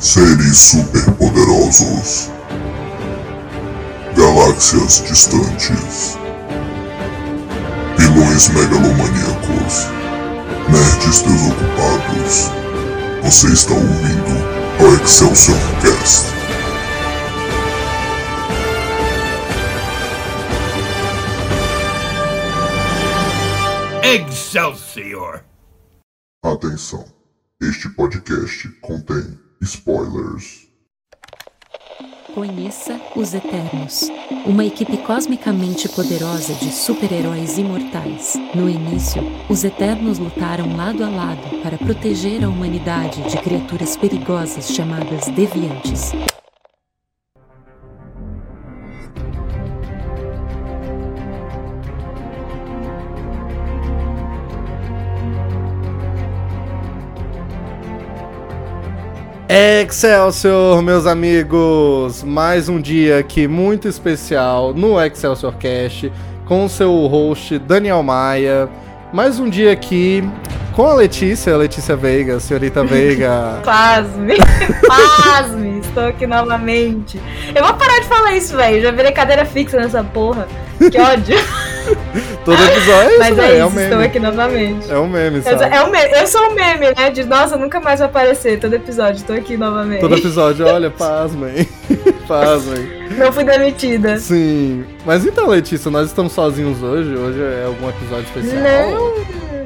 Seres superpoderosos. Galáxias distantes. Vilões megalomaníacos. Nerds desocupados. Você está ouvindo o Excelsior Cast. Excelsior! Atenção! Este podcast contém spoilers. Conheça os Eternos, uma equipe cosmicamente poderosa de super-heróis imortais. No início, os Eternos lutaram lado a lado para proteger a humanidade de criaturas perigosas chamadas Deviantes. Excelsior, meus amigos! Mais um dia aqui muito especial no Excelsior Cast com seu host Daniel Maia. Mais um dia aqui com a Letícia, Letícia Veiga, senhorita Veiga. Pasme, pasme, estou aqui novamente. Eu vou parar de falar isso, velho. Já virei cadeira fixa nessa porra. Que ódio. Todo episódio é Mas isso, é véi, isso, é um meme. estou aqui novamente. É um meme, sabe? é um meme. eu sou um meme, né? De nossa, nunca mais vai aparecer. Todo episódio, estou aqui novamente. Todo episódio, olha, pasmem. pasmem. Não fui demitida. Sim. Mas então, Letícia, nós estamos sozinhos hoje? Hoje é algum episódio especial? Não,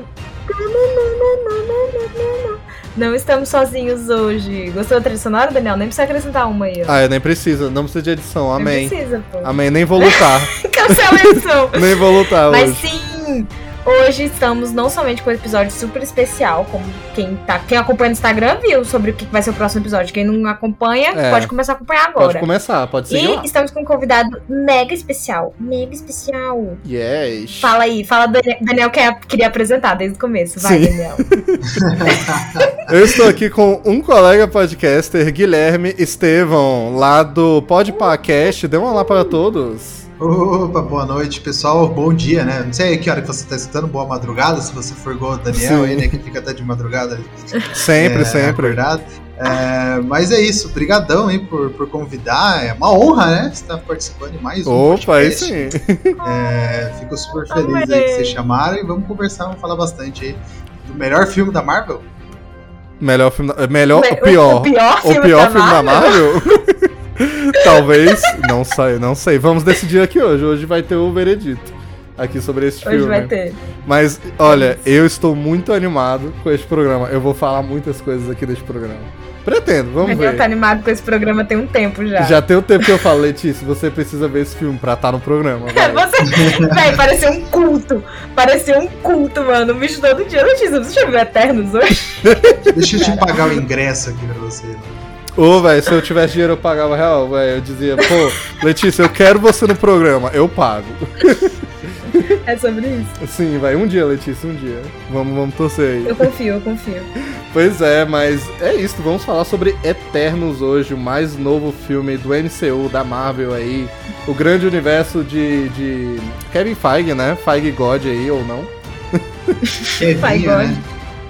não, não. Não estamos sozinhos hoje. Gostou da trilha sonora, Daniel? Nem precisa acrescentar uma aí, ó. Ah, nem precisa, não precisa de edição, Não amém. precisa, pô. Amém, nem vou lutar. Cancela a edição. nem vou lutar Mas hoje. sim, hoje estamos não somente com um episódio super especial, como quem, tá, quem acompanha no Instagram viu sobre o que vai ser o próximo episódio. Quem não acompanha, É. pode começar a acompanhar Pode agora. começar, pode seguir lá. E estamos com um convidado mega especial. Mega especial. Yes. Fala aí, fala Daniel, Daniel quer, queria apresentar desde o começo. Vai, Sim. Daniel. Eu estou aqui com um colega podcaster, Guilherme Estevão, lá do Podpacast. Dê um olá para todos. Opa, boa noite, pessoal. Bom dia, né? Não sei que hora que você está escutando, boa madrugada, se você for igual o Daniel Sim. aí, né? Que fica até de madrugada. Sempre, é, sempre. Acordado. É, mas é isso, brigadão aí por, por convidar. É uma honra, né? Você estar participando de mais um Opa, aí podcast. sim. É, fico super feliz aí que vocês chamaram e vamos conversar, vamos falar bastante aí do melhor filme da Marvel. Melhor filme da... Melhor O- ou pior? O pior O filme, pior da, filme da Marvel? Marvel? Talvez. Não sei, não sei. Vamos decidir aqui hoje. Hoje vai ter o veredito aqui sobre esse Hoje filme. vai ter. Mas, olha, eu estou muito animado com este programa. Eu vou falar muitas coisas aqui desse programa. Pretendo, vamos Daniel ver. tá animado com esse programa tem um tempo já. Já tem o tempo que eu falo, Letícia, você precisa ver esse filme pra estar no programa. vai. Você, véi, parecia um culto. Parecia um culto, mano. Um bicho todo dia. Letícia, você já viu Eternos hoje? Deixa eu te pagar o ingresso aqui pra você. Ô, velho, se eu tivesse dinheiro eu pagava real, velho. Eu dizia, pô, Letícia, eu quero você no programa, eu pago. É sobre isso? Sim, vai, um dia, Letícia, um dia. Vamos, vamos torcer aí. Eu confio, eu confio. Pois é, mas é isso, vamos falar sobre Eternos hoje, o mais novo filme do MCU, da Marvel aí. O grande universo de, de Kevin Feige, né? Feige God aí, ou não. Kevinho, né?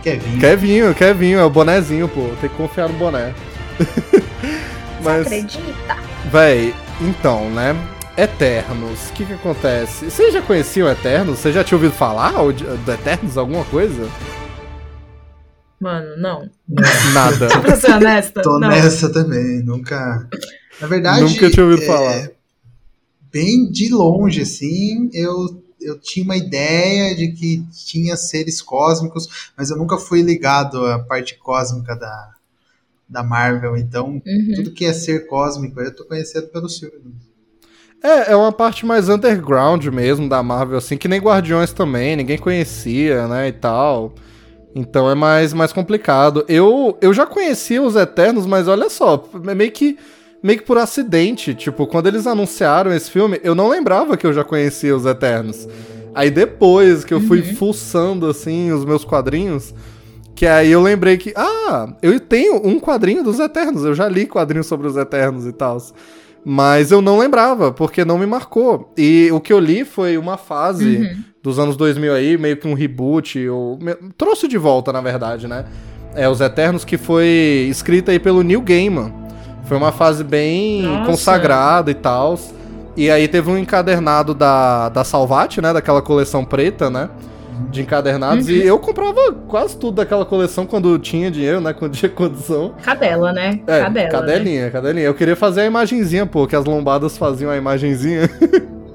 Kevinho. Kevinho, Kevinho, é o bonezinho, pô. Tem que confiar no boné. Mas, Acredita? véi, então, né? Eternos, o que que acontece? Vocês já conheciam Eternos? Você já tinha ouvido falar do Eternos, alguma coisa? Mano, não. Nada. Pra ser honesta, Tô não. nessa também, nunca. Na verdade. Nunca tinha ouvido é, falar. Bem de longe, assim, eu, eu tinha uma ideia de que tinha seres cósmicos, mas eu nunca fui ligado à parte cósmica da, da Marvel. Então, Uhum. tudo que é ser cósmico eu tô conhecendo pelo filme. É, é uma parte mais underground mesmo da Marvel, assim, que nem Guardiões também, ninguém conhecia, né, e tal. Então é mais, mais complicado. Eu, eu já conhecia os Eternos, mas olha só, é meio que, meio que por acidente. Tipo, quando eles anunciaram esse filme, eu não lembrava que eu já conhecia os Eternos. Aí depois que eu fui fuçando, assim, os meus quadrinhos, que aí eu lembrei que, ah, eu tenho um quadrinho dos Eternos, eu já li quadrinhos sobre os Eternos e tal. Mas eu não lembrava, porque não me marcou. E o que eu li foi uma fase Uhum. dos anos 2000 aí, meio que um reboot, ou... me- trouxe de volta, na verdade, né? É, Os Eternos, que foi escrita aí pelo Neil Gaiman. Foi uma fase bem Nossa. consagrada e tal. E aí teve um encadernado da, da Salvati, né? Daquela coleção preta, né? De encadernados. E eu comprava quase tudo daquela coleção quando tinha dinheiro, né? Quando tinha condição. Cadela, né? É, Cadela. né? cadelinha, cadelinha. Eu queria fazer a imagenzinha, pô, que as lombadas faziam a imagenzinha.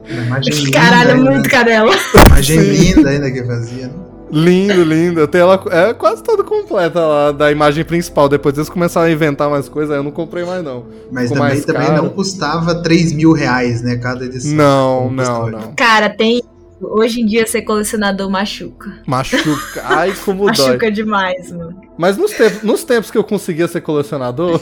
Imagem linda Caralho, ainda, muito cadela. Imagem linda ainda que fazia. né? lindo, lindo. Eu tenho ela é quase toda completa lá da imagem principal. Depois eles começaram a inventar mais coisas, aí eu não comprei mais não. Mas também, mais também não custava 3 mil reais, né? Cada edição. Não, não, hoje. não. Cara, tem. Hoje em dia ser colecionador machuca. Machuca. Ai, como dói. Machuca demais, mano. Mas nos tempos, nos tempos que eu conseguia ser colecionador,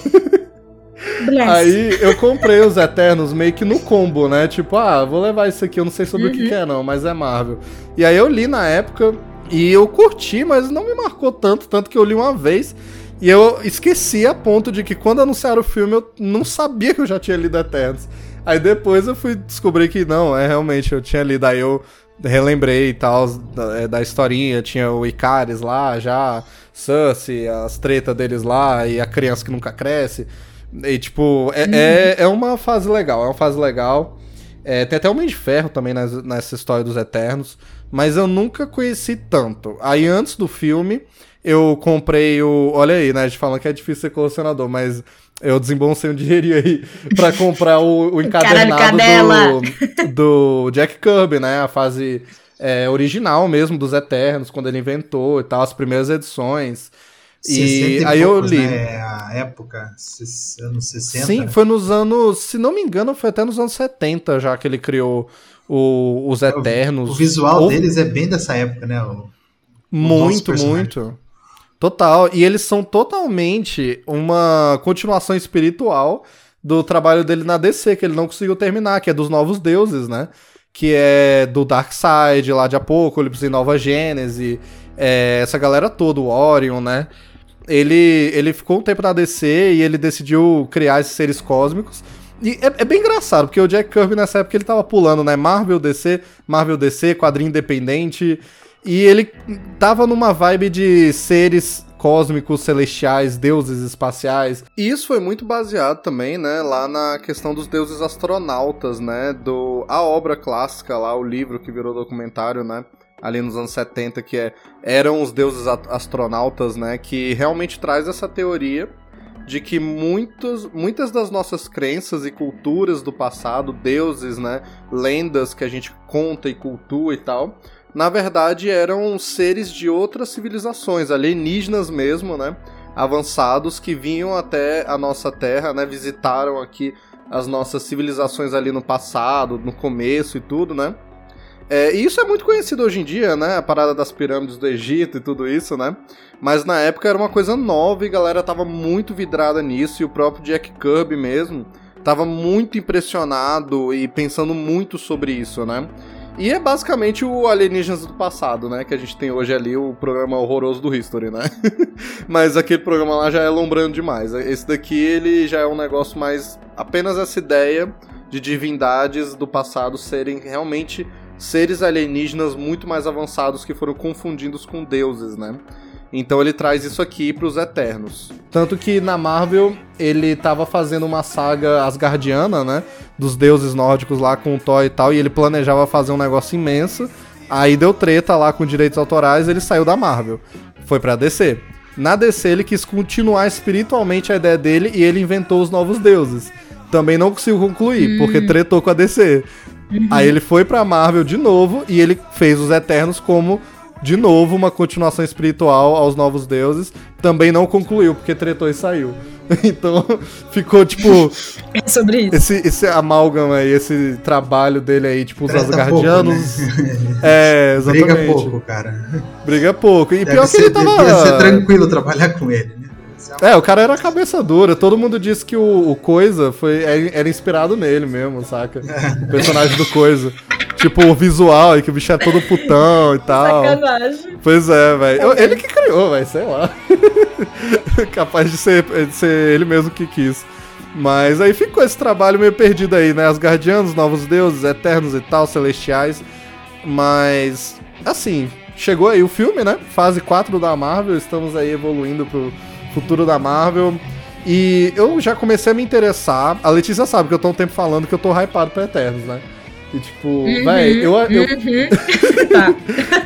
Bless. aí eu comprei os Eternos meio que no combo, né? Tipo, ah, vou levar isso aqui, eu não sei sobre o Uhum. que, que é não, mas é Marvel. E aí eu li na época e eu curti, mas não me marcou tanto, tanto que eu li uma vez. E eu esqueci a ponto de que quando anunciaram o filme eu não sabia que eu já tinha lido Eternos. Aí depois eu fui descobrir que não, é realmente, eu tinha lido. Aí eu relembrei e tal da, é, da historinha, tinha o Icaris lá já, Sussy, as tretas deles lá e a criança que nunca cresce. E tipo, é, é, é uma fase legal, é uma fase legal. É, tem até o Homem de Ferro também nas- nessa história dos Eternos, mas eu nunca conheci tanto. Aí antes do filme, eu comprei o. Olha aí, né? A gente falando que é difícil ser colecionador, mas eu desembolsei um dinheirinho aí pra comprar o, o encadernado do, do Jack Kirby, né? A fase é, original mesmo dos Eternos, quando ele inventou e tal, as primeiras edições. 60 E aí eu poucos, li. Né? A época, anos 60. Sim, foi nos anos. Se não me engano, foi até nos anos 70 já que ele criou o- os Eternos. O visual Ou- deles é bem dessa época, né? O- Muito, muito. Total. E eles são totalmente uma continuação espiritual do trabalho dele na DC, que ele não conseguiu terminar, que é dos Novos Deuses, né? Que é do Darkseid, lá de Apocalipse e Nova Gênese, é, essa galera toda, o Orion, né? Ele, ele ficou um tempo na DC e ele decidiu criar esses seres cósmicos. E é, é bem engraçado, porque o Jack Kirby nessa época ele tava pulando, né? Marvel DC, Marvel DC, quadrinho independente. E ele tava numa vibe de seres cósmicos, celestiais, deuses espaciais. E isso foi muito baseado também, né, lá na questão dos deuses astronautas, né, do a obra clássica lá, o livro que virou documentário, né, ali nos anos 70, que é eram os deuses astronautas, né, que realmente traz essa teoria de que muitos, muitas das nossas crenças e culturas do passado, deuses, né, lendas que a gente conta e cultua e tal, na verdade eram seres de outras civilizações, alienígenas mesmo, né, avançados que vinham até a nossa Terra, né, visitaram aqui as nossas civilizações ali no passado, no começo e tudo, né? É, e isso é muito conhecido hoje em dia, né? A parada das pirâmides do Egito e tudo isso, né? Mas na época era uma coisa nova e a galera tava muito vidrada nisso, e o próprio Jack Kirby mesmo tava muito impressionado e pensando muito sobre isso, né? E é basicamente o Alienígenas do passado, né? Que a gente tem hoje ali, o programa horroroso do History, né? Mas aquele programa lá já é lombrando demais. Esse daqui, ele já é um negócio mais... Apenas essa ideia de divindades do passado serem realmente seres alienígenas muito mais avançados que foram confundidos com deuses, né? Então ele traz isso aqui pros Eternos. Tanto que na Marvel ele tava fazendo uma saga asgardiana, né? Dos deuses nórdicos lá com o Thor e tal, e ele planejava fazer um negócio imenso. Aí deu treta lá com direitos autorais, ele saiu da Marvel. Foi pra DC. Na DC ele quis continuar espiritualmente a ideia dele e ele inventou os novos deuses. Também não conseguiu concluir, porque tretou com a DC. Aí ele foi pra Marvel de novo e ele fez os Eternos como, de novo, uma continuação espiritual aos novos deuses. Também não concluiu, porque tretou e saiu. Então ficou tipo É sobre isso. esse, esse amálgama aí, esse trabalho dele aí, tipo, os Asgardianos. pouco, né? É, exatamente. Briga pouco, cara. Briga pouco. E Deve pior que ser, ele tava. devia ser tranquilo trabalhar com ele, né? É, o cara era cabeça dura. Todo mundo disse que o, o Coisa foi, é- era inspirado nele mesmo, saca? O personagem do Coisa. Tipo, o visual, aí que o bicho é todo putão e tal. Sacanagem. Pois é, velho. Ele que criou, velho, sei lá. Capaz de ser, de ser ele mesmo que quis. Mas aí ficou esse trabalho meio perdido aí, né? As guardianos, novos deuses, eternos e tal, celestiais. Mas, assim, chegou aí o filme, né? Fase 4 da Marvel, estamos aí evoluindo pro futuro da Marvel. E eu já comecei a me interessar. A Letícia sabe que eu tô um tempo falando que eu tô hypado pra Eternos, né? E tipo, Uhum, véi, eu, eu, uhum. tá.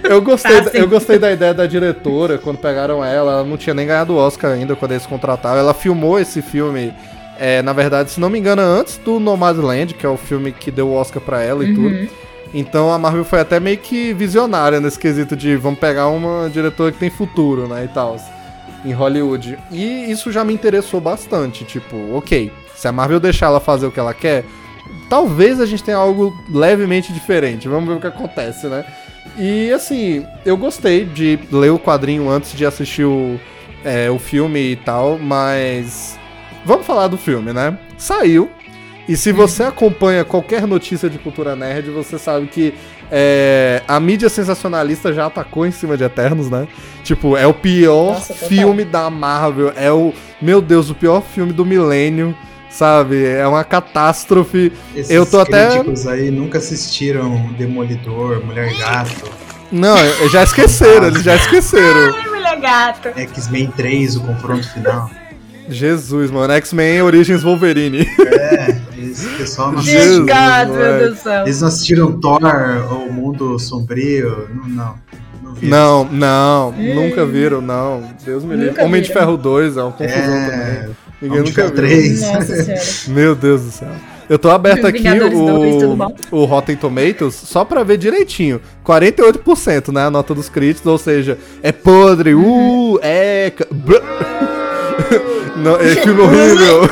eu, gostei, Tá, eu gostei da ideia da diretora quando pegaram ela. Ela não tinha nem ganhado o Oscar ainda quando eles contrataram. Ela filmou esse filme, é, na verdade, se não me engano, antes do Nomadland, que é o filme que deu o Oscar pra ela e tudo. Uhum. Então a Marvel foi até meio que visionária nesse quesito de vamos pegar uma diretora que tem futuro, né, e tal, em Hollywood. E isso já me interessou bastante, tipo, ok, se a Marvel deixar ela fazer o que ela quer, talvez a gente tenha algo levemente diferente, vamos ver o que acontece, né. E assim, eu gostei de ler o quadrinho antes de assistir o, é, o filme e tal, mas vamos falar do filme, né? Saiu, e se você acompanha qualquer notícia de cultura nerd, você sabe que é, a mídia sensacionalista já atacou em cima de Eternos, né? Tipo, é o pior Nossa, filme da Marvel. É o. Meu Deus, o pior filme do milênio, sabe? É uma catástrofe. Esses Eu tô até- críticos aí nunca assistiram Demolidor, Mulher Gato, Não, já esqueceram, eles já esqueceram. Ai, mulher gato. X-Men 3, o confronto final. Jesus, mano. X-Men Origins Wolverine. É, esse pessoal não assistiu. Gente, gato, meu moleque. Deus do céu. Eles não assistiram Thor, o Mundo Sombrio, não, não. Não, viram. Não, não, nunca viram, não. Deus me livre. Homem de viram. Ferro 2 é uma confusão também. Ninguém Homem de nunca viu. 3. Nossa senhora. Meu Deus do céu. Eu tô aberto aqui Vingadores dois, o, o Rotten Tomatoes só pra ver direitinho. 48%, né? A nota dos críticos, ou seja, é podre, uh, é. Não, é filme horrível.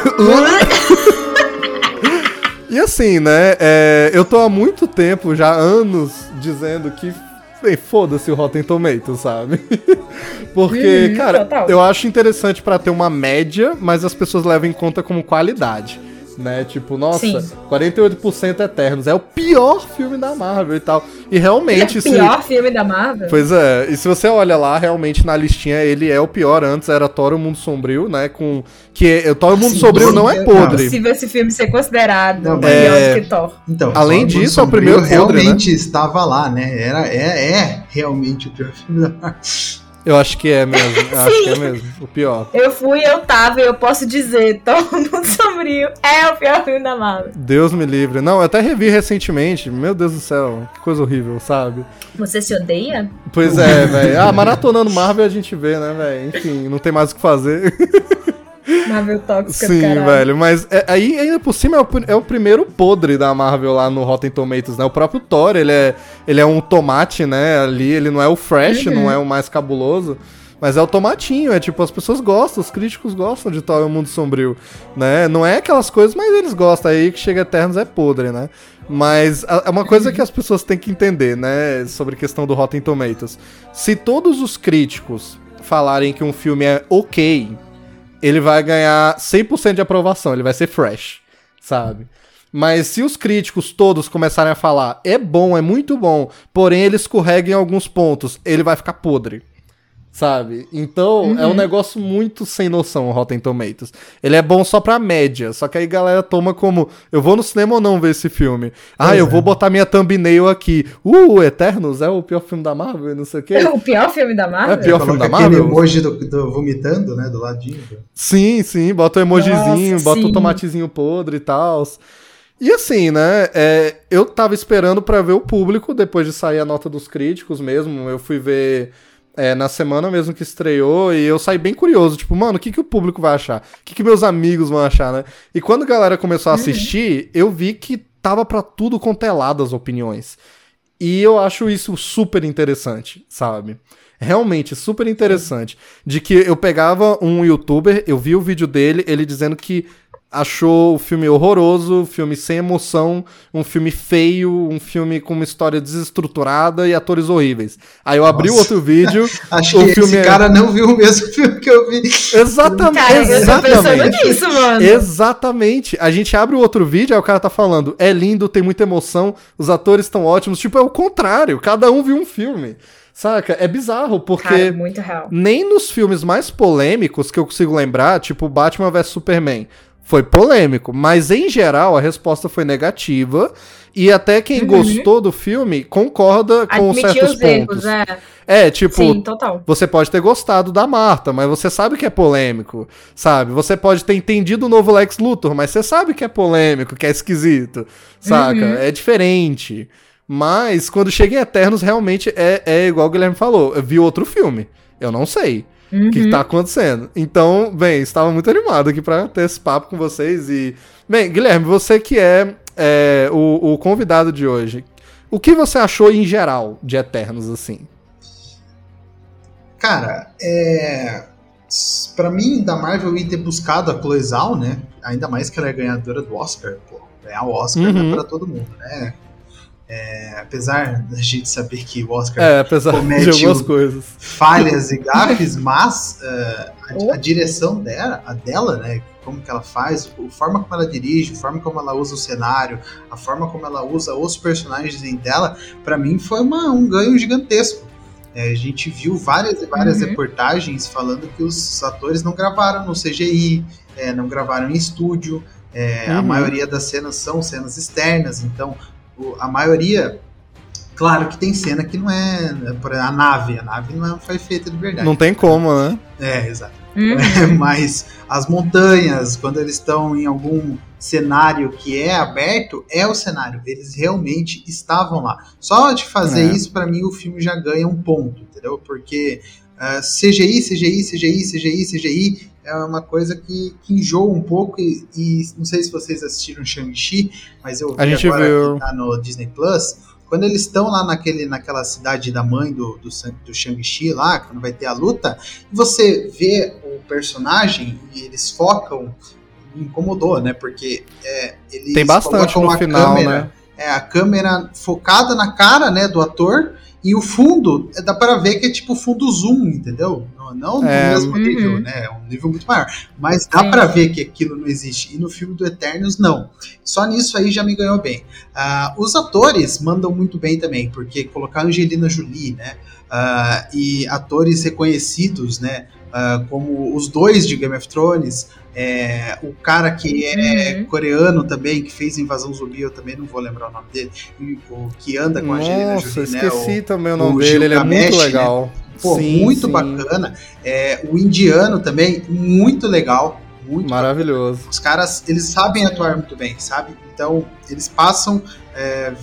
e assim, né? é, eu tô há muito tempo, já anos, dizendo que. Bem, Foda-se o Rotten Tomatoes, sabe? Porque, Uhum, cara, eu acho interessante pra ter uma média, mas as pessoas levam em conta como qualidade. Né? Tipo, nossa, Sim. 48% Eternos. É o pior filme da Marvel e tal. E realmente, Ele é se- o pior filme da Marvel? Pois é, e se você olha lá, realmente na listinha ele é o pior. Antes era Thor o Mundo Sombrio, né? Com. Que o Thor o Mundo Sim, Sombrio não é podre. possível esse filme ser considerado Não, melhor é- do que Thor. Então, Além Thor, disso, é o primeiro podre, né? realmente estava lá, né? Era, é, é realmente o pior filme da Marvel. Eu acho que é mesmo. Eu acho que é mesmo. O pior. Eu fui, eu tava, e eu posso dizer, Thor Mundo Sombrio é o pior filme da Marvel. Deus me livre. Não, eu até revi recentemente. Meu Deus do céu, que coisa horrível, sabe? Você se odeia? Pois é, velho. Ah, maratonando Marvel a gente vê, né, velho? Enfim, não tem mais o que fazer. Marvel tóxica Sim, velho, mas é- aí ainda por cima é o, é o primeiro podre da Marvel lá no Rotten Tomatoes, né? O próprio Thor, ele é, ele é um tomate, né? Ali, ele não é o fresh, Uhum. não é o mais cabuloso, mas é o tomatinho, é tipo, as pessoas gostam, os críticos gostam de Thor e o Mundo Sombrio, né? Não é aquelas coisas, mas eles gostam, aí que chega Eternos é podre, né? Mas é uma coisa que as pessoas têm que entender, né? Sobre a questão do Rotten Tomatoes. Se todos os críticos falarem que um filme é ok, ele vai ganhar 100% de aprovação, ele vai ser fresh, sabe? Mas se os críticos todos começarem a falar, é bom, é muito bom, porém ele escorrega em alguns pontos, ele vai ficar podre. Sabe? Então é um negócio muito sem noção o Rotten Tomatoes. Ele é bom só pra média, só que aí a galera toma como: eu vou no cinema ou não ver esse filme? Ah, Pois eu é. vou botar minha thumbnail aqui. Uh, Eternos é o pior filme da Marvel, e não sei o quê. É o pior filme da Marvel? É pior filme da aquele Marvel? emoji do, do vomitando, né? Do ladinho. Sim, sim, bota o emojizinho, Nossa, bota o sim. tomatezinho podre e tal. E assim, né? é, eu tava esperando pra ver o público depois de sair a nota dos críticos mesmo. Eu fui ver é, na semana mesmo que estreou e eu saí bem curioso. Tipo, mano, o que, que o público vai achar? O que, que meus amigos vão achar, né? E quando a galera começou a assistir, eu vi que tava pra tudo contelado as opiniões. E eu acho isso super interessante, sabe? Realmente, super interessante. De que eu pegava um youtuber, eu vi o vídeo dele, ele dizendo que achou o filme horroroso, filme sem emoção, um filme feio, um filme com uma história desestruturada e atores horríveis. Aí eu abri o outro vídeo. Acho O que filme esse é- cara não viu o mesmo filme que eu vi. Exatamente. Cara, eu tô exatamente. pensando nisso, mano. Exatamente. A gente abre o outro vídeo, aí o cara tá falando, é lindo, tem muita emoção, os atores estão ótimos. Tipo, é o contrário, cada um viu um filme. Saca? É bizarro, porque Cara, muito real. nem nos filmes mais polêmicos que eu consigo lembrar, tipo Batman vs Superman, foi polêmico. Mas em geral a resposta foi negativa. E até quem Uhum. gostou do filme concorda com certos os erros, pontos. é. É, tipo, Sim, total. você pode ter gostado da Marta, mas você sabe que é polêmico, sabe? Você pode ter entendido o novo Lex Luthor, mas você sabe que é polêmico, que é esquisito, saca? Uhum. É diferente. Mas quando chega em Eternos, realmente é, é igual o Guilherme falou. Eu vi outro filme. Eu não sei o que, que Uhum. tá acontecendo. Então, bem, estava muito animado aqui pra ter esse papo com vocês. E. Bem, Guilherme, você que é, é, o, o convidado de hoje. O que você achou em geral de Eternos, assim? Cara, é. Pra mim, da Marvel ir ter buscado a Chloe Zhao, né? Ainda mais que ela é ganhadora do Oscar, pô. Ganhar o Oscar não Uhum. é pra todo mundo, né? É, apesar da gente saber que o Oscar É, apesar Comete de algumas o- coisas. falhas e gafes, mas eh, a, a direção dela, a dela, né? Como que ela faz, a forma como ela dirige, a forma como ela usa o cenário, a forma como ela usa os personagens em dela, pra mim foi uma- um ganho gigantesco. Eh, a gente viu várias e várias Uhum. reportagens falando que os atores não gravaram no CGI, eh, não gravaram em estúdio, a Uhum. maioria das cenas são cenas externas, então a maioria Claro que tem cena que não é. exemplo, A nave. A nave não é- foi feita de verdade. Não tem como, né? É, exato. Uhum. Mas as montanhas, quando eles estão em algum cenário que é aberto, é o cenário. Eles realmente estavam lá. Só de fazer É. isso, pra mim, o filme já ganha um ponto, entendeu? Porque ah, CGI, CGI, CGI, CGI, CGI é uma coisa que, que enjoa um pouco. E, e não sei se vocês assistiram Shang-Chi, mas eu vi A gente agora viu. que tá no Disney Plus. Quando eles estão lá naquele, naquela cidade da mãe do, do, do Shang-Chi lá, quando vai ter a luta, você vê o personagem e eles focam, me incomodou, né? Porque é, eles Tem bastante no final, câmera, né? É, a câmera focada na cara, né, do ator, e o fundo, é, dá para ver que é tipo fundo zoom, entendeu? Não, não É. no mesmo Uhum. nível, né? É um nível muito maior. Mas dá para ver que aquilo não existe. E no filme do Eternos, não. Só nisso aí já me ganhou bem. Ah, os atores mandam muito bem também, porque colocar a Angelina Jolie, né? ah, e atores reconhecidos, né? Ah, como os dois de Game of Thrones, é, o cara que é Uhum. coreano também, que fez Invasão Zumbi, eu também não vou lembrar o nome dele, e o que anda com a Angelina Nossa, Jolie, né? esqueci O- também o o nome dele, ele é muito né? legal. Pô, Sim, muito sim. bacana. É, o indiano também, muito legal. Muito Maravilhoso. os caras, eles sabem atuar muito bem, sabe? Então, eles passam é,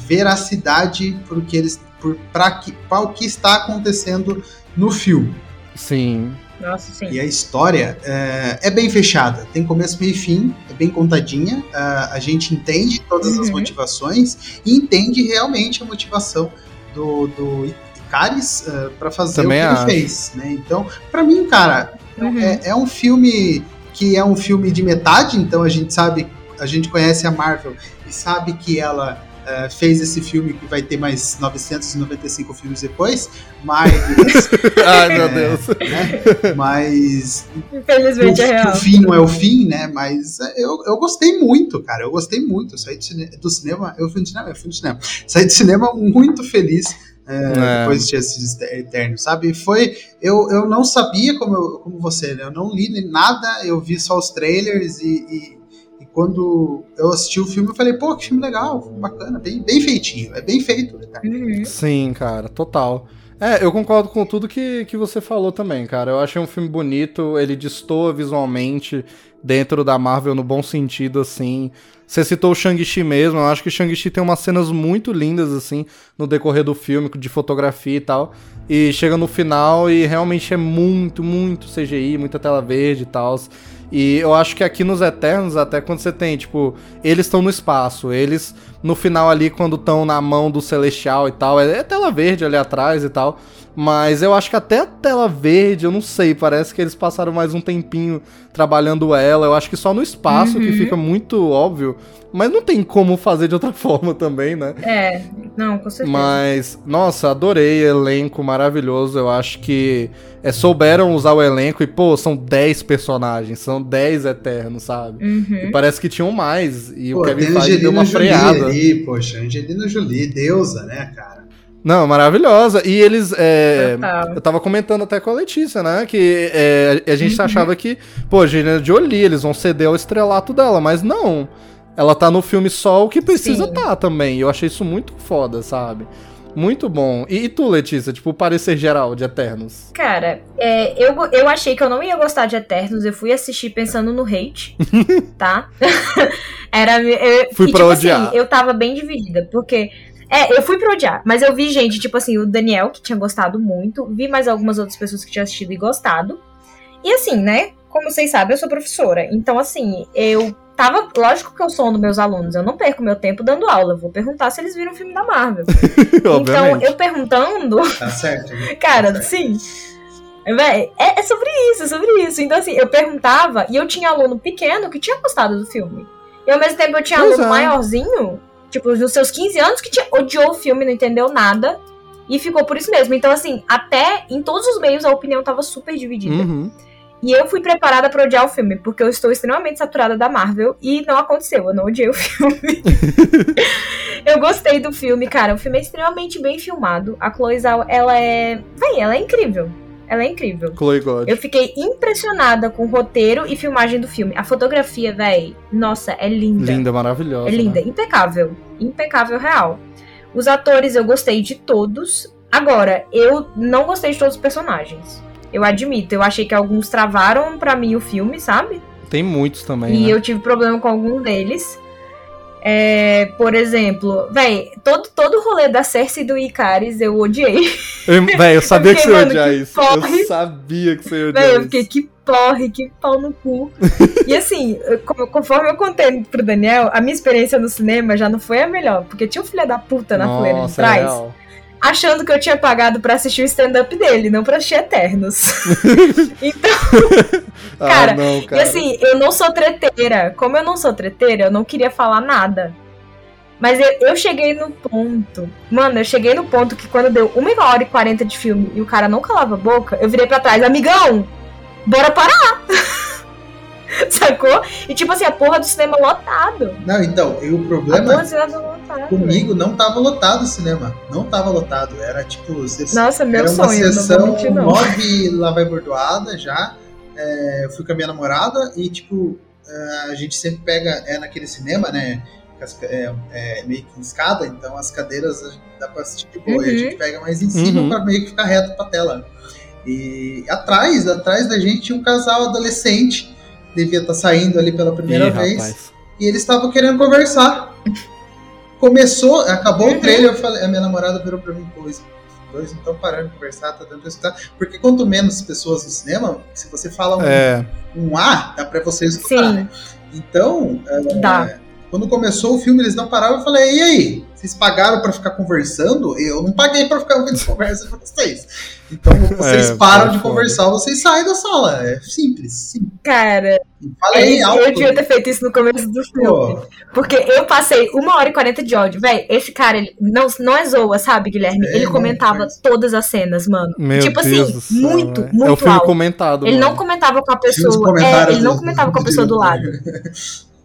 veracidade por que eles, por, pra que, pra o que está acontecendo no filme. Sim. Nossa, sim. E a história é, é bem fechada, tem começo, meio e fim, é bem contadinha. ah, a gente entende todas as Uhum. motivações e entende realmente a motivação do, do Icaris para fazer Também o que acho. ele fez. Né? Então, para mim, cara, Uhum. é, é um filme que é um filme de metade, então a gente sabe, a gente conhece a Marvel e sabe que ela eh, fez esse filme que vai ter mais 995 filmes depois, mas, Ai, meu Deus. né, mas que o, Infelizmente é que o real. fim não é o fim, né? Mas eh, eu, eu gostei muito, cara. Eu gostei muito. Eu saí do, cine- do cinema. Eu fui no cinema, eu fui no cinema. Saí do cinema muito feliz. eh, É. Depois de assistir Eterno, sabe? Foi. Eu, eu não sabia como, eu- como você, né? Eu não li nem nada, eu vi só os trailers e- e quando eu assisti o filme, eu falei, pô, que filme legal, bacana, bem, bem feitinho, é bem feito. Eterno. Uhum. Sim, cara, total. É, eu concordo com tudo que, que você falou também, cara. Eu achei um filme bonito, ele destoa visualmente dentro da Marvel no bom sentido, assim. Você citou o Shang-Chi mesmo, eu acho que o Shang-Chi tem umas cenas muito lindas, assim, no decorrer do filme, de fotografia e tal. E chega no final e realmente é muito, muito CGI, muita tela verde e tal. E eu acho que aqui nos Eternos, até quando você tem, tipo, eles estão no espaço, eles no final ali, quando estão na mão do Celestial e tal, é, é tela verde ali atrás e tal. Mas eu acho que até a tela verde, eu não sei, parece que eles passaram mais um tempinho trabalhando ela. Eu acho que só no espaço que Uhum. fica muito óbvio. Mas não tem como fazer de outra forma também, né? É, não, com certeza. Mas, nossa, adorei elenco maravilhoso. Eu acho que é, souberam usar o elenco e, pô, são 10 personagens, são 10 eternos, sabe? E Uhum. parece que tinham mais. E Pô, o Kevin Feige deu uma freada. Ali, poxa, Angelina Jolie, deusa, né, cara? Não, maravilhosa. E eles. é, eu tava comentando até com a Letícia, né? Que é, a gente Uhum. achava que, pô, Angelina Jolie, eles vão ceder ao estrelato dela, mas não. Ela tá no filme só o que precisa Sim. tá também. E eu achei isso muito foda, sabe? Muito bom. E, e tu, Letícia, tipo, o parecer geral de Eternos? Cara, é, eu, eu achei que eu não ia gostar de Eternos, eu fui assistir pensando no hate, tá? Era. Eu, Fui e, pra tipo odiar. assim, eu tava bem dividida, porque. É, eu fui pra odiar, mas eu vi gente, tipo assim, o Daniel, que tinha gostado muito, vi mais algumas outras pessoas que tinham assistido e gostado. E assim, né? Como vocês sabem, eu sou professora. Então, assim, eu tava. Lógico que eu sou um dos meus alunos, eu não perco meu tempo dando aula. Eu vou perguntar se eles viram o filme da Marvel. então, eu perguntando. Tá certo. Cara, Tá certo. sim. Véi, é, é sobre isso, é sobre isso. Então, assim, eu perguntava e eu tinha aluno pequeno que tinha gostado do filme. E ao mesmo tempo eu tinha Pois aluno é. maiorzinho, tipo, nos seus 15 anos, que tinha, odiou o filme, não entendeu nada. E ficou por isso mesmo. Então, assim, até em todos os meios a opinião tava super dividida. Uhum. E eu fui preparada pra odiar o filme, porque eu estou extremamente saturada da Marvel e não aconteceu, eu não odiei o filme. eu gostei do filme, cara. O filme é extremamente bem filmado. A Chloe Zhao, ela é. Véi, ela é incrível. Ela é incrível. Chloe God. Eu fiquei impressionada com o roteiro e filmagem do filme. A fotografia, véi, nossa, é linda. Linda, maravilhosa. É linda, né? impecável. Impecável real. Os atores eu gostei de todos. Agora, eu não gostei de todos os personagens. Eu admito, eu achei que alguns travaram pra mim o filme, sabe? Tem muitos também. E né? eu tive problema com algum deles. É, por exemplo, véi, todo, todo o rolê da Cersei e do Icaris eu odiei. Eu, véi, eu sabia que fiquei, você ia odiar que isso. porre. Eu sabia que você ia odiar Véi, eu isso. fiquei, que porre, que pau no cu. e assim, eu- conforme eu contei pro Daniel, a minha experiência no cinema já não foi a melhor. Porque tinha um filho da puta na fileira de é trás, real. Achando que eu tinha pagado pra assistir o stand-up dele, não pra assistir Eternos. então, Ah, Cara, não, E cara. assim, eu não sou treteira. Como eu não sou treteira, eu não queria falar nada. Mas eu, eu cheguei no ponto. Mano, eu cheguei no ponto que quando deu 1 hora e 40 de filme e o cara não calava a boca, eu virei pra trás, amigão, bora parar! Sacou? E tipo assim, a porra do cinema lotado. Não, então, e o A porra problema do cinema lotado. comigo não tava lotado o cinema. Não tava lotado. Era tipo. Nossa, meu era uma sonho, não sessão vou mentir, não. nove lá vai bordoada já. É, eu fui com a minha namorada e, tipo, é, a gente sempre pega. É naquele cinema, né? É, é meio que em escada, então as cadeiras dá pra assistir de boa. E a Uhum. gente pega mais em cima Uhum. pra meio que ficar reto pra tela. E atrás, atrás da gente tinha um casal adolescente. Devia estar saindo ali pela primeira Ih, vez. rapaz. E eles estavam querendo conversar. Começou, acabou Uhum. o trailer, eu falei, a minha namorada virou pra mim, pô, os dois não estão parando de conversar, tá dando pra escutar. Porque quanto menos pessoas no cinema, se você fala um, É, um A, dá pra você escutar, Sim. né? Então, é, Dá. quando começou o filme, eles não paravam, eu falei, e aí? Vocês pagaram pra ficar conversando? Eu não paguei pra ficar ouvindo conversa de vocês. Então, vocês É, param é de foda. conversar, vocês saem da sala. É simples, sim. Cara, Falei eu, alto. eu devia ter feito isso no começo do filme. Pô, Porque eu passei uma hora e 40 de ódio. Véi, esse cara, ele não, não é zoa, sabe, Guilherme? É, ele comentava todas as cenas, mano. meu tipo Deus assim, do céu, muito, é. muito É o filme alto. comentado, Ele mano. não comentava com a pessoa. É, ele não do- comentava com a pessoa do lado.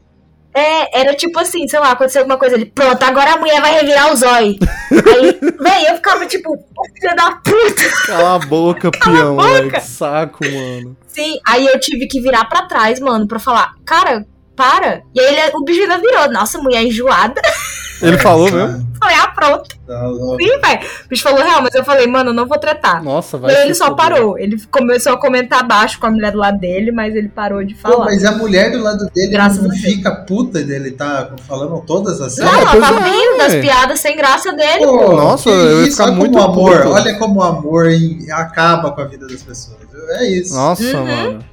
É, era tipo assim, sei lá, aconteceu alguma coisa ali. Pronto, agora a mulher vai revirar o zóio. Aí, véi, eu ficava tipo, "Ô, filha da puta. Cala a boca, peão, velho. Que saco, mano. Sim, aí eu tive que virar pra trás, mano, pra falar, cara, para. E aí ele, o bicho ainda virou, nossa, mulher enjoada. Ele falou tá, mesmo? Falei, ah, pronto. tá louco. Sim, velho. O bicho falou real, mas eu falei, mano, eu não vou tretar. Nossa, vai. ele só fuder. parou. Ele começou a comentar baixo com a mulher do lado dele, mas ele parou de Pô, falar. mas a mulher do lado dele Graças não fica puta dele tá falando todas as Não, ela é, rindo das piadas sem graça dele. Pô, pô. Nossa, eu ia isso, ficar olha muito como o amor, puto. olha como o amor acaba com a vida das pessoas. viu? É isso. Nossa, Uhum. mano.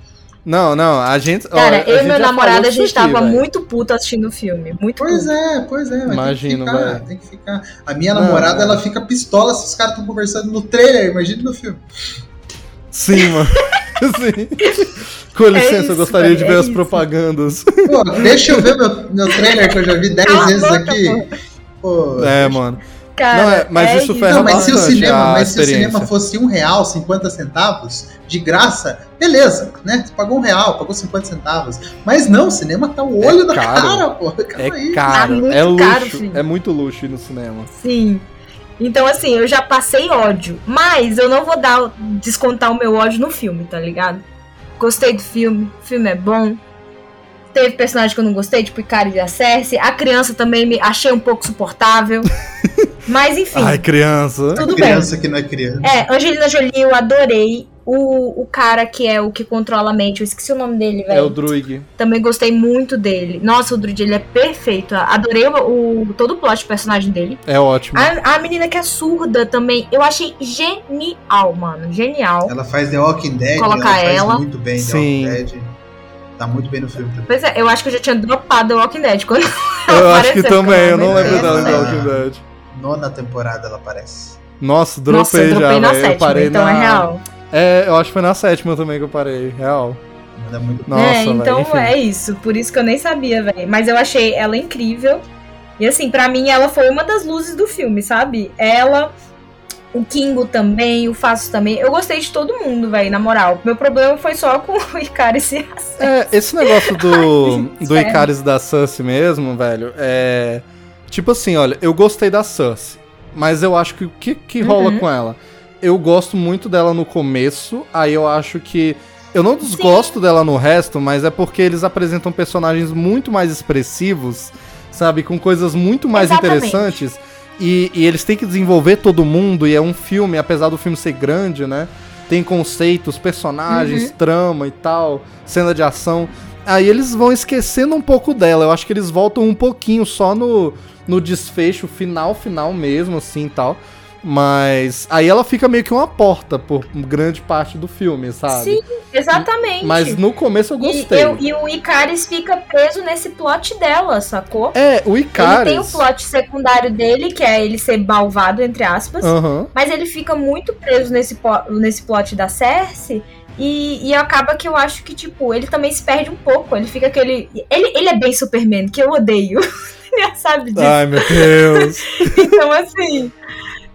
Não, não, a gente. ó, Cara, a eu e meu namorado, a gente tava muito puto assistindo o filme. Muito Pois puto. é, pois é, Imagino, tem que ficar, velho. tem que ficar. A minha Não, namorada, ela fica pistola se os caras estão conversando no trailer, imagina no filme. Sim, mano. Sim. Com licença, eu isso, gostaria de ver é as isso. propagandas. Pô, deixa eu ver meu, meu trailer que eu já vi 10 Cala a vezes boca, aqui. Pô, É, mano. Cara, Não, é- mas isso ferra mas se o cinema, mas se o cinema fosse um real, 50 centavos, de graça, beleza, né? Você pagou um real, pagou 50 centavos. Mas não, o cinema tá o olho É da caro. cara, pô. Calma É aí. caro, Tá muito é luxo. caro, filho. é muito luxo ir no cinema. Sim. Então, assim, eu já passei ódio. Mas eu não vou dar descontar o meu ódio no filme, tá ligado? Gostei do filme, o filme é bom. Teve personagem que eu não gostei, tipo Icari e a Cersei. A criança também me achei um pouco suportável. Mas enfim. Ai, criança. Tudo criança bem. que não é criança. É, Angelina Jolie, eu adorei. O, o cara que é o que controla a mente, eu esqueci o nome dele, velho. É o Druig. Também gostei muito dele. Nossa, o Druid, ele é perfeito. Adorei o, o- todo o plot do personagem dele. É ótimo. A, a menina que é surda também, eu achei genial, mano. Genial. Ela faz The Walking Dead, Colocar ela faz ela. muito bem Sim. The Walking Dead. Tá muito bem no filme também. Pois é, eu acho que eu já tinha dropado The Walking Dead quando Eu acho que também, eu porque não lembro dela de é. Walking Dead. Nona temporada ela aparece. Nossa, Nossa, dropei eu dropei já, na. Eu sétima, parei então na... é real. É, eu acho que foi na sétima também que eu parei, real. Ela é muito Nossa, é, então enfim. é isso. Por isso que eu nem sabia, velho. Mas eu achei ela incrível. E assim, pra mim, ela foi uma das luzes do filme, sabe? Ela, o Kingo também, o Faço também. Eu gostei de todo mundo, velho, na moral. Meu problema foi só com o Icaro e se É, esse negócio do, do sério. Icaris e da Cersei mesmo, velho, é... Tipo assim, olha, eu gostei da Cersei, mas eu acho que o que, que rola Uhum. com ela? Eu gosto muito dela no começo, aí eu acho que... Eu não desgosto dela no resto, mas é porque eles apresentam personagens muito mais expressivos, sabe? Com coisas muito mais Exatamente. interessantes. E, e eles têm que desenvolver todo mundo, e é um filme, apesar do filme ser grande, né? Tem conceitos, personagens, Uhum. trama e tal, cena de ação. Aí eles vão esquecendo um pouco dela. Eu acho que eles voltam um pouquinho só no, no desfecho final, final mesmo, assim e tal. Mas aí ela fica meio que uma porta por grande parte do filme, sabe? Sim, exatamente. Mas no começo eu E, gostei. eu- e o Icaris fica preso nesse plot dela, sacou? É, o Ele Icaris... tem o plot secundário dele, que é ele ser malvado, entre aspas. Aham. Mas ele fica muito preso nesse, nesse plot da Cersei. E, e acaba que eu acho que, tipo, ele também se perde um pouco. Ele fica aquele. Ele, ele é bem Superman, que eu odeio. Já sabe disso. Ai, meu Deus. Então, assim.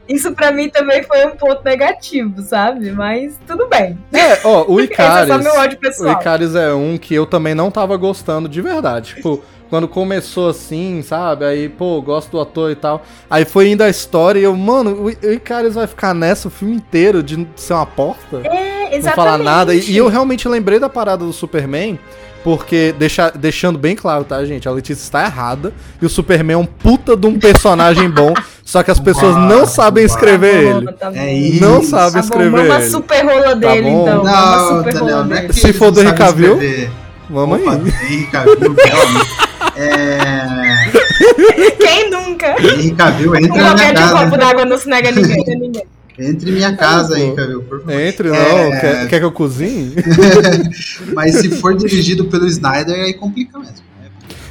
Isso pra mim também foi um ponto negativo, sabe? Mas tudo bem. É, ó, o Esse é Icaris... só meu ódio O pessoal. Icaris é um que eu também não tava gostando de verdade. Tipo, quando começou assim, sabe? Aí, pô, gosto do ator e tal. Aí foi indo a história e eu, mano, o o Icaris vai ficar nessa o filme inteiro de ser uma porta? É, não exatamente. falar nada. E, e eu realmente lembrei da parada do Superman, porque, deixa, deixando bem claro, tá, gente? A Letícia está errada. E o Superman é um puta de um personagem bom, só que as pessoas não Uau, sabem uau. escrever Tá bom, ele. tá bom. É isso. Não sabe Tá bom, escrever mama ele. super rola dele, bom? então. Não, super Daniel, rola não é dele. que Se for não do sabem escrever. Vamos Opa, aí. É... Quem nunca? Henry Cavill, Um entra na de um copo casa. d'água não se nega a ninguém. a ninguém. Entre em minha casa. Henry Cavill, por favor. Entre, não. É. Quer, quer que eu cozinhe? Mas se for dirigido pelo Snyder, aí complica mesmo. né?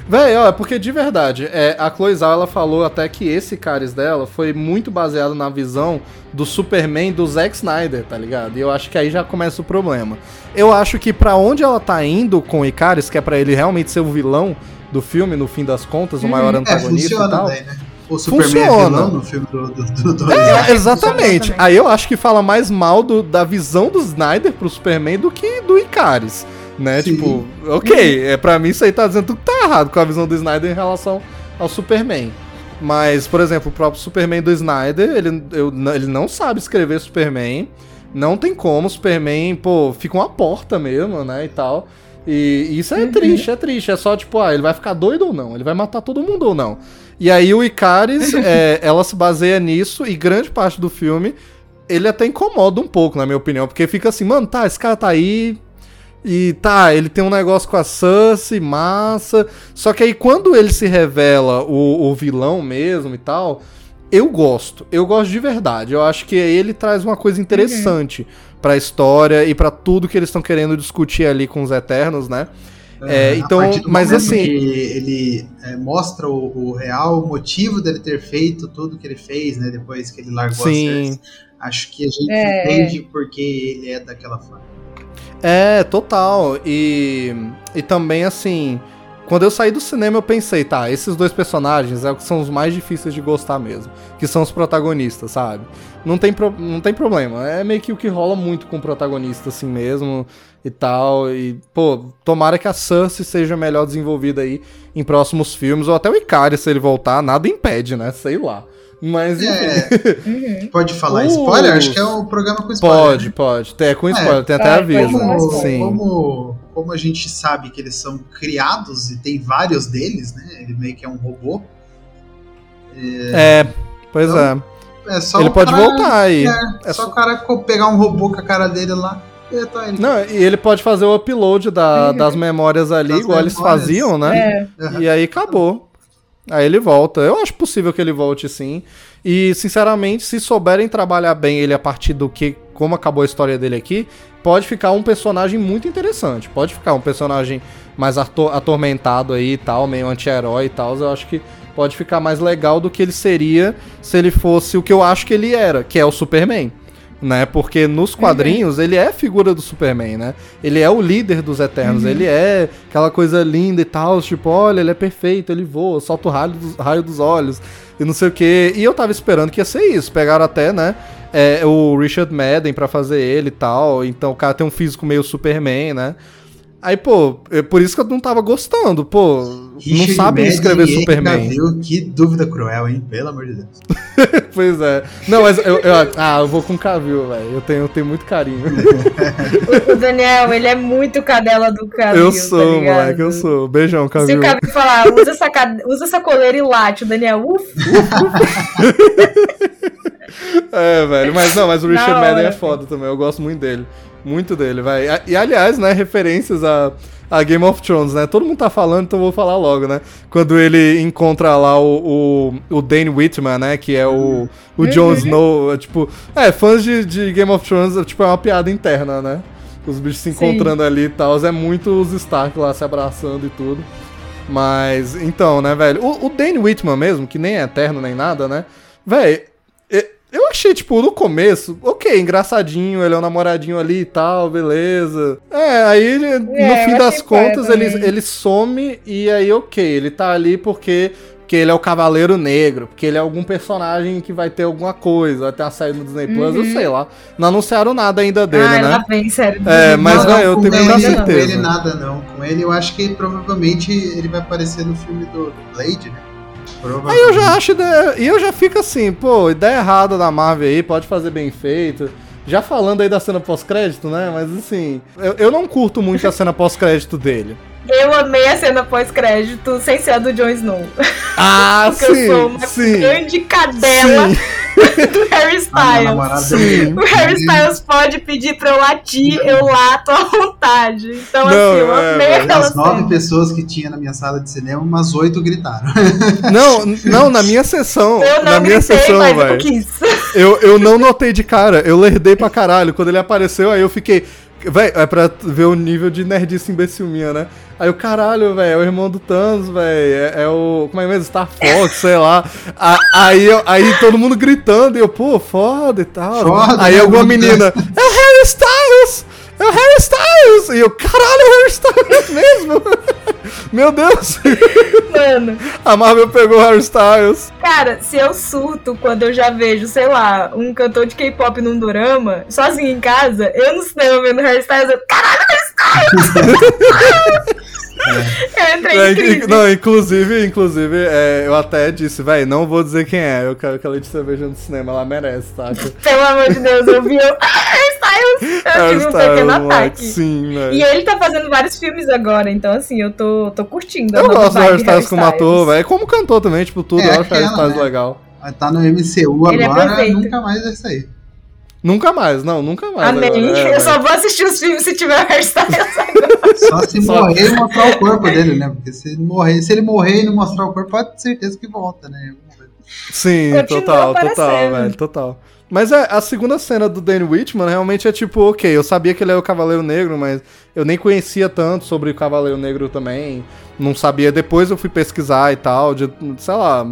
Véi, ó, é porque de verdade, é, a Chloe Zhao, ela falou até que esse Caris dela foi muito baseado na visão do Superman do Zack Snyder, tá ligado? E eu acho que aí já começa o problema. Eu acho que pra onde ela tá indo com o Icaris, que é pra ele realmente ser o vilão do filme, no fim das contas, o maior É, antagonista e funciona tal. daí, né? O Superman Funciona. é vilão no filme do, do, do, do É, É, exatamente. Aí eu acho que fala mais mal do- da visão do Snyder pro Superman do que do Icaris. Né? Sim. Tipo, ok, é, pra mim isso aí tá dizendo tudo que tá errado com a visão do Snyder em relação ao Superman. Mas, por exemplo, o próprio Superman do Snyder, ele, eu- ele não sabe escrever Superman. Não tem como, Superman, pô, fica uma porta mesmo, né? E tal. E isso é triste, é triste. É só tipo, ah, ele vai ficar doido ou não? Ele vai matar todo mundo ou não? E aí o Icaris, é, ela se baseia nisso e grande parte do filme ele até incomoda um pouco, na minha opinião, porque fica assim, mano, tá, esse cara tá aí e tá, ele tem um negócio com a Cersei, massa. Só que aí quando ele se revela o, o vilão mesmo e tal, eu gosto. Eu gosto de verdade. Eu acho que ele traz uma coisa interessante pra história e pra tudo que eles estão querendo discutir ali com os Eternos, né? É, A então, mas assim- que ele é, mostra o, o real motivo dele ter feito tudo que ele fez, né? Depois que ele largou Sim. a Cersei. Acho que a gente É, entende porque ele é daquela forma. É, total. E, e também, assim, quando eu saí do cinema, eu pensei, tá, esses dois personagens é o que são os mais difíceis de gostar mesmo. Que são os protagonistas, sabe? Não tem, pro- não tem problema. É meio que o que rola muito com o protagonista, assim mesmo, e tal. E, pô, tomara que a Cersei seja melhor desenvolvida aí em próximos filmes, ou até o Ikari, se ele voltar, nada impede, né? Sei lá. Mas enfim. É, Uhum. pode falar Os- spoiler? Acho que é o programa com spoiler. Pode, né? pode. Tem, com É, spoiler, tem até é, aviso. como- Sim. Como, como a gente sabe que eles são criados e tem vários deles, né? Ele meio que é um robô. É, pois Então, é. É só Ele pode cara- voltar aí. É, É só só- o cara pegar um robô com a cara dele lá e tá ele. Não, e ele pode fazer o upload da- Uhum. das memórias ali, Das igual eles memórias. faziam, né? É. E aí acabou. Aí ele volta. Eu acho possível que ele volte sim. E, sinceramente, se souberem trabalhar bem ele a partir do que. Como acabou a história dele aqui, pode ficar um personagem muito interessante. Pode ficar um personagem mais ato- atormentado aí e tal, meio anti-herói e tal. Eu acho que pode ficar mais legal do que ele seria se ele fosse o que eu acho que ele era, que é o Superman. Né? Porque nos quadrinhos ele é a figura do Superman, né? Ele é o líder dos Eternos, ele é aquela coisa linda e tal, tipo, olha, ele é perfeito, ele voa, solta o raio dos, raio dos olhos e não sei o que. E eu tava esperando que ia ser isso. Pegaram até, né, é, o Richard Madden pra fazer ele e tal. Então o cara tem um físico meio Superman, né? Aí, pô, é por isso que eu não tava gostando, pô. não Richard sabem Madden escrever e Henry Superman. Cavill, que dúvida cruel, hein? Pelo amor de Deus. pois é. Não, mas eu, eu- ah, eu vou com Cavill, velho. Eu tenho, eu tenho muito carinho. O Daniel, ele é muito cadela do Cavill, eu tá sou, ligado? moleque, eu sou. Beijão, Se Cavill. o Cavill falar, usa essa, cade- usa essa coleira e late, o Daniel, uff, É, velho. Mas não, mas o Richard Madden é foda também. Eu gosto muito dele. Muito dele, vai. E aliás, né, referências a, a Game of Thrones, né? Todo mundo tá falando, então eu vou falar logo, né? Quando ele encontra lá o, o, o Dane Whitman, né? Que é o, o Jon Uhum. Snow. é, Tipo, é, fãs de, de Game of Thrones, é, tipo, é uma piada interna, né? Os bichos se Sim. encontrando ali e tal. É muito os Stark lá se abraçando e tudo. Mas, então, né, velho? O, o Dane Whitman mesmo, que nem é eterno nem nada, né? Velho, eu achei, tipo, no começo, ok, engraçadinho, ele é um namoradinho ali e tal, beleza. É, aí ele, no É, fim eu das contas, ele, ele some e aí, ok, ele tá ali porque, porque ele é o Cavaleiro Negro, porque ele é algum personagem que vai ter alguma coisa, vai ter uma saída no Disney Plus, eu Uhum. sei lá. Não anunciaram nada ainda dele, Ai, né? lá vem, sério. É, mas, Não, velho, eu tenho ele, pra Com certeza. ele nada, não. Com ele eu acho que provavelmente ele vai aparecer no filme do Blade, né? Aí eu já acho ideia, e eu já fico assim, pô, ideia errada da Marvel aí, pode fazer bem feito. Já falando aí da cena pós-crédito, né? Mas assim, eu, eu não curto muito a cena pós-crédito dele. Eu amei a cena pós-crédito sem ser a do Jon Snow. Ah, Porque eu sou uma sim, sim. grande cadela Sim. do Harry Styles. dele. O Harry Styles pode pedir pra eu latir, eu lato à vontade. Então, Não, assim, eu é, amei aquela Das nove pessoas que tinha na minha sala de cinema, umas oito gritaram. Não, não, na minha sessão. Eu na não minha gritei, sessão, mas eu velho. quis. Eu, eu não notei de cara, eu lerdei pra caralho. Quando ele apareceu, aí eu fiquei. Véi, é pra ver o nível de nerdice imbecil minha, né? Aí o caralho, velho, é o irmão do Thanos, velho. É, é o. Como é mesmo? Star Fox, sei lá. A- aí, eu- aí todo mundo gritando, e eu, pô, foda e tal. Foda, aí né? alguma menina, é o Harry Styles! É o Harry Styles! E eu, caralho, é o Harry Styles mesmo! Meu Deus! Mano, A Marvel pegou o Harry Styles. cara, se eu surto quando eu já vejo, sei lá, um cantor de K-pop num dorama, sozinho em casa, eu no cinema vendo Harry Styles, eu, caralho, Harry Styles! Eu entrei É, não, inclusive, inclusive, é, eu até disse, véi, não vou dizer quem é, eu quero que a Letícia veja no cinema, ela merece, tá? Pelo amor de Deus, eu vi eu, Styles! Eu tive um pequeno ataque. sim, velho. E ele tá fazendo vários filmes agora, então assim, eu tô, tô curtindo. Eu gosto do Harry Styles como ator, velho, como cantor também, tipo, tudo, É, eu acho o Harry Styles né? legal. Tá no MCU Ele é agora, perfeito. nunca mais vai sair. Nunca mais, não, nunca mais. Amém. agora, é, eu só vou assistir os filmes se tiver o Harry Styles agora. Só se Só- morrer e mostrar o corpo dele, né? Porque se ele morrer, se ele morrer e não mostrar o corpo, pode ter certeza que volta, né? Sim, Continua total, total, velho, total. Mas é, a segunda cena do Danny Whitman realmente é tipo, ok, eu sabia que ele é o Cavaleiro Negro, mas eu nem conhecia tanto sobre o Cavaleiro Negro também. Não sabia, depois eu fui pesquisar e tal, de, sei lá,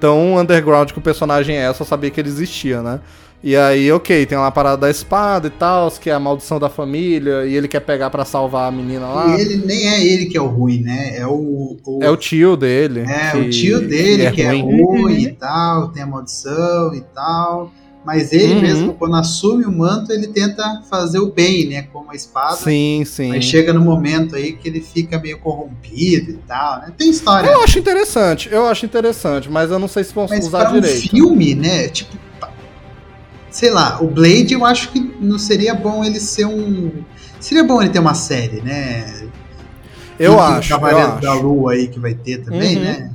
tão underground que o personagem é, eu só sabia que ele existia, né? E aí, ok, tem lá a parada da espada e tal, que é a maldição da família, e ele quer pegar pra salvar a menina lá. E ele nem é ele que é o ruim, né? É o. o- É o tio dele. é, que- o tio dele que é, ruim. ruim Uhum. e tal, tem a maldição e tal. Mas ele Uhum. mesmo, quando assume o manto, ele tenta fazer o bem, né? Com a espada. Sim, sim. Aí chega no momento aí que ele fica meio corrompido e tal, né? Tem história. Eu acho interessante, eu acho interessante, mas eu não sei se vão Mas usar pra um direito. filme, né? Tipo, sei lá, o Blade eu acho que não seria bom ele ser um. Seria bom ele ter uma série, né? Eu o acho, Cavaleiro da. Lua aí que vai ter também, Uhum. né?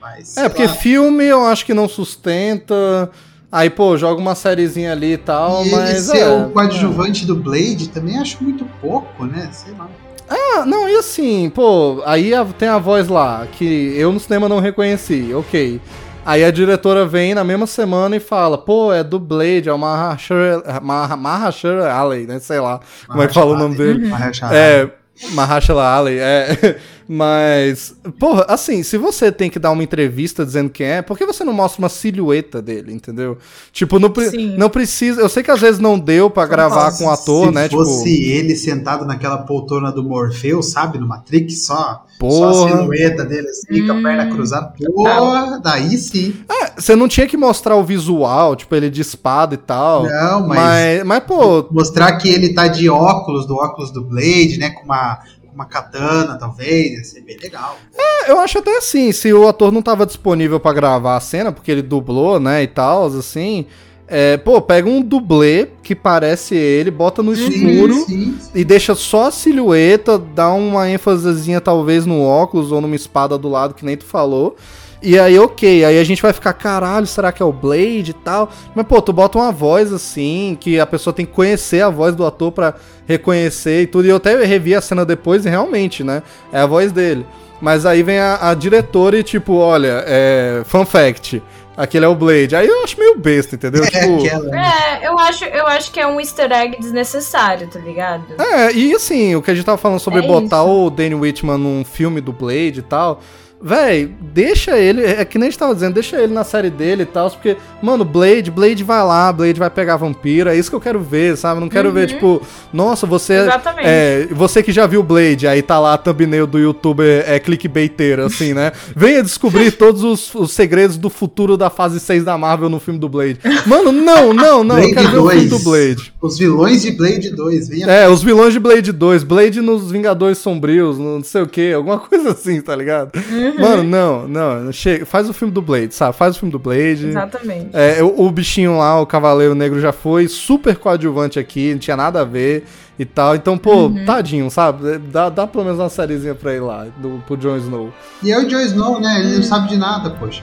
Mas, É, porque lá. filme eu acho que não sustenta. Aí, pô, joga uma sériezinha ali e tal, E ele mas. ser é, o coadjuvante do Blade também acho muito pouco, né? Sei lá. Ah, não, e assim, pô, aí tem a voz lá, que eu no cinema não reconheci, ok. Aí a diretora vem na mesma semana e fala, pô, é do Blade, é o Mahashara Mah- Mahashara Ali, né? Sei lá como é que fala o nome dele. Mahershala É, Mahashala Ali, é. Mas, porra, assim, se você tem que dar uma entrevista dizendo quem é, por que você não mostra uma silhueta dele, entendeu? Tipo, não, pre- não precisa. Eu sei que às vezes não deu pra gravar com o ator, Se né? fosse Tipo, ele sentado naquela poltrona do Morpheus, sabe? No Matrix, só, só a porra. silhueta dele assim, com a Hum. perna cruzada. Porra, daí sim. Você não tinha que mostrar o visual, tipo, ele de espada e tal. Não, mas, mas, mas, pô, mostrar que ele tá de óculos, do óculos do Blade, né? Com uma, uma katana, talvez, ia ser bem legal. eu acho até assim, se o ator não tava disponível pra gravar a cena, porque ele dublou, né, e tal, assim. É, pô, pega um dublê que parece ele, bota no escuro Sim, sim. e deixa só a silhueta, dá uma ênfasezinha talvez no óculos ou numa espada do lado, que nem tu falou. E aí, ok, aí a gente vai ficar, caralho, será que é o Blade e tal? Mas, pô, tu bota uma voz assim, que a pessoa tem que conhecer a voz do ator pra reconhecer e tudo. E eu até revi a cena depois e realmente, né? É a voz dele. Mas aí vem a, a diretora e, tipo, olha, é. Fun fact. Aquele é o Blade. Aí eu acho meio besta, entendeu? É tipo. aquela. É, eu acho, eu acho que é um easter egg desnecessário, tá ligado? É, e assim, o que a gente tava falando sobre É botar isso. o Danny Whitman num filme do Blade e tal. Véi, deixa ele, é que nem a gente tava dizendo, deixa ele na série dele e tal, porque, mano, Blade, Blade vai lá, Blade vai pegar vampiro, é isso que eu quero ver, sabe? Não quero ver, Uhum. tipo, nossa, você. Exatamente. É, você que já viu Blade, aí tá lá a thumbnail do youtuber é clickbaiteiro, assim, né? Venha descobrir todos os, os segredos do futuro da fase 6 da Marvel no filme do Blade. Mano, não, não, não, eu Blade quero ver o filme 2. do Blade. Os vilões de Blade 2, venha. É, os vilões de Blade 2, Blade nos Vingadores Sombrios, não sei o que, alguma coisa assim, tá ligado? Uhum. Mano, não, não, chega, faz o filme do Blade, sabe? Faz o filme do Blade. Exatamente. É, o, o bichinho lá, o Cavaleiro Negro, já foi super coadjuvante aqui, não tinha nada a ver e tal. Então, pô, Uhum. tadinho, sabe? Dá, dá pelo menos uma sériezinha pra ele lá, do, pro Jon Snow. E é o Joe Snow, né? Ele não sabe de nada, poxa.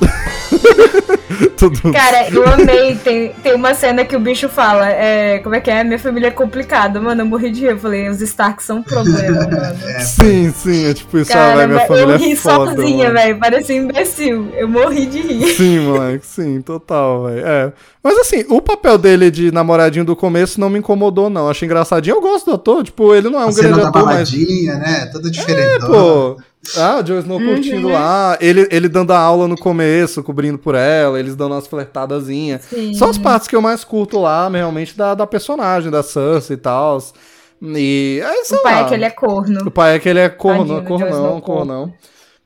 Tudo. Cara, eu amei. Tem, tem uma cena que o bicho fala: é, Como é que é? Minha família é complicada. Mano, eu morri de rir. Eu falei: Os Starks são um problema, mano. Sim, sim, é tipo isso, ah, Cara, velho, minha eu família ri é foda. sozinha, velho. Parecia um imbecil. Eu morri de rir. Sim, moleque, sim, total, velho. É. Mas assim, o papel dele de namoradinho do começo não me incomodou, não. Achei engraçadinho. Eu gosto do ator, tipo, ele não é um a cena grande da ator, mas. né? Toda diferente. Pô. Ah, o Jon Snow Uhum. curtindo lá, ele, ele dando a aula no começo, cobrindo por ela, eles dando umas flertadazinhas. Sim. São as partes que eu mais curto lá, realmente, da, da personagem, da Cersei e tal. E. É, O pai lá. é que ele é corno. O pai é que ele é corno, Tadinho cornão, Snow, cornão.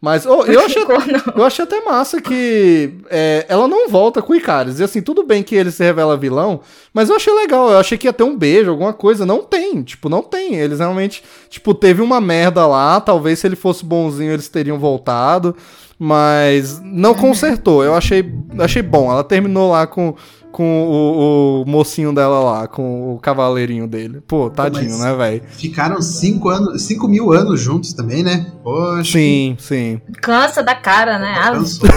Mas ô, eu achei Corno. eu achei até massa que é, ela não volta com o Icaris. E assim, tudo bem que ele se revela vilão, mas eu achei legal. Eu achei que ia ter um beijo, alguma coisa. Não tem, tipo, não tem. Eles realmente, tipo, teve uma merda lá. Talvez se ele fosse bonzinho eles teriam voltado, mas não consertou. Eu achei, achei bom. Ela terminou lá com, com o, o mocinho dela lá, com o cavaleirinho dele. Pô, tadinho, mas- né, velho? Ficaram 5 anos, cinco mil anos juntos também, né? Poxa. Sim, sim. Cansa da cara, né? Cansou.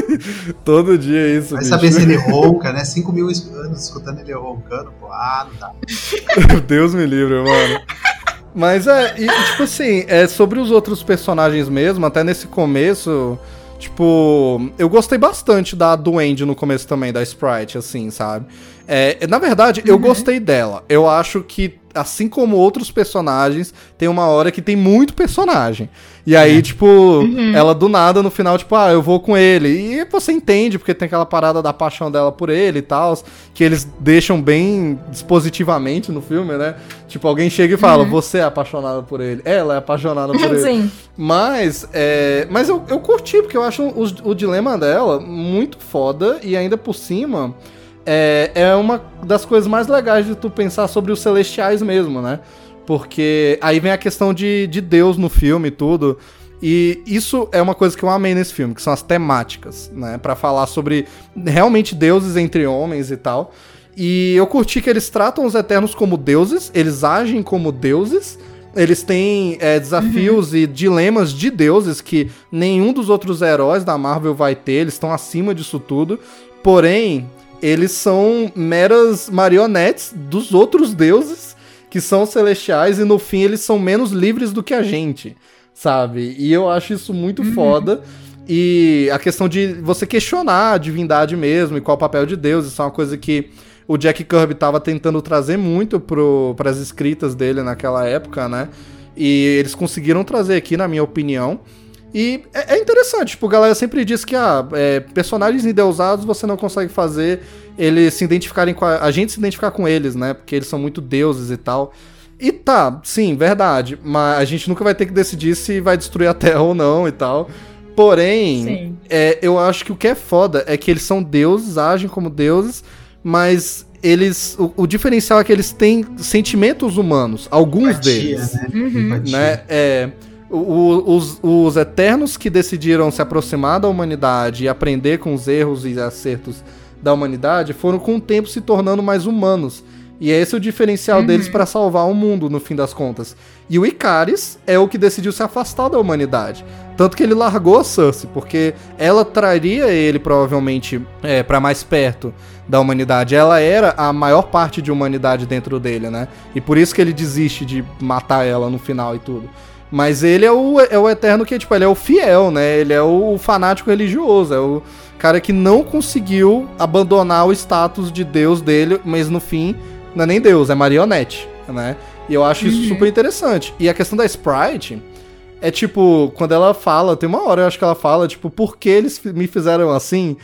Todo dia é isso, Vai bicho. saber se ele ronca, né? 5 mil anos escutando ele roncando, pô. Ah, não dá. Deus me livre, mano. Mas é, e, tipo assim, é sobre os outros personagens mesmo, até nesse começo, tipo, eu gostei bastante da Duende no começo também, da Sprite, assim, sabe? É, na verdade, eu gostei dela. Eu acho que, assim como outros personagens, tem uma hora que tem muito personagem. E aí, tipo, ela do nada no final, tipo, ah, eu vou com ele. E você entende, porque tem aquela parada da paixão dela por ele e tal, que eles deixam bem dispositivamente no filme, né? Tipo, alguém chega e fala, você é apaixonada por ele. Ela é apaixonada por ele. Sim. Mas, é, mas eu, eu curti, porque eu acho o, o dilema dela muito foda e ainda por cima. É, é uma das coisas mais legais de tu pensar sobre os celestiais mesmo, né? Porque aí vem a questão de, de Deus no filme e tudo. E isso é uma coisa que eu amei nesse filme, que são as temáticas, né? Para falar sobre realmente deuses entre homens e tal. E eu curti que eles tratam os Eternos como deuses, eles agem como deuses, eles têm é, desafios uhum. e dilemas de deuses que nenhum dos outros heróis da Marvel vai ter, eles estão acima disso tudo. Porém, eles são meras marionetes dos outros deuses que são celestiais e no fim eles são menos livres do que a gente sabe? E eu acho isso muito uhum. foda. E a questão de você questionar a divindade mesmo e qual o papel de Deus, isso é uma coisa que o Jack Kirby estava tentando trazer muito para as escritas dele naquela época, né? E eles conseguiram trazer aqui, na minha opinião. E é, é interessante, tipo, a galera sempre diz que ah, é, personagens endeusados você não consegue fazer eles se identificarem com a, a gente se identificar com eles, né? Porque eles são muito deuses e tal. E tá, sim, verdade. Mas a gente nunca vai ter que decidir se vai destruir a Terra ou não e tal. Porém, é, eu acho que o que é foda é que eles são deuses, agem como deuses, mas eles. O, o diferencial é que eles têm sentimentos humanos. Alguns Empatia, deles. Né? Uhum. né? É, o, os, os Eternos que decidiram se aproximar da humanidade e aprender com os erros e acertos da humanidade foram com o tempo se tornando mais humanos. E é esse o diferencial uhum. deles para salvar o mundo, no fim das contas. E o Icaris é o que decidiu se afastar da humanidade. Tanto que ele largou a Cersei, porque ela traria ele provavelmente é, para mais perto da humanidade. Ela era a maior parte de humanidade dentro dele, né? E por isso que ele desiste de matar ela no final e tudo. Mas ele é o, é o eterno que, tipo, ele é o fiel, né? Ele é o fanático religioso, é o cara que não conseguiu abandonar o status de Deus dele, mas no fim não é nem Deus, é marionete, né? E eu acho isso uhum. super interessante. E a questão da Sprite é tipo, quando ela fala, tem uma hora eu acho que ela fala, tipo, por que eles me fizeram assim?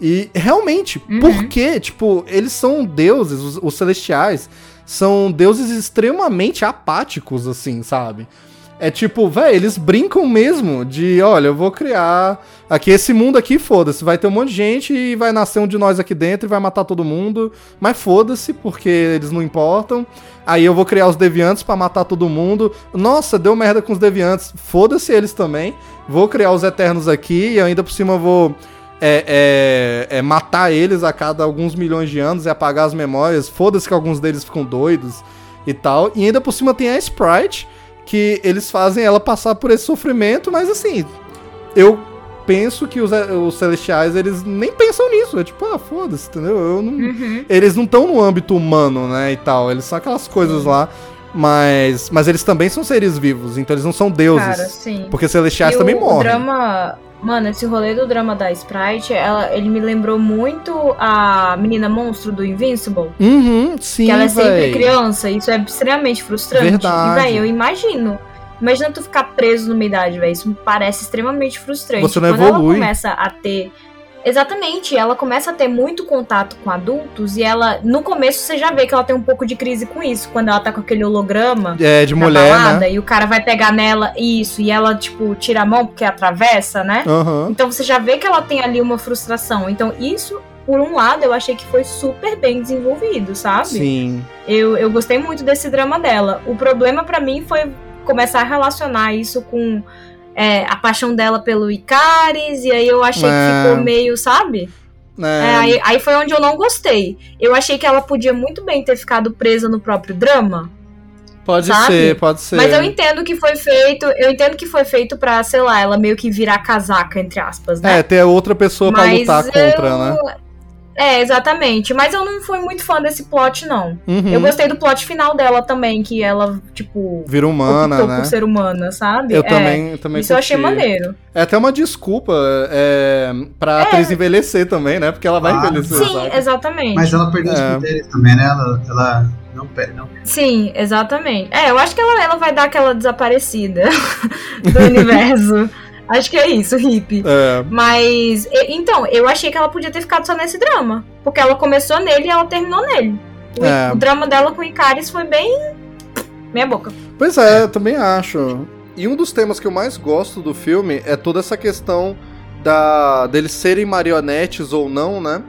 E realmente, uhum. por que? Tipo, eles são deuses, os, os celestiais, são deuses extremamente apáticos, assim, sabe? É tipo, velho, eles brincam mesmo de, olha, eu vou criar aqui esse mundo aqui, foda-se, vai ter um monte de gente e vai nascer um de nós aqui dentro e vai matar todo mundo, mas foda-se, porque eles não importam. Aí eu vou criar os deviantes para matar todo mundo. Nossa, deu merda com os deviantes, foda-se eles também. Vou criar os eternos aqui e ainda por cima vou é, é, é matar eles a cada alguns milhões de anos e apagar as memórias. Foda-se que alguns deles ficam doidos e tal. E ainda por cima tem a Sprite que eles fazem ela passar por esse sofrimento, mas assim, eu penso que os, os celestiais, eles nem pensam nisso. É tipo, ah, foda-se, entendeu? Não, uhum. Eles não estão no âmbito humano, né, e tal. Eles são aquelas coisas lá. Mas, mas eles também são seres vivos, então eles não são deuses. Cara, sim. Porque celestiais e também o, morrem. O drama, Mano, esse rolê do drama da Sprite, ela, ele me lembrou muito a menina monstro do Invincible. Uhum, sim. Que ela é sempre véi. criança. Isso é extremamente frustrante. Verdade. E, véi, eu imagino. Imagina tu ficar preso numa idade, velho. Isso me parece extremamente frustrante. Você não Quando evolui. ela começa a ter Exatamente, ela começa a ter muito contato com adultos e ela, no começo, você já vê que ela tem um pouco de crise com isso, quando ela tá com aquele holograma é, de mulher, balada, né? e o cara vai pegar nela, isso, e ela, tipo, tira a mão porque atravessa, né? Uhum. Então você já vê que ela tem ali uma frustração. Então, isso, por um lado, eu achei que foi super bem desenvolvido, sabe? Sim. Eu, eu gostei muito desse drama dela. O problema para mim foi começar a relacionar isso com é, a paixão dela pelo Icaris, e aí eu achei é. que ficou meio, sabe? É. é. aí, aí foi onde eu não gostei. Eu achei que ela podia muito bem ter ficado presa no próprio drama. Pode sabe? ser, pode ser. Mas eu entendo que foi feito, eu entendo que foi feito pra, sei lá, ela meio que virar casaca, entre aspas, né? É, ter outra pessoa Mas pra lutar contra, eu... né? É, exatamente. Mas eu não fui muito fã desse plot, não. Uhum. Eu gostei do plot final dela também, que ela, tipo. Vira humana, né? por ser humana, sabe? Eu é, também, eu também Isso curti. eu achei maneiro. É até uma desculpa é, pra é. atriz envelhecer também, né? Porque ela vai ah, envelhecer. Sim, sabe? exatamente. Mas ela perdeu é. os poderes também, né? Ela, ela não perde, não. Sim, exatamente. É, eu acho que ela, ela vai dar aquela desaparecida do universo. Acho que é isso, hippie. É. Mas, então, eu achei que ela podia ter ficado só nesse drama. Porque ela começou nele e ela terminou nele. O, é. o drama dela com o Icaris foi bem. meia boca. Pois é, eu também acho. E um dos temas que eu mais gosto do filme é toda essa questão da deles serem marionetes ou não, né?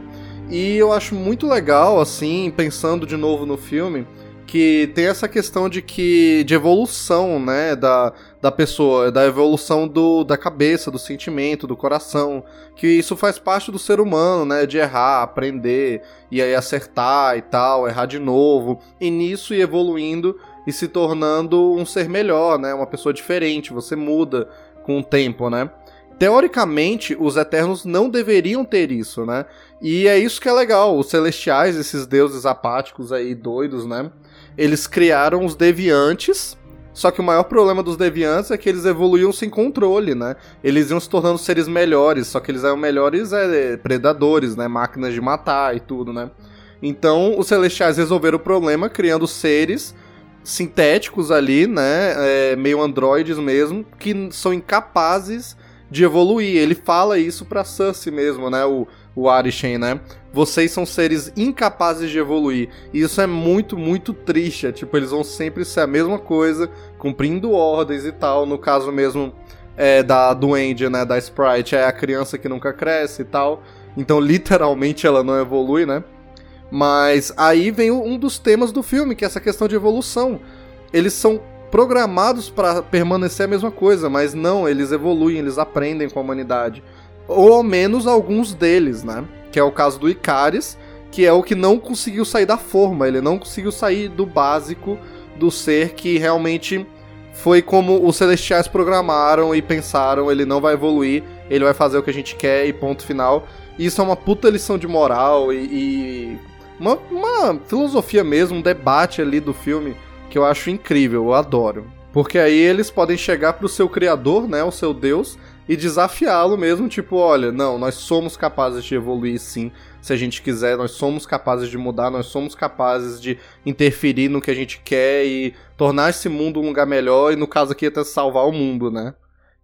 E eu acho muito legal, assim, pensando de novo no filme, que tem essa questão de que de evolução, né, da, da pessoa, da evolução do, da cabeça, do sentimento, do coração, que isso faz parte do ser humano, né, de errar, aprender e aí acertar e tal, errar de novo, e nisso ir evoluindo e se tornando um ser melhor, né, uma pessoa diferente, você muda com o tempo, né? Teoricamente, os Eternos não deveriam ter isso, né? E é isso que é legal. Os Celestiais, esses deuses apáticos aí, doidos, né? Eles criaram os Deviantes. Só que o maior problema dos Deviantes é que eles evoluíam sem controle, né? Eles iam se tornando seres melhores, só que eles eram melhores é, predadores, né? Máquinas de matar e tudo, né? Então, os Celestiais resolveram o problema criando seres sintéticos ali, né? É, meio androides mesmo, que são incapazes de evoluir. Ele fala isso pra Cersei mesmo, né? O, o Arishen, né? Vocês são seres incapazes de evoluir. E isso é muito, muito triste. É, tipo, eles vão sempre ser a mesma coisa, cumprindo ordens e tal. No caso mesmo é, da Duende, né? Da Sprite, é a criança que nunca cresce e tal. Então, literalmente, ela não evolui, né? Mas aí vem um dos temas do filme, que é essa questão de evolução. Eles são programados para permanecer a mesma coisa, mas não, eles evoluem, eles aprendem com a humanidade. Ou ao menos alguns deles, né? Que é o caso do Icaris, que é o que não conseguiu sair da forma, ele não conseguiu sair do básico do ser que realmente foi como os celestiais programaram e pensaram, ele não vai evoluir, ele vai fazer o que a gente quer e ponto final. Isso é uma puta lição de moral e, e uma, uma filosofia mesmo, um debate ali do filme que eu acho incrível, eu adoro. Porque aí eles podem chegar pro seu criador, né, o seu Deus, e desafiá-lo mesmo, tipo, olha, não, nós somos capazes de evoluir sim, se a gente quiser, nós somos capazes de mudar, nós somos capazes de interferir no que a gente quer e tornar esse mundo um lugar melhor, e no caso aqui até salvar o mundo, né?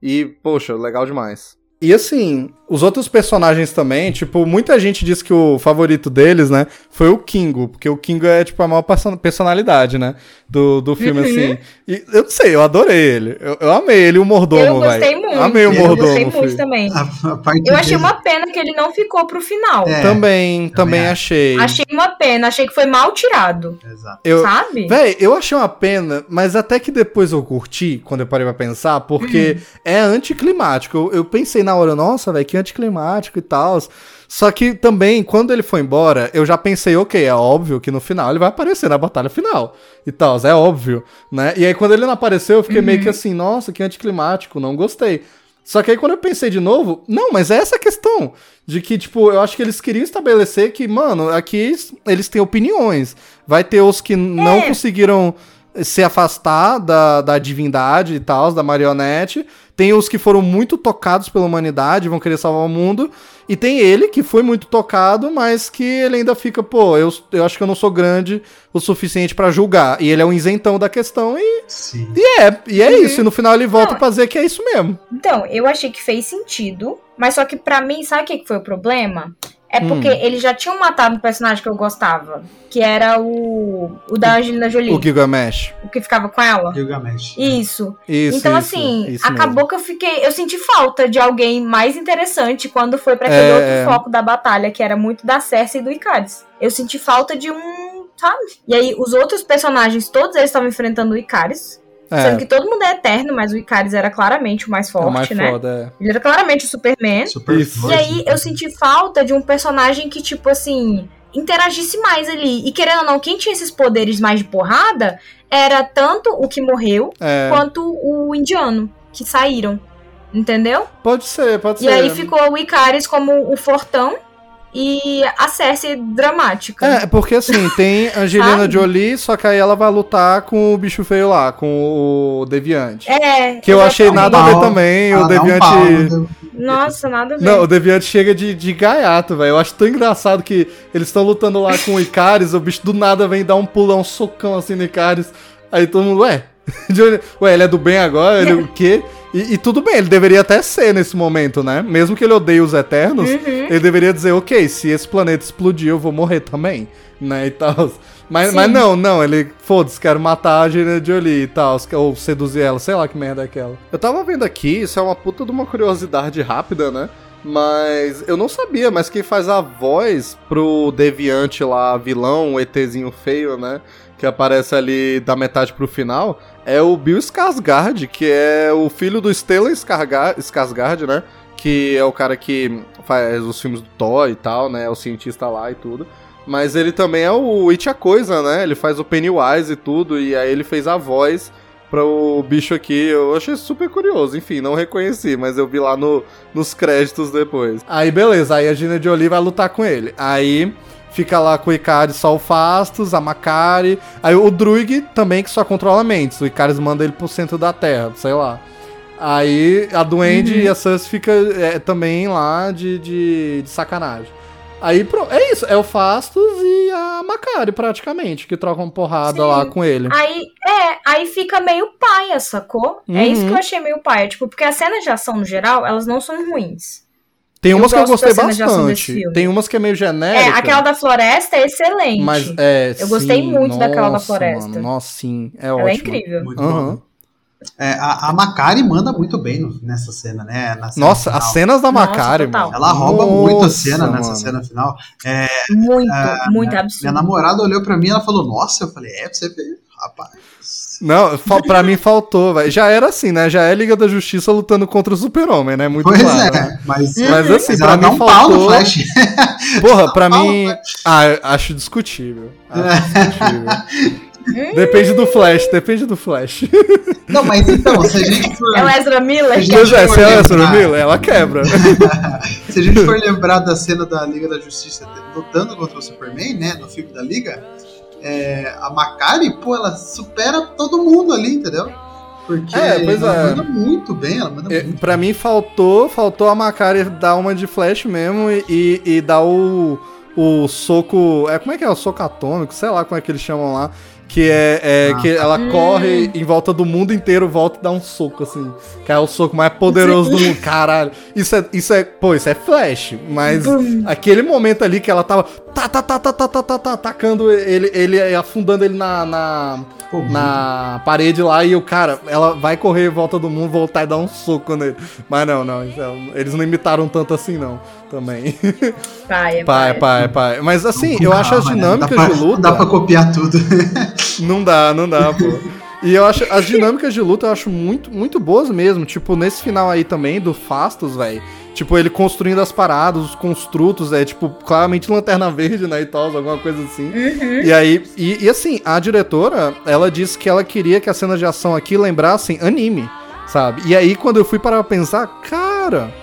E, poxa, legal demais. E assim, os outros personagens também, tipo, muita gente diz que o favorito deles, né, foi o Kingo, porque o Kingo é, tipo, a maior personalidade, né, do, do filme, uhum. assim. E eu não sei, eu adorei ele. Eu, eu amei ele, o mordomo, Eu gostei véio. muito. Amei o mordomo. Eu gostei muito também. A, a eu achei uma pena que ele não ficou pro final. É, também, também, também achei. Achei uma pena, achei que foi mal tirado. Exato. Eu, sabe? Véi, eu achei uma pena, mas até que depois eu curti, quando eu parei pra pensar, porque uhum. é anticlimático. Eu, eu pensei na hora, nossa, velho, que anticlimático e tal. Só que também, quando ele foi embora, eu já pensei, ok, é óbvio que no final ele vai aparecer na batalha final e tal, é óbvio, né? E aí quando ele não apareceu, eu fiquei uhum. meio que assim, nossa, que anticlimático, não gostei. Só que aí quando eu pensei de novo, não, mas é essa questão de que, tipo, eu acho que eles queriam estabelecer que, mano, aqui eles têm opiniões. Vai ter os que é. não conseguiram se afastar da, da divindade e tal, da marionete. Tem os que foram muito tocados pela humanidade, vão querer salvar o mundo. E tem ele, que foi muito tocado, mas que ele ainda fica, pô, eu, eu acho que eu não sou grande o suficiente para julgar. E ele é um isentão da questão e. Sim. E é, e é uhum. isso. E no final ele volta não, pra dizer que é isso mesmo. Então, eu achei que fez sentido. Mas só que para mim, sabe o que foi o problema? É porque hum. eles já tinham matado um personagem que eu gostava, que era o, o da Angelina Jolie. O Gilgamesh. O que ficava com ela. Gilgamesh. Isso. Isso. Então, isso, assim, isso acabou mesmo. que eu fiquei. Eu senti falta de alguém mais interessante quando foi para aquele é... outro é. foco da batalha, que era muito da Cersei e do Icaris. Eu senti falta de um. Sabe? E aí, os outros personagens, todos eles estavam enfrentando o Icaris. É. Sendo que todo mundo é eterno, mas o Icaris era claramente o mais forte, é o mais né? Foda, é. Ele era claramente o Superman. Super e aí eu senti falta de um personagem que, tipo assim, interagisse mais ali. E querendo ou não, quem tinha esses poderes mais de porrada era tanto o que morreu é. quanto o indiano que saíram. Entendeu? Pode ser, pode e ser. E aí ficou o Icaris como o fortão e a Cersei dramática. É, porque assim, tem Angelina Jolie, só que aí ela vai lutar com o bicho feio lá, com o Deviante. É. Que eu achei nada a ver também, o Deviante. Nossa, nada a ver. Não, o Deviante chega de, de gaiato, velho. Eu acho tão engraçado que eles estão lutando lá com o Icaris, o bicho do nada vem dar um pulão, um socão assim no Icaris. Aí todo mundo, ué, Ué, ele é do bem agora? Ele o quê? E, e, tudo bem, ele deveria até ser nesse momento, né? Mesmo que ele odeie os Eternos, uhum. ele deveria dizer, ok, se esse planeta explodir, eu vou morrer também, né? E tal. Mas, mas não, não, ele, foda-se, quero matar a Angelina Jolie e tal, ou seduzir ela, sei lá que merda é aquela. Eu tava vendo aqui, isso é uma puta de uma curiosidade rápida, né? Mas eu não sabia, mas quem faz a voz pro Deviante lá, vilão, o ETzinho feio, né? Que aparece ali da metade pro final, é o Bill Skarsgård, que é o filho do Stellan Skarsgård, né? Que é o cara que faz os filmes do Thor e tal, né? É o cientista lá e tudo. Mas ele também é o It a Coisa, né? Ele faz o Pennywise e tudo, e aí ele fez a voz para o bicho aqui. Eu achei super curioso. Enfim, não reconheci, mas eu vi lá no, nos créditos depois. Aí beleza, aí a Gina Oli vai lutar com ele. Aí fica lá com o Ikari só o Fastos, a Makari. Aí o Druig também que só controla mentes. O Ikari manda ele pro centro da Terra, sei lá. Aí a Duende uhum. e a Sans fica é, também lá de, de, de sacanagem. Aí pronto, é isso, é o Fastos e a Macari, praticamente, que trocam porrada Sim. lá com ele. Aí, é, aí fica meio paia, sacou? Uhum. É isso que eu uhum. achei meio paia, tipo, porque as cenas de ação, no geral, elas não são ruins. Tem umas eu que eu gostei bastante. Tem umas que é meio genérica. É, aquela da floresta é excelente. Mas é. Eu gostei muito nossa, daquela da floresta. Mano, nossa, sim. É Ela ótimo. é incrível. Muito uhum. É, a, a Macari manda muito bem no, nessa cena, né? Cena Nossa, final. as cenas da Macari, mano. Ela rouba Nossa, muito a cena mano. nessa cena final. É, muito, é, muito minha, absurdo. Minha namorada olhou pra mim e ela falou: Nossa, eu falei: É, você vê, rapaz. Não, pra mim faltou, velho. Já era assim, né? Já é Liga da Justiça lutando contra o Super-Homem, né? Muito pois claro, é, né? mas, mas assim, mas pra mim um faltou. Flash. Porra, pra mim. Ah, acho discutível. Acho discutível. Depende do Flash, depende do Flash. Não, mas então, se a gente for. É o Ezra Miller? Se, é, se é o Ezra Miller, ela quebra. se a gente for lembrar da cena da Liga da Justiça lutando contra o Superman, né? No filme da Liga, é, a Macari, pô, ela supera todo mundo ali, entendeu? Porque é, ela é. manda muito bem, ela manda é, muito. Pra mim faltou, faltou a Macari dar uma de flash mesmo e, e, e dar o, o soco. É, como é que é? O soco atômico, sei lá como é que eles chamam lá que é, é ah. que ela hum. corre em volta do mundo inteiro, volta e dá um soco, assim. Que é o soco mais poderoso do mundo. Caralho. Isso é, isso é. Pô, isso é flash. Mas aquele momento ali que ela tava. Tá, tá, tá, tá, tá, tá, tá, tá, atacando ele, ele afundando ele na. na na parede lá e o cara, ela vai correr em volta do mundo, voltar e dar um soco nele. Mas não, não, eles não imitaram tanto assim, não. Também. Pai, pai, pai, pai. Mas assim, eu acho as dinâmicas né? de luta. Não dá pra copiar tudo. não dá, não dá, pô. E eu acho as dinâmicas de luta eu acho muito, muito boas mesmo. Tipo, nesse final aí também do Fastos, velho. Tipo, ele construindo as paradas, os construtos, é tipo, claramente lanterna verde, né, e tal, alguma coisa assim. Uhum. E aí, e, e, assim, a diretora, ela disse que ela queria que as cenas de ação aqui lembrassem anime, sabe? E aí, quando eu fui para pensar, cara,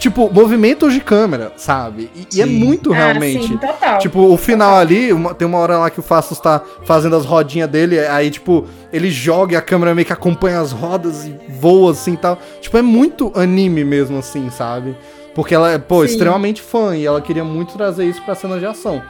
Tipo, movimentos de câmera, sabe? E, e é muito ah, realmente. sim, total. Tipo, o final total. ali, uma, tem uma hora lá que o Fastos tá fazendo as rodinhas dele, aí, tipo, ele joga e a câmera meio que acompanha as rodas e voa assim e tal. Tipo, é muito anime mesmo, assim, sabe? Porque ela é, pô, sim. extremamente fã e ela queria muito trazer isso pra cena de ação.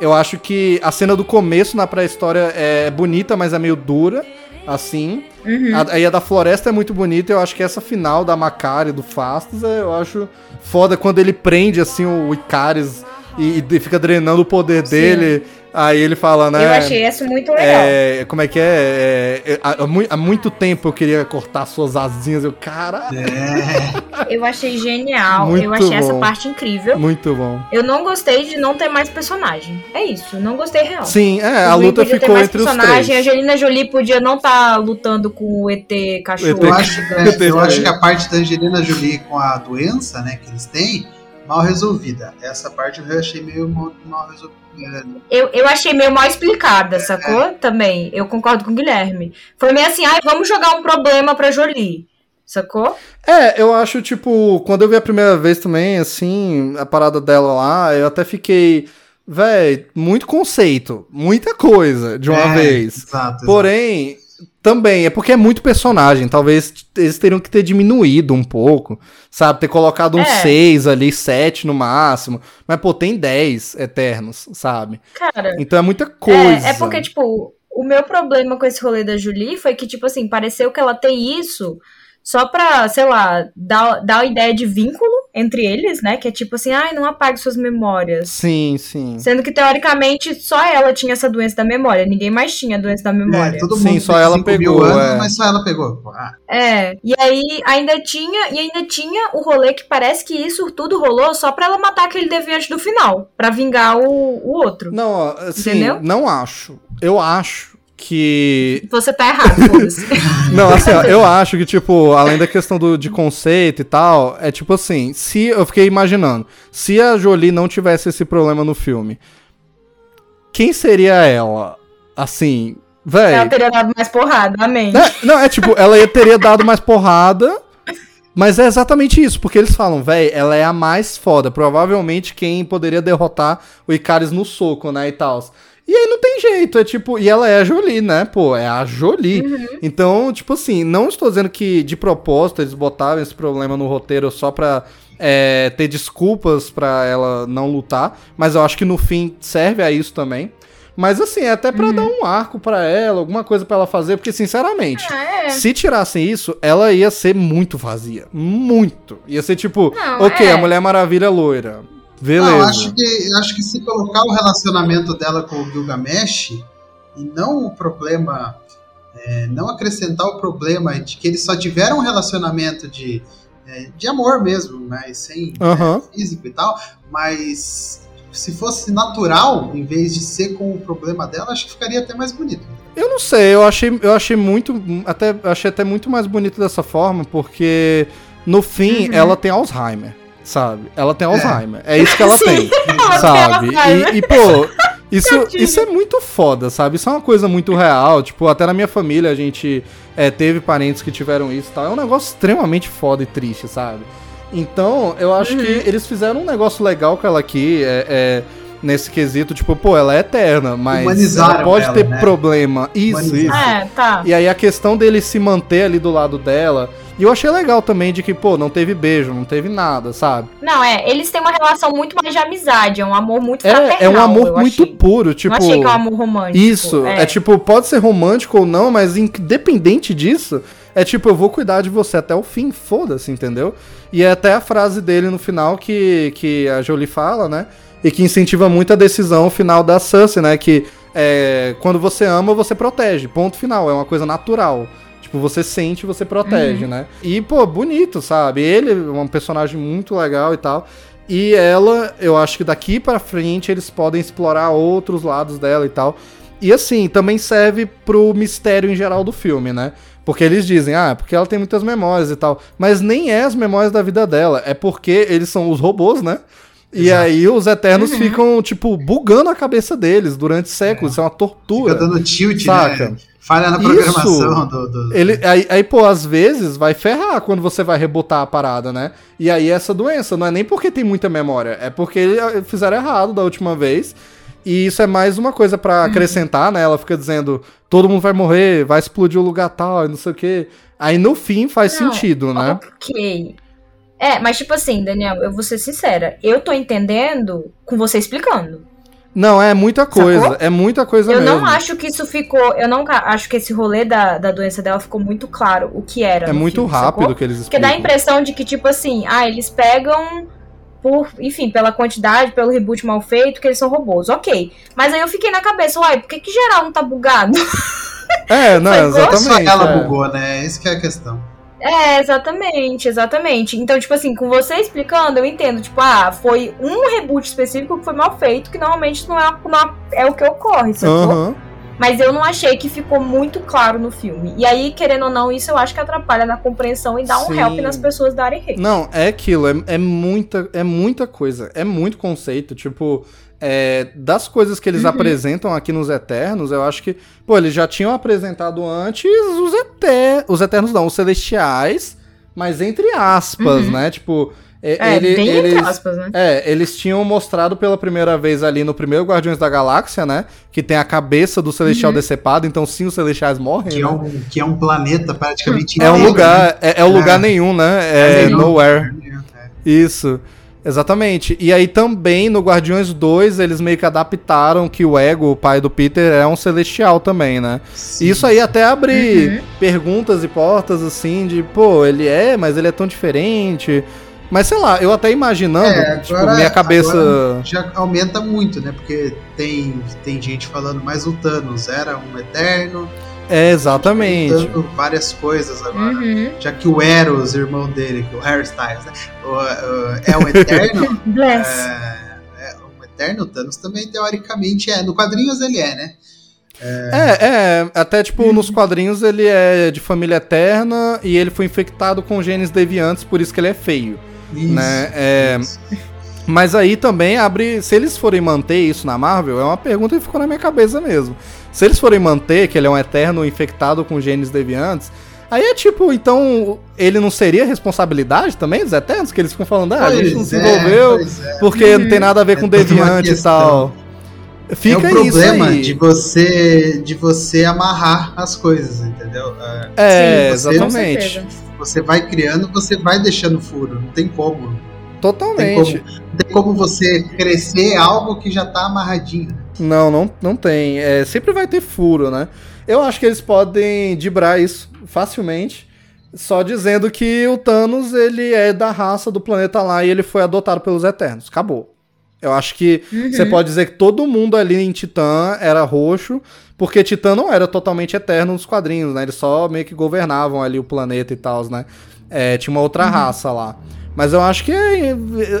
Eu acho que a cena do começo na pré-história é bonita, mas é meio dura assim. Uhum. A, aí a da Floresta é muito bonita. Eu acho que essa final da Macari, do Fastos, é, eu acho foda quando ele prende, assim, o Icaris e, e fica drenando o poder Sim. dele. Aí ele fala, né? Eu achei isso muito legal. É, como é que é? é, é há, há, muito tempo eu queria cortar suas asinhas. Eu, cara. É. Eu achei genial. Muito eu achei bom. essa parte incrível. Muito bom. Eu não gostei de não ter mais personagem. É isso. Não gostei real. Sim, é. a luta ficou entre os três. A Angelina Jolie podia não estar tá lutando com o ET cachorro. Eu acho, é, eu acho que a parte da Angelina Jolie com a doença, né, que eles têm, mal resolvida. Essa parte eu achei meio mal, resolvida eu, eu achei meio mal explicada, sacou? É. Também. Eu concordo com o Guilherme. Foi meio assim, ah, vamos jogar um problema pra Jolie. Sacou? É, eu acho, tipo, quando eu vi a primeira vez também, assim, a parada dela lá, eu até fiquei. Véi, muito conceito, muita coisa de uma é, vez. Exato, Porém, exato. Também, é porque é muito personagem. Talvez eles teriam que ter diminuído um pouco, sabe? Ter colocado uns 6 é. ali, 7 no máximo. Mas, pô, tem 10 eternos, sabe? Cara. Então é muita coisa. É, é porque, tipo, o meu problema com esse rolê da Julie foi que, tipo assim, pareceu que ela tem isso só pra, sei lá, dar, dar a ideia de vínculo entre eles, né? Que é tipo assim, ai, não apague suas memórias. Sim, sim. Sendo que, teoricamente, só ela tinha essa doença da memória. Ninguém mais tinha a doença da memória. É, todo Sim, mundo só tem ela 5 mil pegou, anos, é. mas só ela pegou. Ah, É, e aí ainda tinha, e ainda tinha o rolê que parece que isso tudo rolou só pra ela matar aquele deviante do final, Pra vingar o, o outro. Não, ó, assim, Entendeu? não acho. Eu acho que. Você tá errado, foda-se. Não, assim, ó, eu acho que, tipo, além da questão do, de conceito e tal, é tipo assim, se. Eu fiquei imaginando, se a Jolie não tivesse esse problema no filme, quem seria ela? Assim, Ela velho. teria dado mais porrada, amém. não, é tipo, ela ia- teria dado mais porrada. Mas é exatamente isso, porque eles falam, véi, ela é a mais foda. Provavelmente quem poderia derrotar o Icaris no soco, né, e tal. E aí não tem jeito, é tipo, e ela é a Jolie, né, pô, é a Jolie. Então, tipo assim, não estou dizendo que de propósito eles botaram esse problema no roteiro só pra é, ter desculpas pra ela não lutar, mas eu acho que no fim serve a isso também. Mas assim, é até pra dar um arco pra ela, alguma coisa pra ela fazer, porque sinceramente, Ah, é. se tirassem isso, ela ia ser muito vazia. Muito. Ia ser tipo, Não, ok, é. a Mulher Maravilha loira. Beleza. Não, acho que, acho que se colocar o relacionamento dela com o Gilgamesh e não o problema, é, não acrescentar o problema de que eles só tiveram um relacionamento de, é, de amor mesmo, mas sem é, físico e tal, mas se fosse natural, em vez de ser com o problema dela, acho que ficaria até mais bonito. Eu não sei, eu achei, eu achei muito. Até, achei até muito mais bonito dessa forma, porque no fim Uhum. ela tem Alzheimer, sabe? Ela tem Alzheimer. É, isso que ela Sim, tem, ela sabe? tem. E, e, pô. Isso, isso é muito foda, sabe? Isso é uma coisa muito real. Tipo, até na minha família a gente é, teve parentes que tiveram isso e tal. É um negócio extremamente foda e triste, sabe? Então, eu acho Uhum. que eles fizeram um negócio legal com ela aqui, é, é, nesse quesito, tipo, pô, ela é eterna, mas ela pode ela, ter né? problema. Isso, Humanizaram. isso. É, tá. E aí a questão dele se manter ali do lado dela. E eu achei legal também de que, pô, não teve beijo, não teve nada, sabe? Não, é, eles têm uma relação muito mais de amizade, é um amor muito fraternal. É, é um amor muito achei. puro, tipo. Não achei que é um amor romântico. Isso, é. tipo, pode ser romântico ou não, mas independente disso, é tipo, eu vou cuidar de você até o fim, foda-se, entendeu? E é até a frase dele no final que, que a Jolie fala, né? E que incentiva muito a decisão final da Cersei, né? Que é, quando você ama, você protege. Ponto final, é uma coisa natural. Tipo, você sente, você protege, né? E, pô, bonito, sabe? Ele é um personagem muito legal e tal. E ela, eu acho que daqui pra frente eles podem explorar outros lados dela e tal. E assim, também serve pro mistério em geral do filme, né? Porque eles dizem, ah, porque ela tem muitas memórias e tal. Mas nem é as memórias da vida dela, é porque eles são os robôs, né? E Exato. aí os Eternos ficam, tipo, bugando a cabeça deles durante séculos. Isso é uma tortura. Fica dando tilt, Saca? né? Falha na Isso. programação do, do- Ele, aí, aí, pô, às vezes vai ferrar quando você vai rebotar a parada, né? E aí essa doença não é nem porque tem muita memória, é porque eh, fizeram errado da última vez. E isso é mais uma coisa pra acrescentar, né? Ela fica dizendo, todo mundo vai morrer, vai explodir o lugar tal, e não sei o quê. Aí no fim faz Não, sentido, né? Ok. É, mas tipo assim, Daniel, eu vou ser sincera. Eu tô entendendo com você explicando. Não, é muita coisa, Sacou? é muita coisa eu mesmo. não acho que isso ficou. Eu não acho que esse rolê da, da doença dela ficou muito claro o que era. É muito filme, rápido sacou? que eles Porque dá a explicam. impressão de que, tipo assim, ah, eles pegam por, enfim, pela quantidade, pelo reboot mal feito, que eles são robôs. Ok. Mas aí eu fiquei na cabeça, uai, por que, que geral não tá bugado? É, não, Sacou? Só exatamente. ela é. bugou, né? Essa que é a questão. É, exatamente, exatamente. Então, tipo assim, com você explicando, eu entendo, tipo, ah, foi um reboot específico que foi mal feito, que normalmente não é, não é o que ocorre, sacou? Aham. Mas eu não achei que ficou muito claro no filme. E aí, querendo ou não, isso eu acho que atrapalha na compreensão e dá um Sim. help nas pessoas darem hate. Não, é aquilo, é, é muita, é muita coisa, é muito conceito, tipo, é, das coisas que eles Uhum. apresentam aqui nos Eternos, eu acho que, pô, eles já tinham apresentado antes os Eternos, os Eternos não, os Celestiais, mas entre aspas, Uhum. né, tipo, é, É, ele- bem eles... entre aspas, né? É, eles tinham mostrado pela primeira vez ali no primeiro Guardiões da Galáxia, né? Que tem a cabeça do Celestial Uhum. decepado, então sim, os Celestiais morrem, Que é né? um, que é um planeta praticamente É um inteiro, lugar, é, é o lugar É. nenhum, né? É É nenhum. nowhere. né? Isso. Exatamente. E aí também no Guardiões 2 eles meio que adaptaram que o Ego, o pai do Peter, é um celestial também, né? Sim. E Isso aí até abre Uhum. perguntas e portas assim de, pô, ele é, mas ele é tão diferente. Mas sei lá, eu até imaginando, É, tipo, agora- minha cabeça. já aumenta muito, né? Porque tem, tem gente falando, mas o Thanos era um eterno, É, exatamente. várias coisas agora. Uhum. Já que o Eros, irmão dele, que é o Harry Styles, né? o- o- é um eterno, Bless. é, é um eterno, o Thanos também teoricamente é. No quadrinhos ele é, né? É, é, até tipo, nos quadrinhos ele é de família eterna e ele foi infectado com genes deviantes, por isso que ele é feio. Isso, Né, é, isso. Mas aí também abre. Se eles forem manter isso na Marvel, é uma pergunta que ficou na minha cabeça mesmo. Se eles forem manter que ele é um eterno infectado com genes deviantes, aí é tipo, então ele não seria responsabilidade também dos eternos? Que eles ficam falando, ah, a gente não Pois se é, envolveu pois é. porque não tem nada a ver É com deviante e tal. Fica é o problema isso aí. de você de você amarrar as coisas, entendeu? É, Sim, você- Com exatamente. Você vai criando, você vai deixando furo, não tem como. Não tem Totalmente. como, não tem como você crescer algo que já tá amarradinho. Não, não, não tem. É, sempre vai ter furo, né? Eu acho que eles podem dibrar isso facilmente, só dizendo que o Thanos ele é da raça do planeta lá e ele foi adotado pelos Eternos. Acabou. Eu acho que Uhum. você pode dizer que todo mundo ali em Titã era roxo, porque Titã não era totalmente eterno nos quadrinhos, né? Eles só meio que governavam ali o planeta e tal, né? É, tinha uma outra raça lá. Mas eu acho que é, é,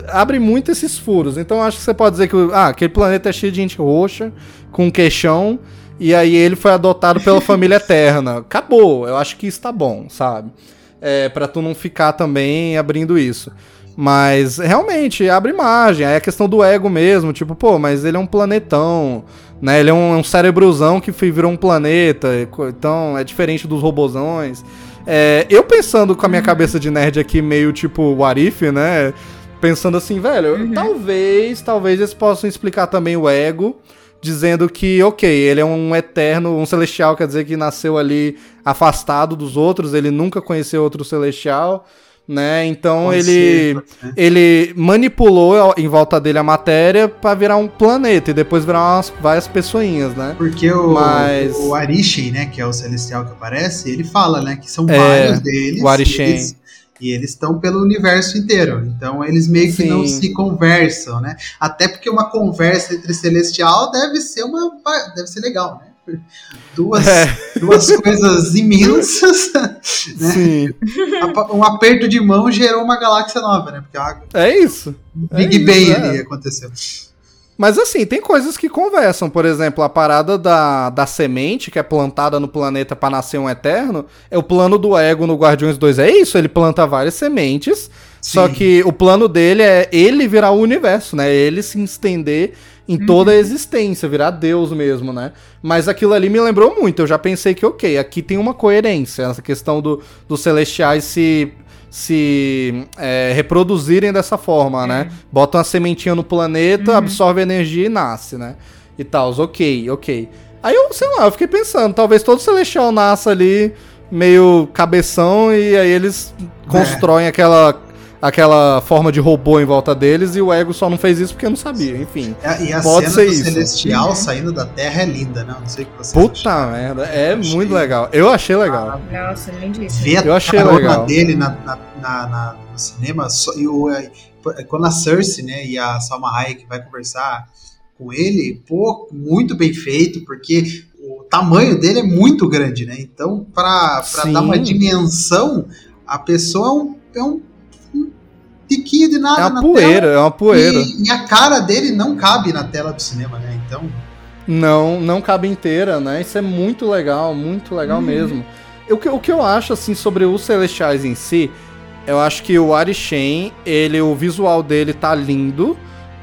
abre muito esses furos. Então eu acho que você pode dizer que ah, aquele planeta é cheio de gente roxa, com queixão, e aí ele foi adotado pela família eterna. Acabou. Eu acho que isso tá bom, sabe? É, pra tu não ficar também abrindo isso. Mas realmente abre imagem. Aí é a questão do ego mesmo, tipo, pô, mas ele é um planetão, né? Ele é um, um cérebrozão que virou um planeta, então é diferente dos robozões. É, eu pensando com a minha cabeça de nerd aqui, meio tipo what if, né? Pensando assim, velho, talvez, talvez eles possam explicar também o ego, dizendo que, ok, ele é um eterno, um celestial, quer dizer que nasceu ali afastado dos outros, ele nunca conheceu outro celestial, né? Então Pode ele ser. ele manipulou em volta dele a matéria pra virar um planeta e depois virar umas, várias pessoinhas, né? Porque o, Mas- o Arishem, né, que é o celestial que aparece, ele fala, né, que são É, vários deles. o. E eles, e eles estão pelo universo inteiro. Então eles meio que Sim. não se conversam, né? Até porque uma conversa entre celestial deve ser uma deve ser legal, né? Duas, É. duas coisas imensas. né? Sim. Um aperto de mão gerou uma galáxia nova, né? Porque a É isso. Big É Bang isso, ali é. aconteceu. Mas assim, tem coisas que conversam. Por exemplo, a parada da, da semente que é plantada no planeta pra nascer um eterno. É o plano do ego no Guardiões 2. É isso, ele planta várias sementes. Só Sim. que o plano dele é ele virar o universo, né? Ele se estender em toda a existência, virar Deus mesmo, né? Mas aquilo ali me lembrou muito. Eu já pensei que, ok, aqui tem uma coerência. Essa questão do, dos celestiais se, se é, reproduzirem dessa forma, né? Botam a sementinha no planeta, absorve energia e nasce, né? E tal, ok, ok. Aí eu, sei lá, eu fiquei pensando, talvez todo celestial nasça ali meio cabeção e aí eles constroem aquela aquela forma de robô em volta deles e o ego só não fez isso porque não sabia, enfim. E a Pode cena ser do isso. Celestial Uhum. saindo da Terra é linda, né? Não sei o que você Puta merda, é Eu achei- muito legal. Eu achei legal. Nossa, lindíssimo. Ver a Eu achei carona legal. dele na, na, na- na- no cinema, só- e o, é, quando a Cersei né, e a Salma Hayek vai conversar com ele, pô, muito bem feito, porque o tamanho dele é muito grande, né? Então, para Sim. dar uma dimensão, a pessoa é um, é um tiquinho de nada É na uma poeira, é uma tela. poeira. E, a cara dele não cabe na tela do cinema, né? Então, Não, não cabe inteira, né? Isso é muito legal, muito legal mesmo. O que, o que eu acho, assim, sobre os Celestiais em si, eu acho que o Arishem, ele, o visual dele tá lindo,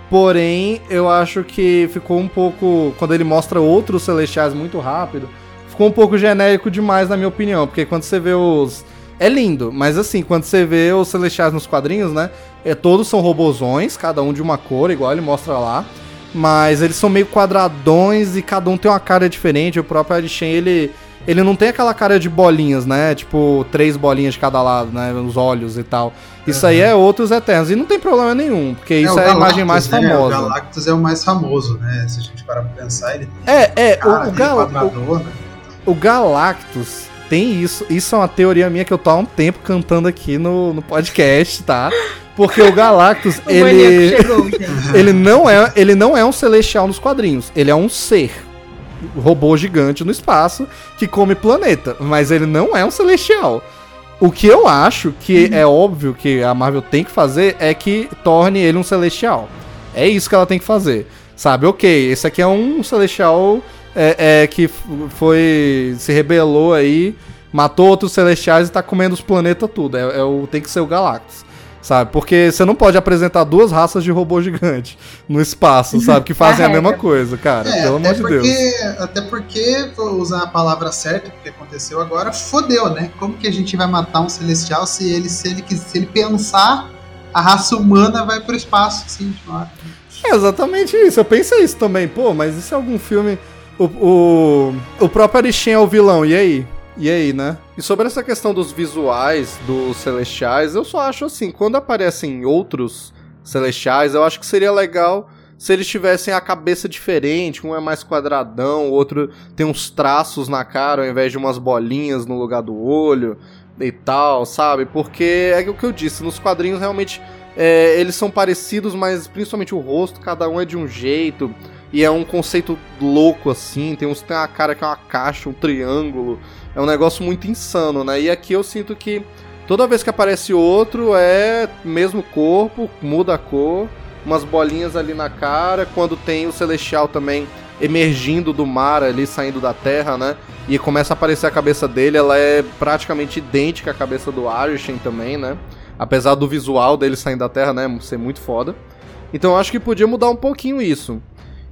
porém, eu acho que ficou um pouco, quando ele mostra outros Celestiais muito rápido, ficou um pouco genérico demais, na minha opinião, porque quando você vê os... É lindo, mas assim, quando você vê os Celestiais nos quadrinhos, né, é, todos são robozões, cada um de uma cor, igual ele mostra lá, mas eles são meio quadradões e cada um tem uma cara diferente. O próprio Arishem, ele, ele não tem aquela cara de bolinhas, né? Tipo, três bolinhas de cada lado, né? Os olhos e tal. Isso aí é outros Eternos. E não tem problema nenhum, porque isso o é a imagem mais né? O famosa. Galactus é o mais famoso, né? Se a gente parar pra pensar, ele tem É, é, cara o, o, Gal- o, quadradona. o Galactus tem isso. Isso é uma teoria minha que eu tô há um tempo cantando aqui no, no podcast, tá? Porque o Galactus, O ele. chegou, ele não é ele não é um celestial nos quadrinhos. Ele é um ser robô gigante no espaço que come planeta, mas ele não é um celestial. O que eu acho que é óbvio que a Marvel tem que fazer é que torne ele um celestial. É isso que ela tem que fazer. Sabe, ok, esse aqui é um celestial é, é, que foi. se rebelou aí, matou outros celestiais e tá comendo os planetas tudo. É, é o, tem que ser o Galactus. Sabe? Porque você não pode apresentar duas raças de robô gigante no espaço, sabe? Que fazem a Carrega. mesma coisa, cara. É, pelo amor de porque, Deus. Até porque, vou usar a palavra certa, porque aconteceu agora, fodeu, né? Como que a gente vai matar um celestial se ele, se ele, se ele pensar, a raça humana vai pro espaço, assim, de uma hora. É exatamente isso. Eu pensei isso também. Pô, mas e se algum filme. O, o, o próprio Arishin é o vilão, e aí? E aí, né? E sobre essa questão dos visuais dos celestiais, eu só acho assim, quando aparecem outros celestiais, eu acho que seria legal se eles tivessem a cabeça diferente, um é mais quadradão, o outro tem uns traços na cara ao invés de umas bolinhas no lugar do olho e tal, sabe? Porque é o que eu disse, nos quadrinhos realmente é, eles são parecidos, mas principalmente o rosto, cada um é de um jeito. E é um conceito louco, assim. Tem uns tem uma cara que é uma caixa, um triângulo. É um negócio muito insano, né? E aqui eu sinto que toda vez que aparece outro é mesmo corpo, muda a cor, umas bolinhas ali na cara. Quando tem o Celestial também emergindo do mar ali, saindo da terra, né? E começa a aparecer a cabeça dele, ela é praticamente idêntica à cabeça do Arishin também, né? Apesar do visual dele saindo da terra, né? Ser muito foda. Então eu acho que podia mudar um pouquinho isso.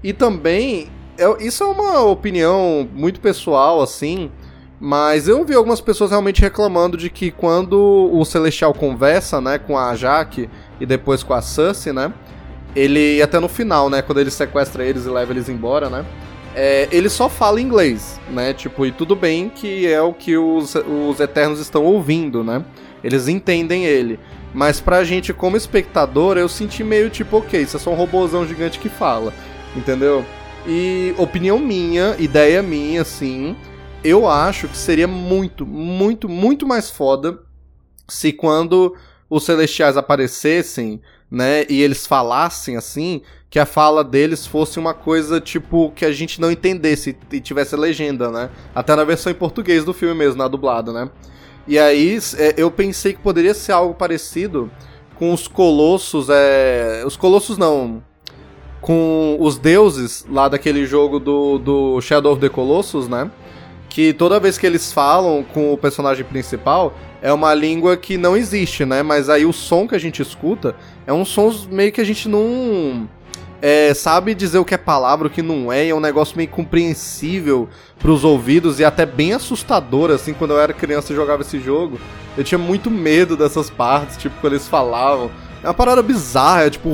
E também, é- isso é uma opinião muito pessoal, assim, mas eu vi algumas pessoas realmente reclamando de que quando o Celestial conversa, né, com a Jaque e depois com a Cersei, né, ele, até no final, né, quando ele sequestra eles e leva eles embora, né, é, ele só fala inglês, né, tipo, e tudo bem que é o que os, os Eternos estão ouvindo, né, eles entendem ele. Mas pra gente, como espectador, eu senti meio tipo, ok, isso é só um robôzão gigante que fala, entendeu? E opinião minha, ideia minha, assim, eu acho que seria muito, muito, muito mais foda se quando os celestiais aparecessem, né, e eles falassem assim, que a fala deles fosse uma coisa tipo que a gente não entendesse e tivesse legenda, né? Até na versão em português do filme mesmo, na dublada, né? E aí é, eu pensei que poderia ser algo parecido com os colossos, é, os colossos não, com os deuses lá daquele jogo do, do Shadow of the Colossus, né? Que toda vez que eles falam com o personagem principal é uma língua que não existe, né? Mas aí o som que a gente escuta é um som meio que a gente não é, sabe dizer o que é palavra, o que não é, e é um negócio meio compreensível pros ouvidos e até bem assustador, assim, quando eu era criança e jogava esse jogo. Eu tinha muito medo dessas partes, tipo, quando eles falavam. É uma parada bizarra, é tipo.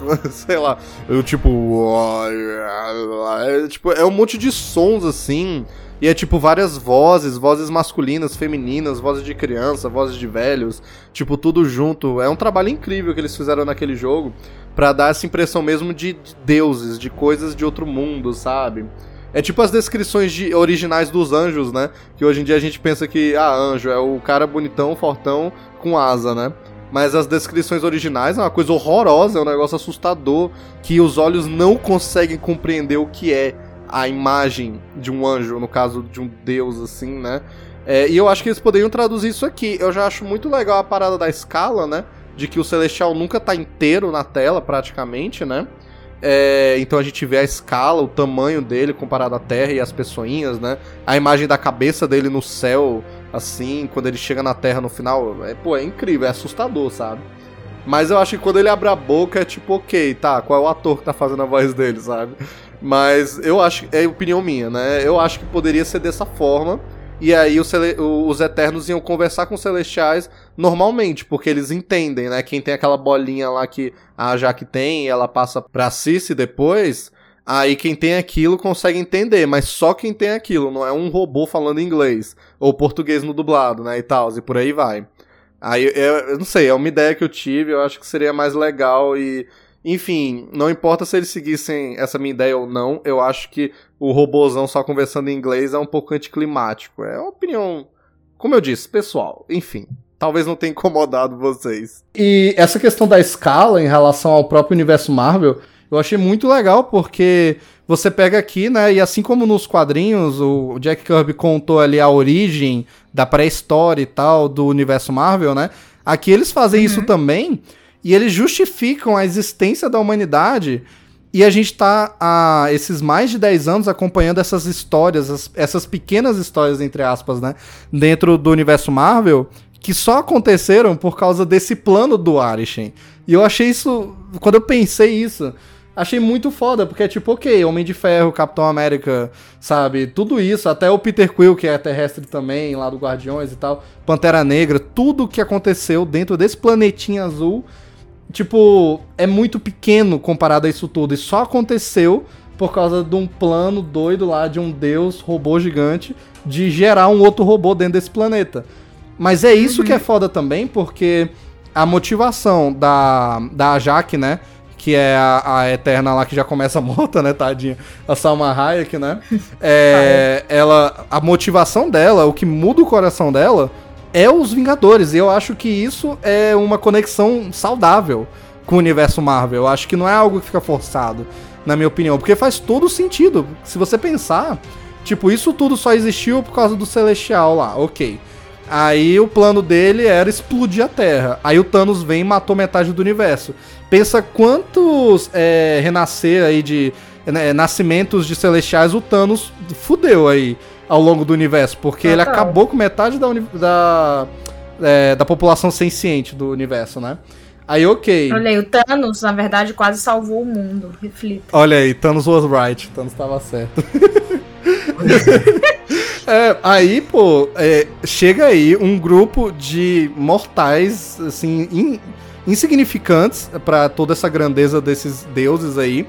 Sei lá, eu tipo. É, tipo, é um monte de sons assim. E é tipo várias vozes, vozes masculinas, femininas, vozes de criança, vozes de velhos, tipo tudo junto. É um trabalho incrível que eles fizeram naquele jogo pra dar essa impressão mesmo de, de deuses, de coisas de outro mundo, sabe? É tipo as descrições de, originais dos anjos, né? Que hoje em dia a gente pensa que, ah, anjo é o cara bonitão, fortão, com asa, né? Mas as descrições originais é uma coisa horrorosa, é um negócio assustador, que os olhos não conseguem compreender o que é a imagem de um anjo, no caso de um deus, assim, né? É, e eu acho que eles poderiam traduzir isso aqui. Eu já acho muito legal a parada da escala, né? De que o Celestial nunca tá inteiro na tela, praticamente, né? É, então a gente vê a escala, o tamanho dele comparado à Terra e as pessoinhas, né? A imagem da cabeça dele no céu, assim, quando ele chega na Terra no final. É, pô, é incrível, é assustador, sabe? Mas eu acho que quando ele abre a boca é tipo, ok, tá, qual é o ator que tá fazendo a voz dele, sabe? Mas eu acho, é opinião minha, né? Eu acho que poderia ser dessa forma. E aí os, os Eternos iam conversar com os Celestiais normalmente, porque eles entendem, né? Quem tem aquela bolinha lá que a Jaque tem, e ela passa pra Cici depois. Aí quem tem aquilo consegue entender, mas só quem tem aquilo, não é um robô falando inglês ou português no dublado, né, e tal, e por aí vai. Aí eu, eu não sei, é uma ideia que eu tive, eu acho que seria mais legal e enfim, não importa se eles seguissem essa minha ideia ou não, eu acho que o robôzão só conversando em inglês é um pouco anticlimático. É uma opinião, como eu disse, pessoal. Enfim, talvez não tenha incomodado vocês. E essa questão da escala em relação ao próprio universo Marvel, eu achei muito legal porque você pega aqui, né, e assim como nos quadrinhos, o Jack Kirby contou ali a origem da pré-história e tal do universo Marvel, né? Aqui eles fazem uhum. isso também e eles justificam a existência da humanidade e a gente tá há esses mais de 10 anos acompanhando essas histórias, essas pequenas histórias, entre aspas, né? Dentro do universo Marvel, que só aconteceram por causa desse plano do Arishem. E eu achei isso. Quando eu pensei isso, achei muito foda, porque é tipo, ok, Homem de Ferro, Capitão América, sabe? Tudo isso, até o Peter Quill, que é terrestre também, lá do Guardiões e tal, Pantera Negra, tudo que aconteceu dentro desse planetinho azul tipo, é muito pequeno comparado a isso tudo. E só aconteceu por causa de um plano doido lá de um deus robô gigante de gerar um outro robô dentro desse planeta. Mas é isso uhum. que é foda também, porque a motivação da, da Jaque, né? Que é a, a, Eterna lá que já começa morta, né, tadinha? A Salma Hayek, né? É, ela, a motivação dela, o que muda o coração dela, é os Vingadores. E eu acho que isso é uma conexão saudável com o universo Marvel. Eu acho que não é algo que fica forçado, na minha opinião. Porque faz todo sentido. Se você pensar, tipo, isso tudo só existiu por causa do Celestial lá, ok. Aí o plano dele era explodir a Terra. Aí o Thanos vem e matou metade do universo. Pensa quantos é, renascer aí de né, nascimentos de celestiais o Thanos fudeu aí ao longo do universo, porque ele acabou com metade da, da, é, da população senciente do universo, né? Aí, ok. Olha aí, o Thanos, na verdade, quase salvou o mundo. Reflita. Olha aí, Thanos was right. Thanos estava certo. é, aí, pô, é, chega aí um grupo de mortais, assim, in, insignificantes para toda essa grandeza desses deuses aí,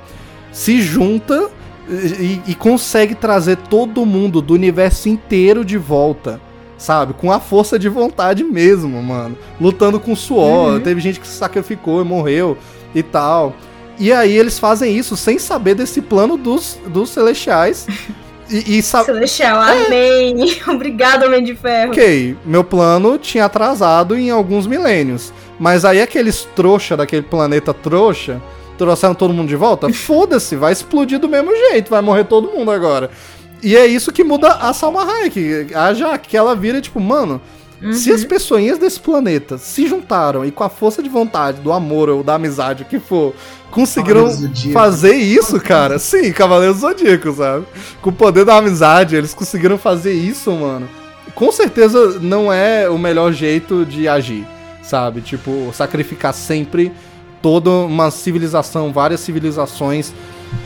se junta e, e, consegue trazer todo mundo do universo inteiro de volta. Sabe? Com a força de vontade mesmo, mano. Lutando com suor. Uhum. Teve gente que se sacrificou e morreu e tal. E aí eles fazem isso sem saber desse plano dos, dos celestiais. E, e Celestial, é. amém. Obrigado, Homem de Ferro. Ok, meu plano tinha atrasado em alguns milênios. Mas aí aqueles trouxa daquele planeta trouxa trouxeram todo mundo de volta, foda-se, vai explodir do mesmo jeito, vai morrer todo mundo agora. E é isso que muda a Salma Hayek, a Jaque, que ela vira tipo, mano, uhum. se as pessoinhas desse planeta se juntaram e com a força de vontade, do amor ou da amizade, o que for, conseguiram fazer isso, cara. Sim, Cavaleiros Zodíaco, sabe? Com o poder da amizade, eles conseguiram fazer isso, mano. Com certeza não é o melhor jeito de agir, sabe? Tipo, sacrificar sempre toda uma civilização, várias civilizações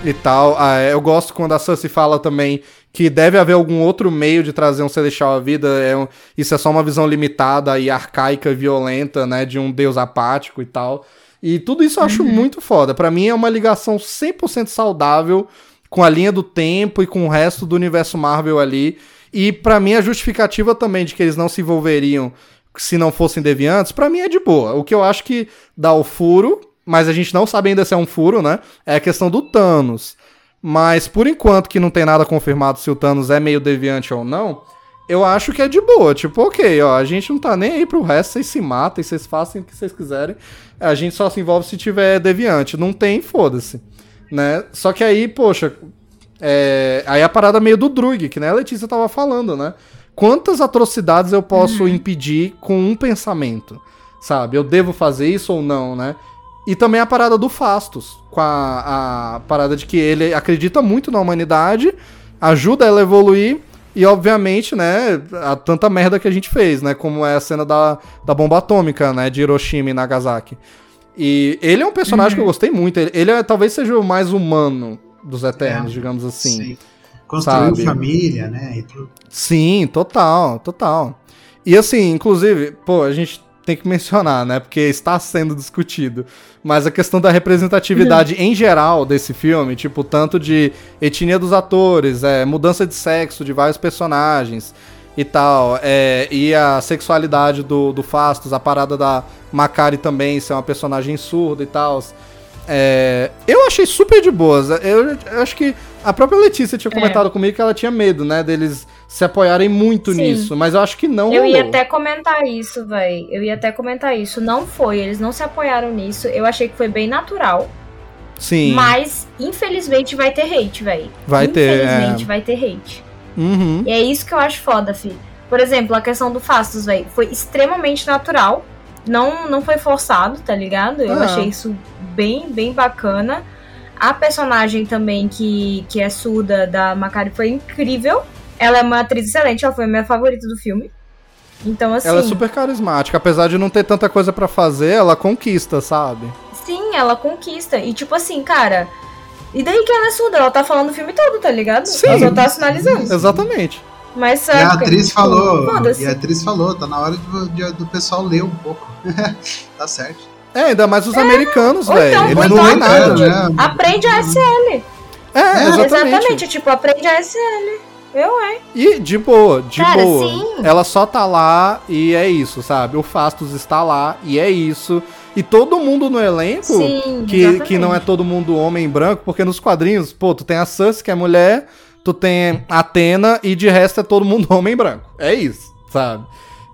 e tal. Ah, é, eu gosto quando a Cersei fala também que deve haver algum outro meio de trazer um celestial à vida. É um, isso é só uma visão limitada e arcaica e violenta, né? De um deus apático e tal. E tudo isso eu acho uhum. muito foda. Para mim é uma ligação 100% saudável com a linha do tempo e com o resto do universo Marvel ali. E para mim a justificativa também de que eles não se envolveriam se não fossem deviantes, para mim é de boa. O que eu acho que dá o furo, mas a gente não sabe ainda se é um furo, né? É a questão do Thanos. Mas por enquanto que não tem nada confirmado se o Thanos é meio deviante ou não, eu acho que é de boa. Tipo, ok, ó, a gente não tá nem aí pro resto, vocês se matem, vocês façam o que vocês quiserem. A gente só se envolve se tiver deviante. Não tem, foda-se. Né? Só que aí, poxa, é... aí a parada meio do Drug, que né, a Letícia tava falando, né? quantas atrocidades eu posso uhum. impedir com um pensamento, sabe? Eu devo fazer isso ou não, né? E também a parada do Fastos, com a, a parada de que ele acredita muito na humanidade, ajuda ela a evoluir, e obviamente, né, a tanta merda que a gente fez, né? Como é a cena da, da bomba atômica, né? De Hiroshima e Nagasaki. E ele é um personagem uhum. que eu uhum. gostei muito. Ele, ele é, talvez seja o mais humano dos Eternos, é, digamos assim. Sim. Construiu sabe? família, né? E tudo. Sim, total, total. E assim, inclusive, pô, a gente tem que mencionar, né? Porque está sendo discutido. Mas a questão da representatividade em geral desse filme, tipo, tanto de etnia dos atores, é, mudança de sexo de vários personagens e tal, é, e a sexualidade do, do Fastos, a parada da Macari também ser uma personagem surda e tal. É, eu achei super de boas. Eu, eu, acho que a própria Letícia tinha é. comentado comigo que ela tinha medo, né? Deles se apoiarem muito Sim. nisso, mas eu acho que não Eu ia rolou. até comentar isso, véi. Eu ia até comentar isso. Não foi, eles não se apoiaram nisso. Eu achei que foi bem natural. Sim. Mas, infelizmente, vai ter hate, véi. Vai ter, Infelizmente, é. vai ter hate. Uhum. E é isso que eu acho foda, fi. Por exemplo, a questão do Fastos, véi. Foi extremamente natural. Não, não foi forçado, tá ligado? Eu Ah. achei isso bem, bem bacana. A personagem também, que, que é surda da Macari, foi incrível. Ela é uma atriz excelente, ela foi a minha favorita do filme. Então, assim. Ela é super carismática, apesar de não ter tanta coisa pra fazer, ela conquista, sabe? Sim, ela conquista. E tipo assim, cara. E daí que ela é surda? Ela tá falando o filme todo, tá ligado? Sim. Ela só tá sinalizando. Exatamente. Mas E a sabe, atriz tipo, falou, Foda-se. e a atriz falou, tá na hora de- de- do pessoal ler um pouco. tá certo. É, ainda mais os americanos, ou velho. então- Eles não então leem nada. aprende. né? Aprende a SL. É, É, exatamente. Tipo, aprende a SL. Eu, é. E de boa, de Cara, boa. sim. Ela só tá lá e é isso, sabe? O Fastos está lá e é isso. E todo mundo no elenco, Sim. que, exatamente. que não é todo mundo homem branco, porque nos quadrinhos, pô, tu tem a Cersei, que é mulher, tu tem a Atena e de resto é todo mundo homem branco. É isso, sabe?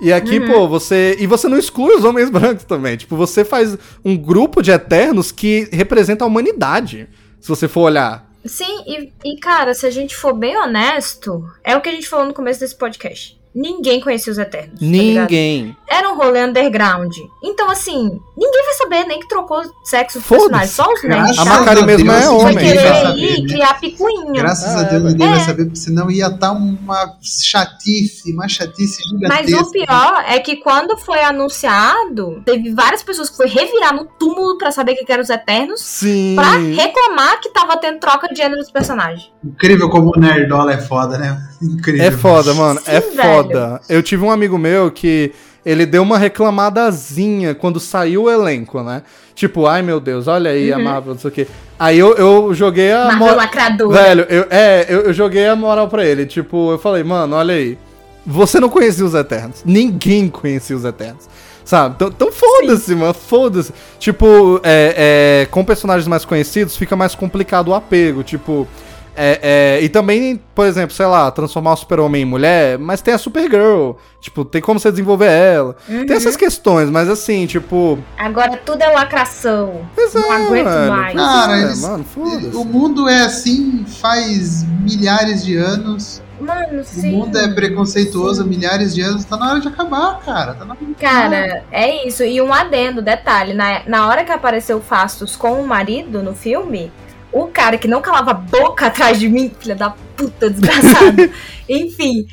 E aqui, Uhum. pô, você. E você não exclui os homens brancos também. Tipo, você faz um grupo de Eternos que representa a humanidade. Se você for olhar. Sim, e, e, cara, se a gente for bem honesto, é o que a gente falou no começo desse podcast. Ninguém conhecia os Eternos. tá? Ninguém. Era um rolê underground. Então, assim, ninguém vai saber nem que trocou sexo dos Foda-se. personagens. Só os nerds. A? Macari mesmo é Deus, Vai homem, ninguém querer vai ir saber, né? criar picuinha. Graças Ah, a Deus é, ninguém vai é. saber, porque senão ia estar uma chatice, uma chatice Mas gigantesca. o pior é que quando foi anunciado, teve várias pessoas que foi revirar no túmulo pra saber o que que eram os Eternos. Sim. Pra reclamar que tava tendo troca de gênero dos personagens. Incrível como o Nerdola é foda, né? Incrível. É foda, mano. Sim, é velho. foda. Eu tive um amigo meu que ele deu uma reclamadazinha quando saiu o elenco, né? Tipo, ai meu Deus, olha aí a Uhum. Marvel, não sei o quê. Aí eu, eu joguei a. Marvel mo- lacrador. Velho, eu, é, eu, eu joguei a moral pra ele. Tipo, eu falei, mano, olha aí. Você não conhecia os Eternos. Ninguém conhecia os Eternos. Sabe? Então, então foda-se, mano. Foda-se. Tipo, é, é, com personagens mais conhecidos fica mais complicado o apego. Tipo. É, é, e também, por exemplo, sei lá, transformar o super-homem em mulher, mas tem a Supergirl. Tipo, tem como você desenvolver ela. Uhum. Tem essas questões, mas assim, tipo. Agora tudo é lacração. Pois Não é, aguento velho. mais. Cara, É, eles- mano, foda-se. O mundo é assim faz milhares de anos. Mano, O sim. mundo é preconceituoso há milhares de anos. Tá na hora de acabar, cara. Tá na hora de acabar. Cara, é isso. E um adendo, detalhe, na, na hora que apareceu o Fastos com o marido no filme, o cara que não calava a boca atrás de mim, filha da puta, desgraçado. Enfim,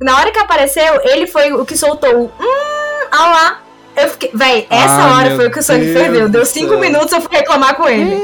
na hora que apareceu, ele foi o que soltou o hum, ah lá. Eu fiquei, véi, essa Ah, hora foi o que o sangue ferveu. Deu cinco céu. minutos eu fui reclamar com ele.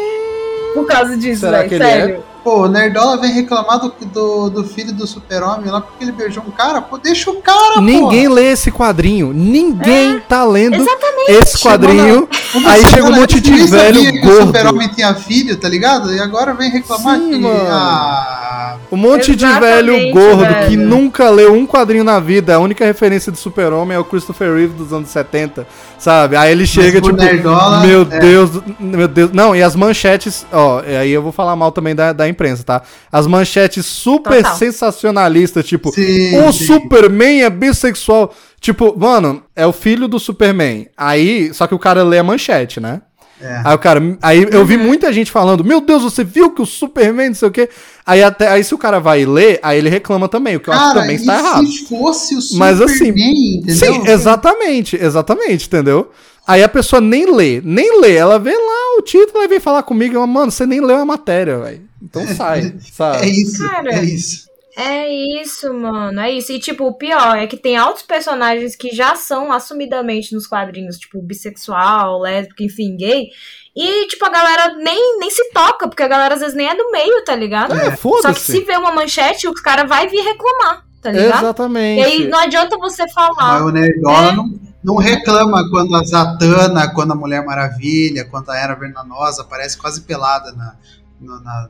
Por causa disso, que ele é? Pô, o Nerdola vem reclamar do, do, do filho do super-homem lá porque ele beijou um cara. Pô, deixa o cara, Ninguém lê esse quadrinho. Ninguém tá lendo Exatamente. esse quadrinho. Uma Aí chega um monte de velho sabia que O gordo. super-homem tinha filho, tá ligado? E agora vem reclamar Sim, que. mano. Ah, Um monte de Exatamente, velho gordo velho. que nunca leu um quadrinho na vida. A única referência de super-homem é o Christopher Reeve dos anos 70, sabe? Aí ele chega, tipo, Nerdola, meu é. Deus, meu Deus. Não, e as manchetes, ó, aí eu vou falar mal também da, da imprensa, tá? As manchetes super Total. sensacionalistas, tipo, Sim, o sim. Superman é bissexual. Tipo, mano, é o filho do Superman. Aí, só que o cara lê a manchete, né? É. Aí o cara, aí eu vi muita gente falando, meu Deus, você viu que o Superman, não sei o quê. Aí até aí se o cara vai ler, aí ele reclama também, o que eu acho que Cara, também está errado. se fosse o Mas, Superman, assim, entendeu? Sim, exatamente, exatamente, entendeu? Aí a pessoa nem lê, nem lê, ela vê lá o título e vem falar comigo, ela, mano, você nem leu a matéria, velho. Então sai, É sabe? isso, Cara. é isso. É isso, mano, é isso. E, tipo, o pior é que tem altos personagens que já são assumidamente nos quadrinhos, tipo, bissexual, lésbica, enfim, gay. E, tipo, a galera nem, nem se toca, porque a galera às vezes nem é do meio, tá ligado? É, Só que se foda-se. vê uma manchete, os caras vai vir reclamar, tá ligado? Exatamente. E aí não adianta você Mas falar. o Nerdola É. não, não reclama quando a Zatanna, quando a Mulher Maravilha, quando a Era Venenosa aparece quase pelada na, na, na,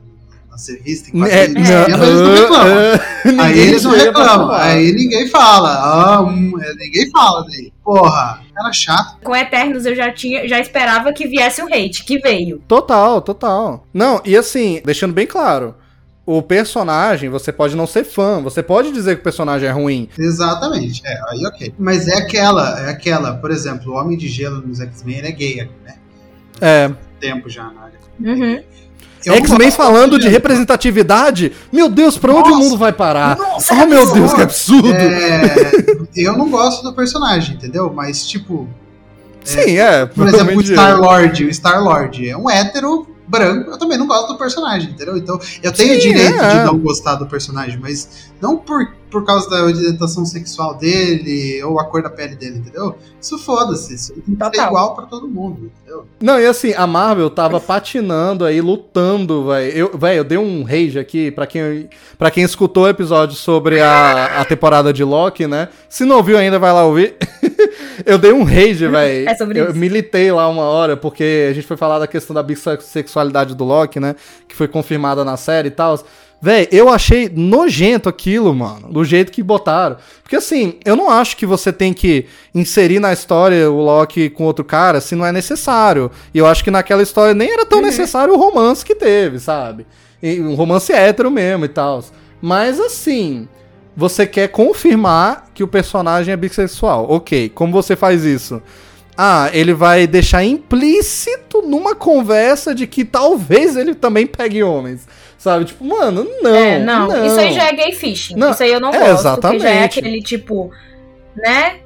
nas revistas. em É, não, cinema, eles não reclamam. ah, Aí eles não reclamam, aí ninguém fala. Ah, hum, é, ninguém fala daí. Porra, cara chato. Com Eternos eu já tinha, já esperava que viesse o hate, que veio. Total, total. Não, e assim, deixando bem claro, o personagem, você pode não ser fã, você pode dizer que o personagem é ruim. Exatamente, é, aí ok. Mas é aquela, é aquela, por exemplo, o Homem de Gelo nos X-Men é gay, né? É. Tempo já na área. Uhum. X-Men falando de representatividade, meu Deus, pra onde o Nossa. mundo vai parar? Nossa, oh meu que Deus, que absurdo! É, eu não gosto do personagem, entendeu? Mas, tipo, Sim, é. por exemplo, o é. Star-Lord, o Star-Lord é um hétero branco, eu também não gosto do personagem, entendeu? Então, eu tenho Sim, direito é. de não gostar do personagem, mas não por, por causa da orientação sexual dele ou a cor da pele dele, entendeu? Isso foda-se, isso tem que ser igual pra todo mundo, entendeu? Não, e assim, a Marvel tava patinando aí, lutando, velho. Eu, eu dei um rage aqui pra quem, pra quem escutou o episódio sobre a, a temporada de Loki, né? Se não ouviu ainda, vai lá ouvir. eu dei um rage, velho. É sobre eu isso. militei lá uma hora, porque a gente foi falar da questão da bissexualidade do Loki, né? Que foi confirmada na série e tal. Véi, eu achei nojento aquilo, mano, do jeito que botaram. Porque assim, eu não acho que você tem que inserir na história o Loki com outro cara se não é necessário. E eu acho que naquela história nem era tão necessário o romance que teve, sabe? E um romance hétero mesmo e tal. Mas assim, você quer confirmar que o personagem é bissexual. Ok, como você faz isso? Ah, ele vai deixar implícito numa conversa de que talvez ele também pegue homens. Sabe? Tipo, mano, não. é, não, isso aí já é gay fishing. Não, isso aí eu não é, gosto, porque já é exatamente. aquele tipo, né?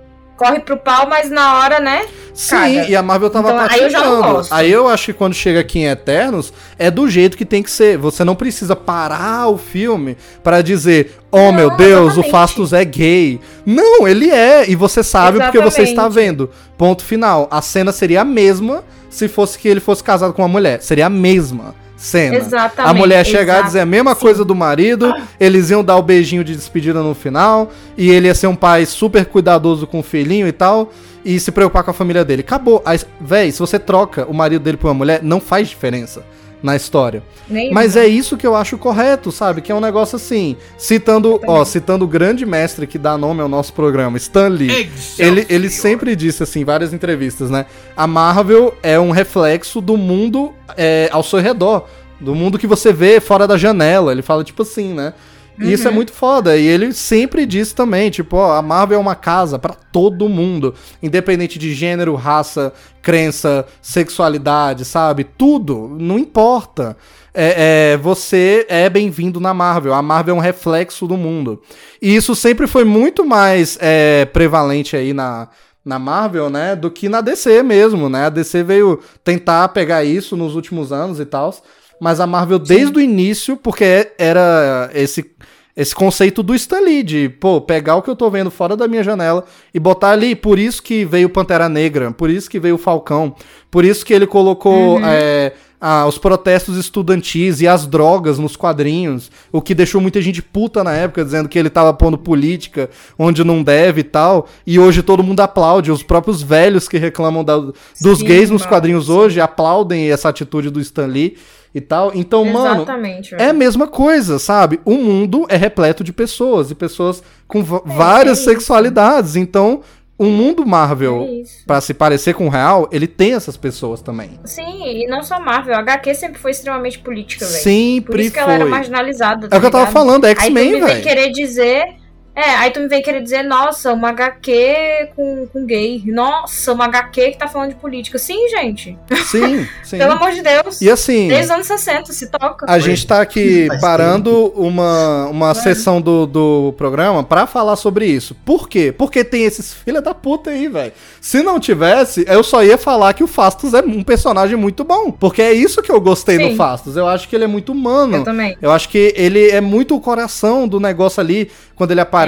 Corre pro pau, mas na hora, né? Sim, Caga. e a Marvel tava Então, aí eu já não gosto. Aí eu acho que quando chega aqui em Eternos, é do jeito que tem que ser. Você não precisa parar o filme pra dizer, oh Não, meu Deus, o exatamente. Fastos é gay. Não, ele é, e você sabe porque você está Exatamente. vendo. Ponto final. A cena seria a mesma se fosse que ele fosse casado com uma mulher. Seria a mesma cena. Exatamente. A mulher chegar e dizer a mesma Sim. coisa do marido, eles iam dar o beijinho de despedida no final, e ele ia ser um pai super cuidadoso com o filhinho e tal, e se preocupar com a família dele. Acabou. Aí, Véi, se você troca o marido dele por uma mulher, não faz diferença na história. Nem- Mas é isso que eu acho correto, sabe? Que é um negócio assim, citando, ó, citando o grande mestre que dá nome ao nosso programa, Stan Lee. Ele, ele sempre disse assim, em várias entrevistas, né? A Marvel é um reflexo do mundo é, ao seu redor. Do mundo que você vê fora da janela. Ele fala, tipo assim, né? E isso é muito foda. E ele sempre disse também, tipo, ó, a Marvel é uma casa pra todo mundo. Independente de gênero, raça, crença, sexualidade, sabe? Tudo. Não importa. É, é, você é bem-vindo na Marvel. A Marvel é um reflexo do mundo. E isso sempre foi muito mais é, prevalente aí na, na Marvel, né? Do que na DC mesmo, né? A DC veio tentar pegar isso nos últimos anos e tal. Mas a Marvel, desde o início, porque era esse, esse conceito do Stan Lee, de, pô, pegar o que eu tô vendo fora da minha janela e botar ali. Por isso que veio Pantera Negra, por isso que veio o Falcão, por isso que ele colocou é, ah, os protestos estudantis e as drogas nos quadrinhos, o que deixou muita gente puta na época, dizendo que ele tava pondo política onde não deve e tal. E hoje todo mundo aplaude, os próprios velhos que reclamam da- dos Sim, gays nos quadrinhos hoje aplaudem essa atitude do Stan Lee e tal. Então, mano, Exatamente. é a mesma coisa, sabe? O mundo é repleto de pessoas e pessoas com va- várias é sexualidades. Então, o mundo Marvel, É pra se parecer com o real, ele tem essas pessoas também. Sim, e não só Marvel. A HQ sempre foi extremamente política, velho. Por Sempre isso que ela era marginalizada. É o que eu tava ligado? falando, é X-Men, velho. querer dizer. É, aí tu me vem querer dizer, nossa, uma HQ com, com gay. Nossa, uma HQ que tá falando de política. Sim, gente. Sim, sim. Pelo amor de Deus. E assim, Desde os anos 60, se toca. a gente tá aqui Faz parando uma, uma sessão do, do programa pra falar sobre isso. Por quê? Porque tem esses filha da puta aí, velho. Se não tivesse, eu só ia falar que o Fastos é um personagem muito bom. Porque é isso que eu gostei do Sim. Fastos. Eu acho que ele é muito humano. Eu também. Eu acho que ele é muito o coração do negócio ali, quando ele aparece.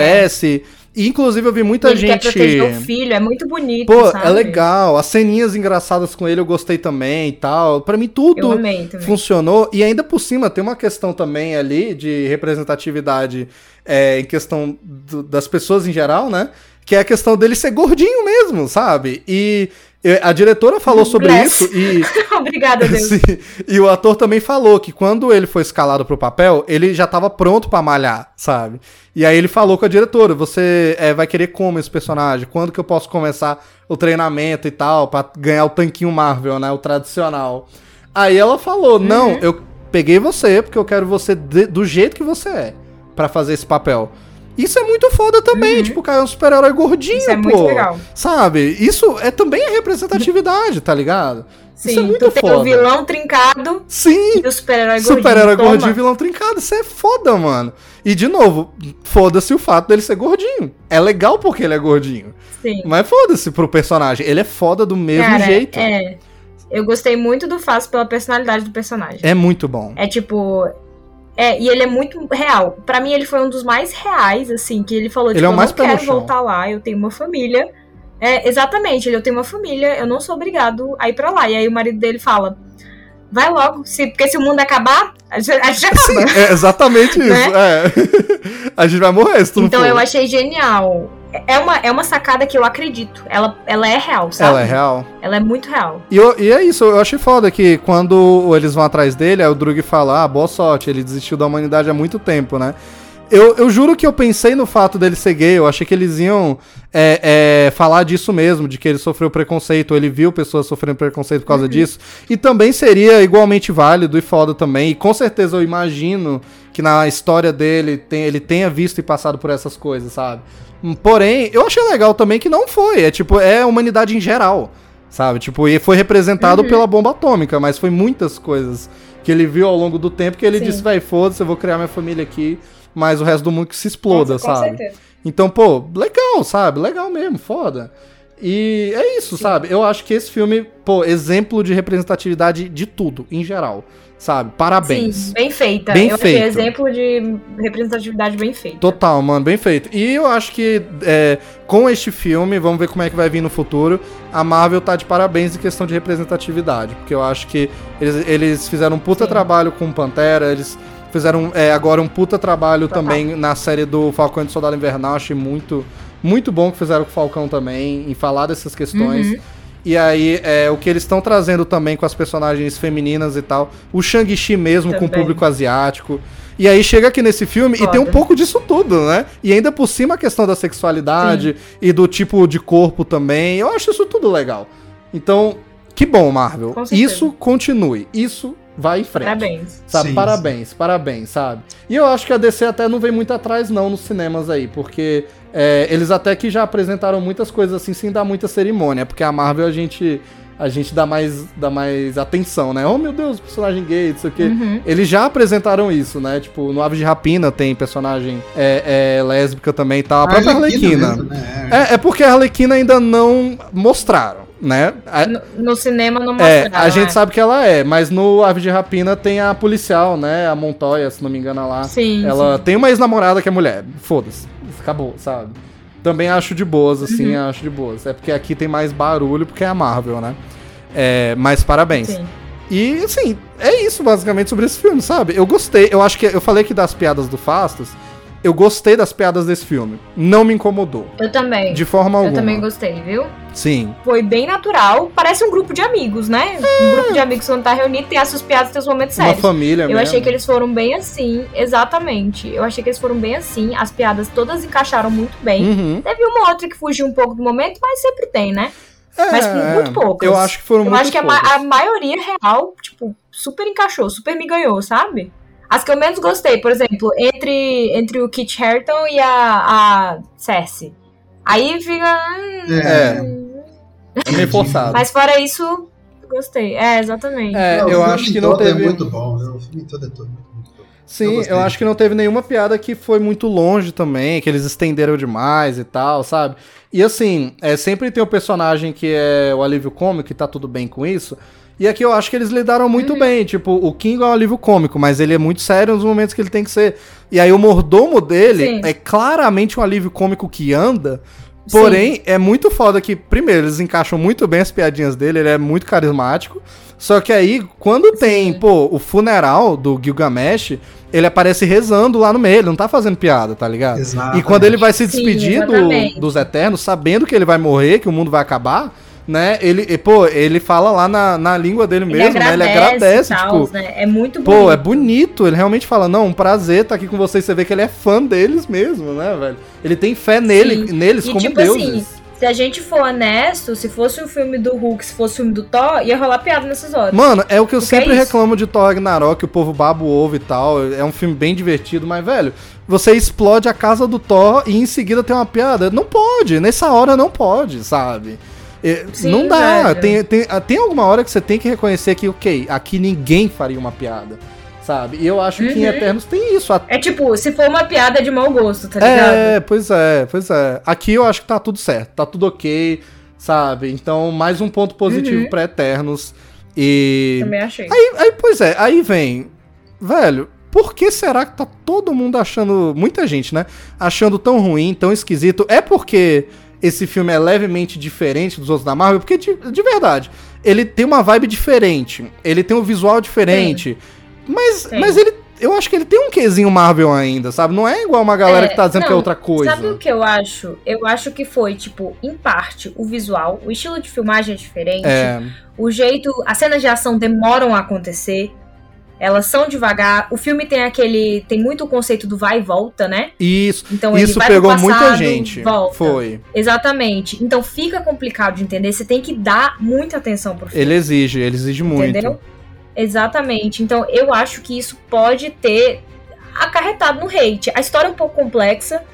E, inclusive, eu vi muita ele quer gente. proteger o filho, é muito bonito, Pô, sabe? é legal. As ceninhas engraçadas com ele eu gostei também e tal. Pra mim, tudo amei funcionou. E ainda por cima, tem uma questão também ali de representatividade é, em questão do- das pessoas em geral, né? Que é a questão dele ser gordinho mesmo, sabe? E a diretora falou sobre Bless. isso e. Obrigada, Deus. Sim, E o ator também falou que quando ele foi escalado pro papel, ele já tava pronto pra malhar, sabe? E aí ele falou com a diretora: você é, vai querer como esse personagem? Quando que eu posso começar o treinamento e tal, pra ganhar o tanquinho Marvel, né? O tradicional. Aí ela falou: não, eu peguei você porque eu quero você de- do jeito que você é pra fazer esse papel. Isso é muito foda também, tipo, o cara é um super-herói gordinho, Uhum. Isso é pô. muito legal. Sabe? Isso é também a representatividade, tá ligado? Sim, Isso é muito tu tem foda. o vilão trincado Sim! e o super-herói gordinho. Super-herói gordinho, vilão trincado. Isso é foda, mano. E, de novo, foda-se o fato dele ser gordinho. É legal porque ele é gordinho. Sim. Mas foda-se pro personagem. Ele é foda do mesmo Cara, jeito. É. É. Eu gostei muito do Faz pela personalidade do personagem. muito bom. É tipo. É, e ele é muito real. Pra mim, ele foi um dos mais reais, assim, que ele falou, Ele tipo, é o eu não quero voltar lá, eu tenho uma família. É, exatamente, ele, eu tenho uma família, eu não sou obrigado a ir pra lá. E aí o marido dele fala, vai logo, se, porque se o mundo acabar, a gente, a gente acaba. É exatamente isso. Né? É. a gente vai morrer se tu Então eu achei genial. É uma, é uma sacada que eu acredito. Ela, ela é real, sabe? Ela é real. Ela é muito real. E, eu- e é isso, eu achei foda que quando eles vão atrás dele, aí o Drug fala, ah, boa sorte, ele desistiu da humanidade há muito tempo, né? Eu, eu juro que eu pensei no fato dele ser gay, eu achei que eles iam é, é, falar disso mesmo, de que ele sofreu preconceito, ele viu pessoas sofrendo preconceito por causa disso, e também seria igualmente válido e foda também, e com certeza eu imagino que na história dele tem- ele tenha visto e passado por essas coisas, sabe? Hum, Porém, eu achei legal também que não foi, é tipo, é a humanidade em geral. Sabe? Tipo, e foi representado pela bomba atômica, mas foi muitas coisas que ele viu ao longo do tempo que ele Sim. disse, vai, foda-se, eu vou criar minha família aqui, mas o resto do mundo que se exploda, Nossa, com sabe? certeza. Então, pô, legal, sabe? Legal mesmo, foda. E é isso, sabe? Eu acho que esse filme, pô, exemplo de representatividade de tudo, em geral, sabe? Parabéns. Sim, bem feita. Bem eu feito. achei exemplo de representatividade bem feita. Total, mano, bem feito. E eu acho que é, com este filme, vamos ver como é que vai vir no futuro, a Marvel tá de parabéns em questão de representatividade. Porque eu acho que eles, eles fizeram um puta Sim. trabalho com Pantera, eles fizeram é, agora um puta trabalho Total. também na série do Falcão e do Soldado Invernal. Achei muito, muito bom que fizeram com o Falcão também, em falar dessas questões. Uhum. E aí, é, o que eles estão trazendo também com as personagens femininas e tal. O Shang-Chi mesmo, com o Também. público asiático. E aí chega aqui nesse filme e tem um Foda. pouco disso tudo, né? E ainda por cima a questão da sexualidade e do tipo de corpo também. Eu acho isso tudo legal. Então, que bom, Marvel. Isso continue. Isso vai em frente. Parabéns. Sabe? Sim, parabéns, parabéns, sabe? E eu acho que a DC até não vem muito atrás, não, nos cinemas aí, porque é, eles até que já apresentaram muitas coisas assim sem dar muita cerimônia, porque a Marvel a gente. A gente dá mais, dá mais atenção, né? Oh meu Deus, personagem gay, não sei o quê. Uhum. Eles já apresentaram isso, né? Tipo, no Aves de Rapina tem personagem é, é, lésbica também e tal. A própria Arlequina. mesmo, né? É, é porque a Arlequina ainda não mostraram, né? A- No, no cinema não é, mostraram. a gente é. sabe que ela é, mas no Ave de Rapina tem a policial, né? A Montoya, se não me engano, lá. Sim, ela sim. tem uma ex-namorada que é mulher. Foda-se. Acabou, sabe? Também acho de boas, assim, Uhum. acho de boas. É porque aqui tem mais barulho, porque é a Marvel, né? É, mas parabéns. Sim. E, assim, é isso basicamente sobre esse filme, sabe? Eu gostei. Eu acho que. Eu falei que das piadas do Fastos. Eu gostei das piadas desse filme. Não me incomodou. Eu também. De forma Eu alguma. também gostei, viu? Sim. Foi bem natural. Parece um grupo de amigos, né? Um grupo de amigos quando tá reunido tem as suas piadas e tem os momentos Uma sérios. família Eu mesmo. achei que eles foram bem assim, exatamente. Eu achei que eles foram bem assim. As piadas todas encaixaram muito bem. Uhum. Teve uma outra que fugiu um pouco do momento, mas sempre tem, né? Mas É, muito poucas. Eu acho que foram Eu muito acho que a, ma- a maioria real, tipo, super encaixou, super me ganhou, sabe? As que eu menos gostei, por exemplo, entre, entre o Kit Harington e a, a Cersei. Aí fica. hum, É. É meio forçado. Mas fora isso, gostei. É, exatamente. É, eu filme acho que não todo teve. É muito bom. O filme todo é todo muito, muito bom. Eu Sim, gostei. eu acho que não teve nenhuma piada que foi muito longe também, que eles estenderam demais e tal, sabe? E assim, é, sempre tem o personagem que é o alívio cômico, que tá tudo bem com isso. E aqui eu acho que eles lidaram muito bem. Tipo, o King é um alívio cômico, mas ele é muito sério nos momentos que ele tem que ser. E aí o mordomo dele Sim. é claramente um alívio cômico que anda. Porém, é muito foda que, primeiro, eles encaixam muito bem as piadinhas dele, ele é muito carismático. Só que aí, quando tem, Sim. pô, o funeral do Gilgamesh, ele aparece rezando lá no meio, ele não tá fazendo piada, tá ligado? Exatamente. E quando ele vai se Sim, despedir do- exatamente. dos Eternos, sabendo que ele vai morrer, que o mundo vai acabar, né? Ele, e, pô, ele fala lá na, na língua dele Ele mesmo, né? Ele agradece, tals, tipo, né? É muito Pô, bonito. é bonito. Ele realmente fala, não, um prazer estar aqui com vocês. Você vê que ele é fã deles mesmo, né, velho? Ele tem fé nele, Sim. neles E, como tipo deuses. assim, Se a gente for honesto, se fosse um filme do Hulk, se fosse um filme do Thor, ia rolar piada nessas horas. Mano, é o que eu Porque sempre é reclamo de Thor Ragnarok, o povo babo ovo e tal. É um filme bem divertido, mas, velho, você explode a casa do Thor e em seguida tem uma piada. Não pode, nessa hora não pode, sabe? É, Sim, não dá. Tem, tem, ah, tem alguma hora que você tem que reconhecer que, ok, aqui ninguém faria uma piada, sabe? E eu acho que em Uhum. Eternos tem isso. É tipo, se for uma piada de mau gosto, tá ligado? É, pois é, pois é. Aqui eu acho que tá tudo certo, tá tudo ok, sabe? Então, mais um ponto positivo Uhum. pra Eternos. E. Também achei. Aí, aí, pois é, aí vem. Velho, por que será que tá todo mundo achando. Muita gente, né? Achando tão ruim, tão esquisito? É porque esse filme é levemente diferente dos outros da Marvel? Porque, de, de verdade, ele tem uma vibe diferente. Ele tem um visual diferente. Mas, Tem. mas ele. Eu acho que ele tem um quesinho Marvel ainda, sabe? Não é igual uma galera É, que tá dizendo que é não, outra coisa. Sabe o que eu acho? Eu acho que foi, tipo, em parte, o visual, o estilo de filmagem é diferente, É, o jeito. As cenas de ação demoram a acontecer. Elas são devagar. O filme tem aquele. Tem muito o conceito do vai e volta, né? isso. Então ele Isso vai pegou pro muita passado, gente. Volta. Foi. Exatamente. Então fica complicado de entender. Você tem que dar muita atenção pro filme. Ele exige, ele exige muito. Entendeu? Exatamente. Então, eu acho que isso pode ter acarretado no hate. A história é um pouco complexa.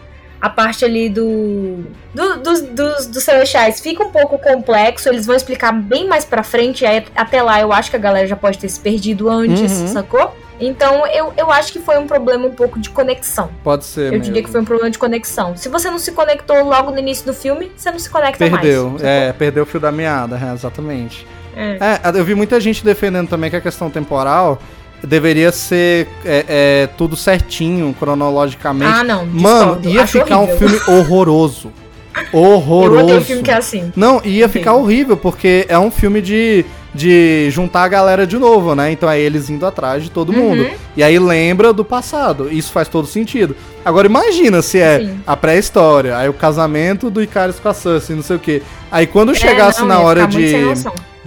A parte ali do, do- dos, dos, dos Celestiais fica um pouco complexo. Eles vão explicar bem mais pra frente. Aí, até lá, eu acho que a galera já pode ter se perdido antes, Uhum. sacou? Então, eu, eu acho que foi um problema um pouco de conexão. Pode ser. Eu mesmo. diria que foi um problema de conexão. Se você não se conectou logo no início do filme, você não se conecta Perdeu, mais. é, perdeu o fio da meada, é, exatamente. É. É, eu vi muita gente defendendo também que a questão temporal deveria ser é, é, tudo certinho, cronologicamente. Ah, não. Mano, discordo. ia Acho ficar um horrível. filme horroroso. Eu Horroroso. odeio filme que é assim. Não, ia ficar horrível, porque é um filme de, de juntar a galera de novo, né? Então é eles indo atrás de todo mundo. Uhum. E aí lembra do passado. Isso faz todo sentido. Agora imagina se é Sim. a pré-história, aí o casamento do Icarus com a Cersei, não sei o quê. Aí quando É, chegasse não, na hora de.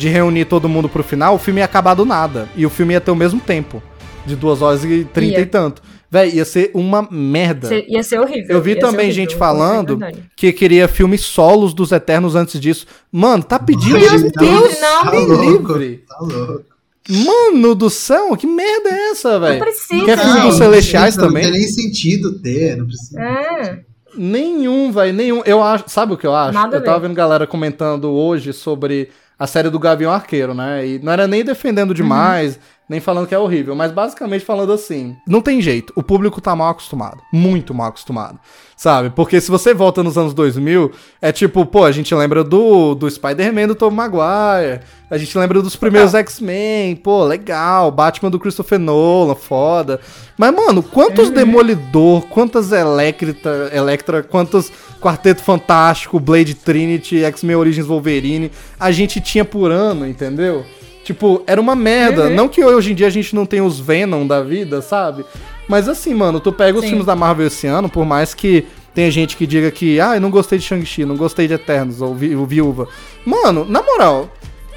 De reunir todo mundo pro final, o filme ia acabar do nada. E o filme ia ter o mesmo tempo. De 2 horas e 30 Ia. e tanto. Véi, ia ser uma merda. Ser- Ia ser horrível. Eu vi também horrível, gente falando que queria filmes solos dos Eternos antes disso. Mano, tá pedindo Meu Deus, Deus, não. Tá me louco, livre. tá louco. Mano do céu, que merda é essa, Não velho? precisa, Quer filme dos Celestiais não também? Não tem nem sentido ter, não precisa. É. Nenhum, velho, nenhum. Eu acho, sabe o que eu acho? Nada eu tava vendo galera comentando hoje sobre a série do Gavião Arqueiro, né? E não era nem Uhum. defendendo demais, nem falando que é horrível, mas basicamente falando assim: não tem jeito, o público tá mal acostumado, muito mal acostumado, sabe? Porque se você volta nos anos 2000, é tipo, pô, a gente lembra do, do Spider-Man do Tom Maguire, a gente lembra dos primeiros X-Men, pô, legal, Batman do Christopher Nolan, foda. Mas, mano, quantos Uhum. Demolidor, quantas Electra, Electra, quantos Quarteto Fantástico, Blade Trinity, X-Men Origins Wolverine a gente tinha por ano, entendeu? Tipo, era uma merda. Uhum. Não que hoje em dia a gente não tenha os Venom da vida, sabe? Mas assim, mano, tu pega os Sim. filmes da Marvel esse ano, por mais que tenha gente que diga que, ah, eu não gostei de Shang-Chi, não gostei de Eternos, ou Vi- o Viúva. Mano, na moral,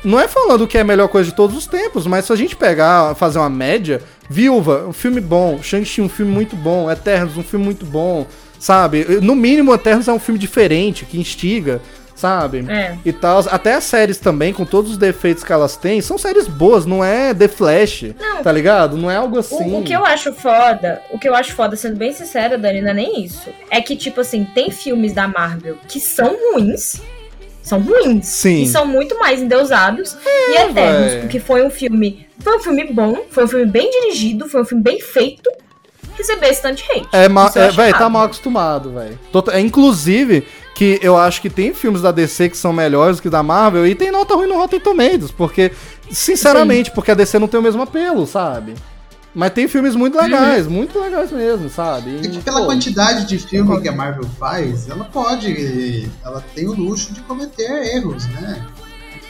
não é falando que é a melhor coisa de todos os tempos, mas se a gente pegar, fazer uma média, Viúva, um filme bom, Shang-Chi, um filme muito bom, Eternos, um filme muito bom, sabe? No mínimo, Eternos é um filme diferente, que instiga, sabe? É. E tal. Até as séries também, com todos os defeitos que elas têm, são séries boas, não é The Flash, Não. tá ligado? Não é algo O, assim. o que eu acho foda, o que eu acho foda, sendo bem sincera, Dani, não é nem isso. É que, tipo assim, tem filmes da Marvel que são ruins. São ruins. Sim. E são muito mais endeusados e eternos. véi. Porque foi um filme. Foi um filme bom, foi um filme bem dirigido, foi um filme bem feito. Receber esse tanto de hate. É, ma- é velho, tá mal acostumado, velho. Tota- é, Inclusive, que eu acho que tem filmes da DC que são melhores que da Marvel e tem nota ruim no Rotten Tomatoes, porque, sinceramente, porque a DC não tem o mesmo apelo, sabe? Mas tem filmes muito legais, muito legais mesmo, sabe? É E, que pela pô, quantidade de filme que a Marvel faz, ela pode. Ela tem o luxo de cometer erros, né?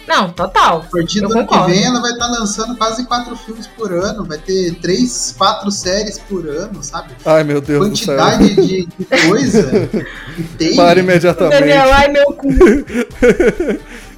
Não, total. A partir do ano que vem, ela vai estar lançando quase quatro filmes por ano, vai ter três, quatro séries por ano, sabe? Ai, meu Deus do céu. Quantidade de, de coisa que tem. Para imediatamente. Daniel, ai meu cu.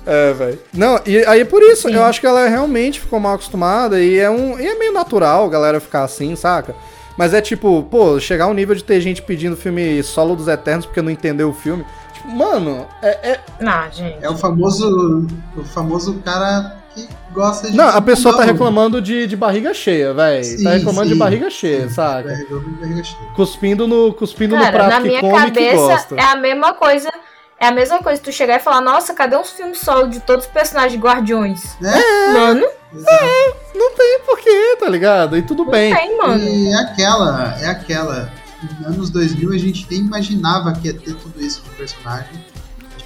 É, velho. Não, e aí é por isso, Sim. eu acho que ela realmente ficou mal acostumada e é um. E é meio natural a galera ficar assim, saca? Mas é tipo, pô, chegar ao nível de ter gente pedindo filme solo dos Eternos porque não entendeu o filme. Tipo, mano, é, é- Ah, gente. É o famoso, o famoso cara que gosta de. Não, a pessoa tá Não, reclamando de, de barriga cheia, velho. Sim, Tá reclamando de sim. barriga cheia, saca? É, reclamando de barriga cheia. Cuspindo no, cuspindo no Cara, prato na que minha come e que cabeça gosta. é a mesma coisa. É a mesma coisa tu chegar e falar, nossa, cadê os filmes solo de todos os personagens de Guardiões? É. Mano, Exato. Não tem porquê, tá ligado? E tudo não bem. tem, mano. E é aquela, é aquela. Nos anos 2000 a gente nem imaginava que ia ter tudo isso no personagem.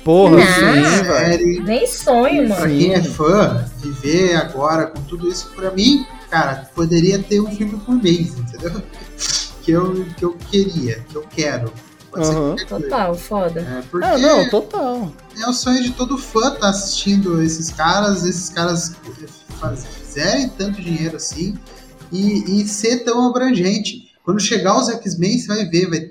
Porra, Não. série. Nem sonho, Pra mano. quem é fã, viver agora com tudo isso, pra mim, cara, poderia ter um filme por mês, entendeu? Que eu, que eu queria, que eu quero. Coisa. Total, foda. É, porque Ah, não, total. é o sonho de todo fã tá assistindo esses caras, esses caras faz- fizerem tanto dinheiro assim e, e ser tão abrangente. Quando chegar os X-Men, você vai ver, vai,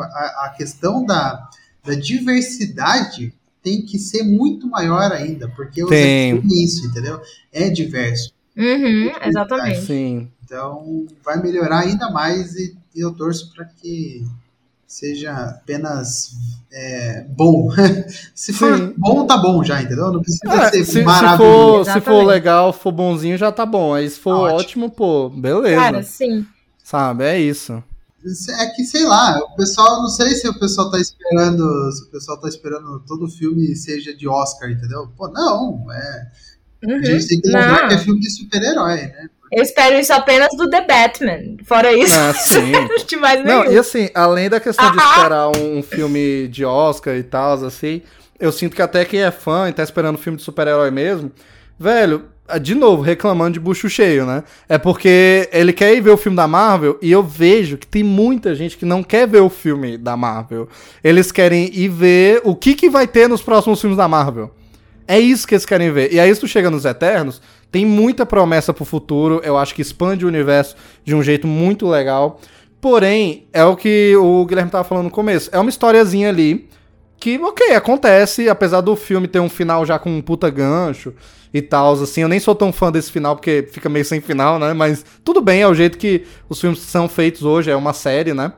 a, a questão da, da diversidade tem que ser muito maior ainda, porque os Tem. X-Men é isso, entendeu? É diverso. Uhum, exatamente. Sim. Então vai melhorar ainda mais e, e eu torço para que seja apenas é, bom. se for Sim. bom, tá bom já, entendeu? Não precisa É, ser se, se maravilhoso. for, se for legal, for bonzinho, já tá bom. Aí se for Tá ótimo. ótimo, pô, beleza. Cara, sim. Sabe? É isso. É que, sei lá, o pessoal, não sei se o pessoal tá esperando, se o pessoal tá esperando todo filme seja de Oscar, entendeu? Pô, não, é, a Uhum. gente tem que lembrar Não. que é filme de super-herói, né? Eu espero isso apenas do The Batman. Fora isso, Ah, sim. de mais Não, e assim, além da questão de Ah, ah. esperar um filme de Oscar e tal, assim, eu sinto que até quem é fã e tá esperando filme de super-herói mesmo, velho, de novo, reclamando de bucho cheio, né? É porque ele quer ir ver o filme da Marvel e eu vejo que tem muita gente que não quer ver o filme da Marvel. Eles querem ir ver o que, que vai ter nos próximos filmes da Marvel. É isso que eles querem ver. E aí, tu chega nos Eternos, tem muita promessa pro futuro. Eu acho que expande o universo de um jeito muito legal. Porém, é o que o Guilherme tava falando no começo. É uma historiazinha ali que, ok, acontece, apesar do filme ter um final já com um puta gancho e tal, assim. Eu nem sou tão fã desse final, porque fica meio sem final, né? Mas tudo bem, é o jeito que os filmes são feitos hoje, é uma série, né?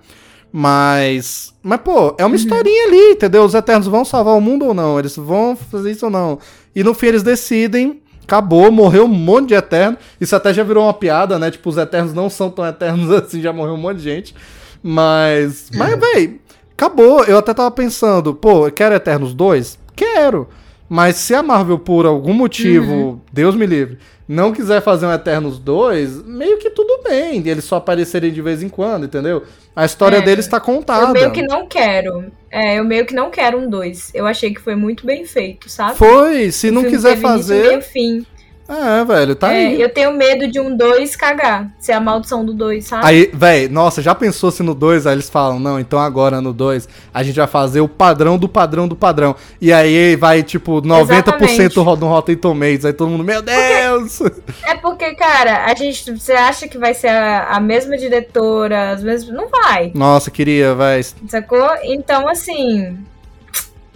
Mas. Mas, pô, é uma historinha ali, entendeu? Os Eternos vão salvar o mundo ou não? Eles vão fazer isso ou não? E no fim eles decidem. Acabou, morreu um monte de Eterno. Isso até já virou uma piada, né? Tipo, os Eternos não são tão Eternos assim, já morreu um monte de gente. Mas. Mas, véi, acabou. Eu até tava pensando, pô, eu quero Eternos 2? Quero. Mas se a Marvel, por algum motivo, Deus me livre, não quiser fazer um Eternos 2, meio que tudo bem. Eles só aparecerem de vez em quando, entendeu? A história É, deles tá contada. Eu meio que não quero. É, eu meio que não quero um 2. Eu achei que foi muito bem feito, sabe? Foi, se O não quiser fazer. fim. É, velho, tá É, aí. eu tenho medo de um 2 cagar. Ser a maldição do 2, sabe? Aí, velho, nossa, já pensou se no 2 aí eles falam, não, então agora no 2 a gente vai fazer o padrão do padrão do padrão. E aí vai, tipo, 90% Exatamente. no Rotten Tomatoes. Aí todo mundo, meu Deus! É porque, cara, a gente. Você acha que vai ser a, a mesma diretora, as mesmas. Não vai, Nossa, queria, velho. sacou? Então, assim.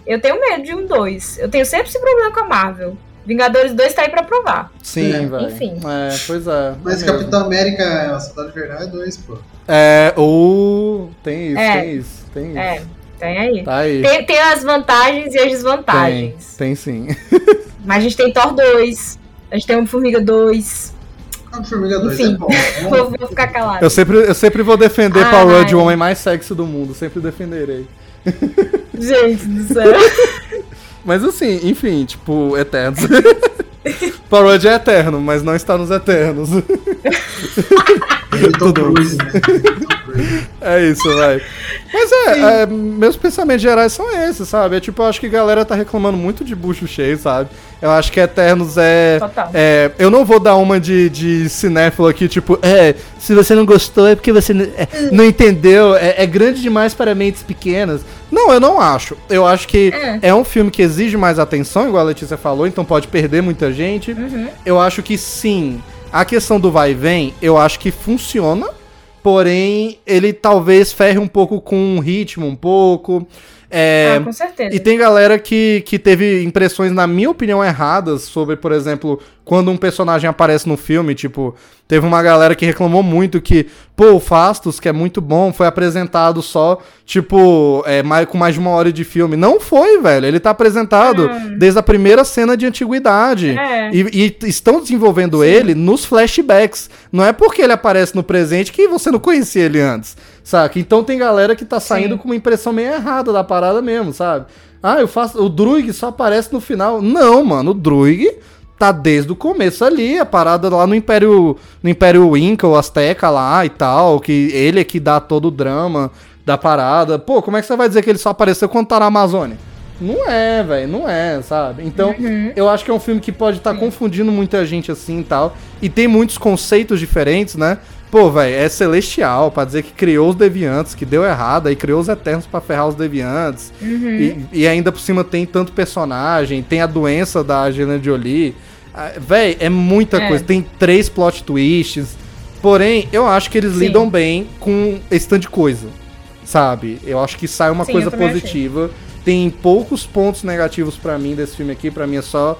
Eu tenho medo de um 2. Eu tenho sempre esse problema com a Marvel. Vingadores 2 tá aí pra provar. Sim, É. velho. Enfim. É, pois é. Mas é mesmo. Capitão América, a Soldado Invernal é dois, pô. É, ou. Tem isso, É. tem isso, tem isso. É, tem aí. Tá aí. Tem, tem as vantagens e as Tem, desvantagens. tem sim. Mas a gente tem Thor 2. A gente tem Homem-Formiga 2. Homem-Formiga 2 é Enfim. é bom. Vou, vou ficar calado. Eu sempre, eu sempre vou defender Ai. Paul Rudd, o homem mais sexy do mundo. Sempre defenderei. Gente do céu. Mas assim, enfim, tipo, Eternos. Paul Rudd é eterno, mas não está nos Eternos. Tudo. Né? É isso, vai. Mas é, é, meus pensamentos gerais são esses, sabe? É tipo, eu acho que a galera tá reclamando muito de bucho cheio, sabe? Eu acho que Eternos é. Total. é, eu não vou dar uma de, de cinéfilo aqui, tipo, é, se você não gostou é porque você n- é, não entendeu, é, é grande demais para mentes pequenas. Não, eu não acho. Eu acho que É. é um filme que exige mais atenção, igual a Letícia falou, então pode perder muita gente. Uhum. Eu acho que sim. A questão do vai e vem, eu acho que funciona. Porém, ele talvez ferre um pouco com o ritmo, um pouco. É, ah, com certeza. e tem galera que, que teve impressões, na minha opinião, erradas sobre, por exemplo, quando um personagem aparece no filme. Tipo, teve uma galera que reclamou muito que, pô, o Fastos, que é muito bom, foi apresentado só, tipo, é, mais, com mais de uma hora de filme. Não foi, velho. Ele tá apresentado desde a primeira cena de antiguidade. É. E, e estão desenvolvendo ele nos flashbacks. Não é porque ele aparece no presente que você não conhecia ele antes, saca? Então tem galera que tá saindo Sim. com uma impressão meio errada da parada mesmo, sabe? Ah, eu faço. O Druig só aparece no final. Não, mano, o Druig tá desde o começo ali, a parada lá no Império. No Império Inca, ou Azteca lá e tal. Que ele é que dá todo o drama da parada. Pô, como é que você vai dizer que ele só apareceu quando tá na Amazônia? Não é, velho, não é, sabe? Então, eu acho que é um filme que pode estar confundindo muita gente assim e tal. E tem muitos conceitos diferentes, né? Pô, velho, é celestial pra dizer que criou os deviantes, que deu errado, aí criou os eternos pra ferrar os deviantes. E, e ainda por cima tem tanto personagem, tem a doença da Angelina Jolie. Ah, Véi, é muita É. coisa. Tem três plot twists. Porém, eu acho que eles Sim. lidam bem com esse tanto de coisa. Sabe? Eu acho que sai uma Sim, coisa também achei. positiva. Tem poucos pontos negativos pra mim desse filme aqui. Pra mim é só.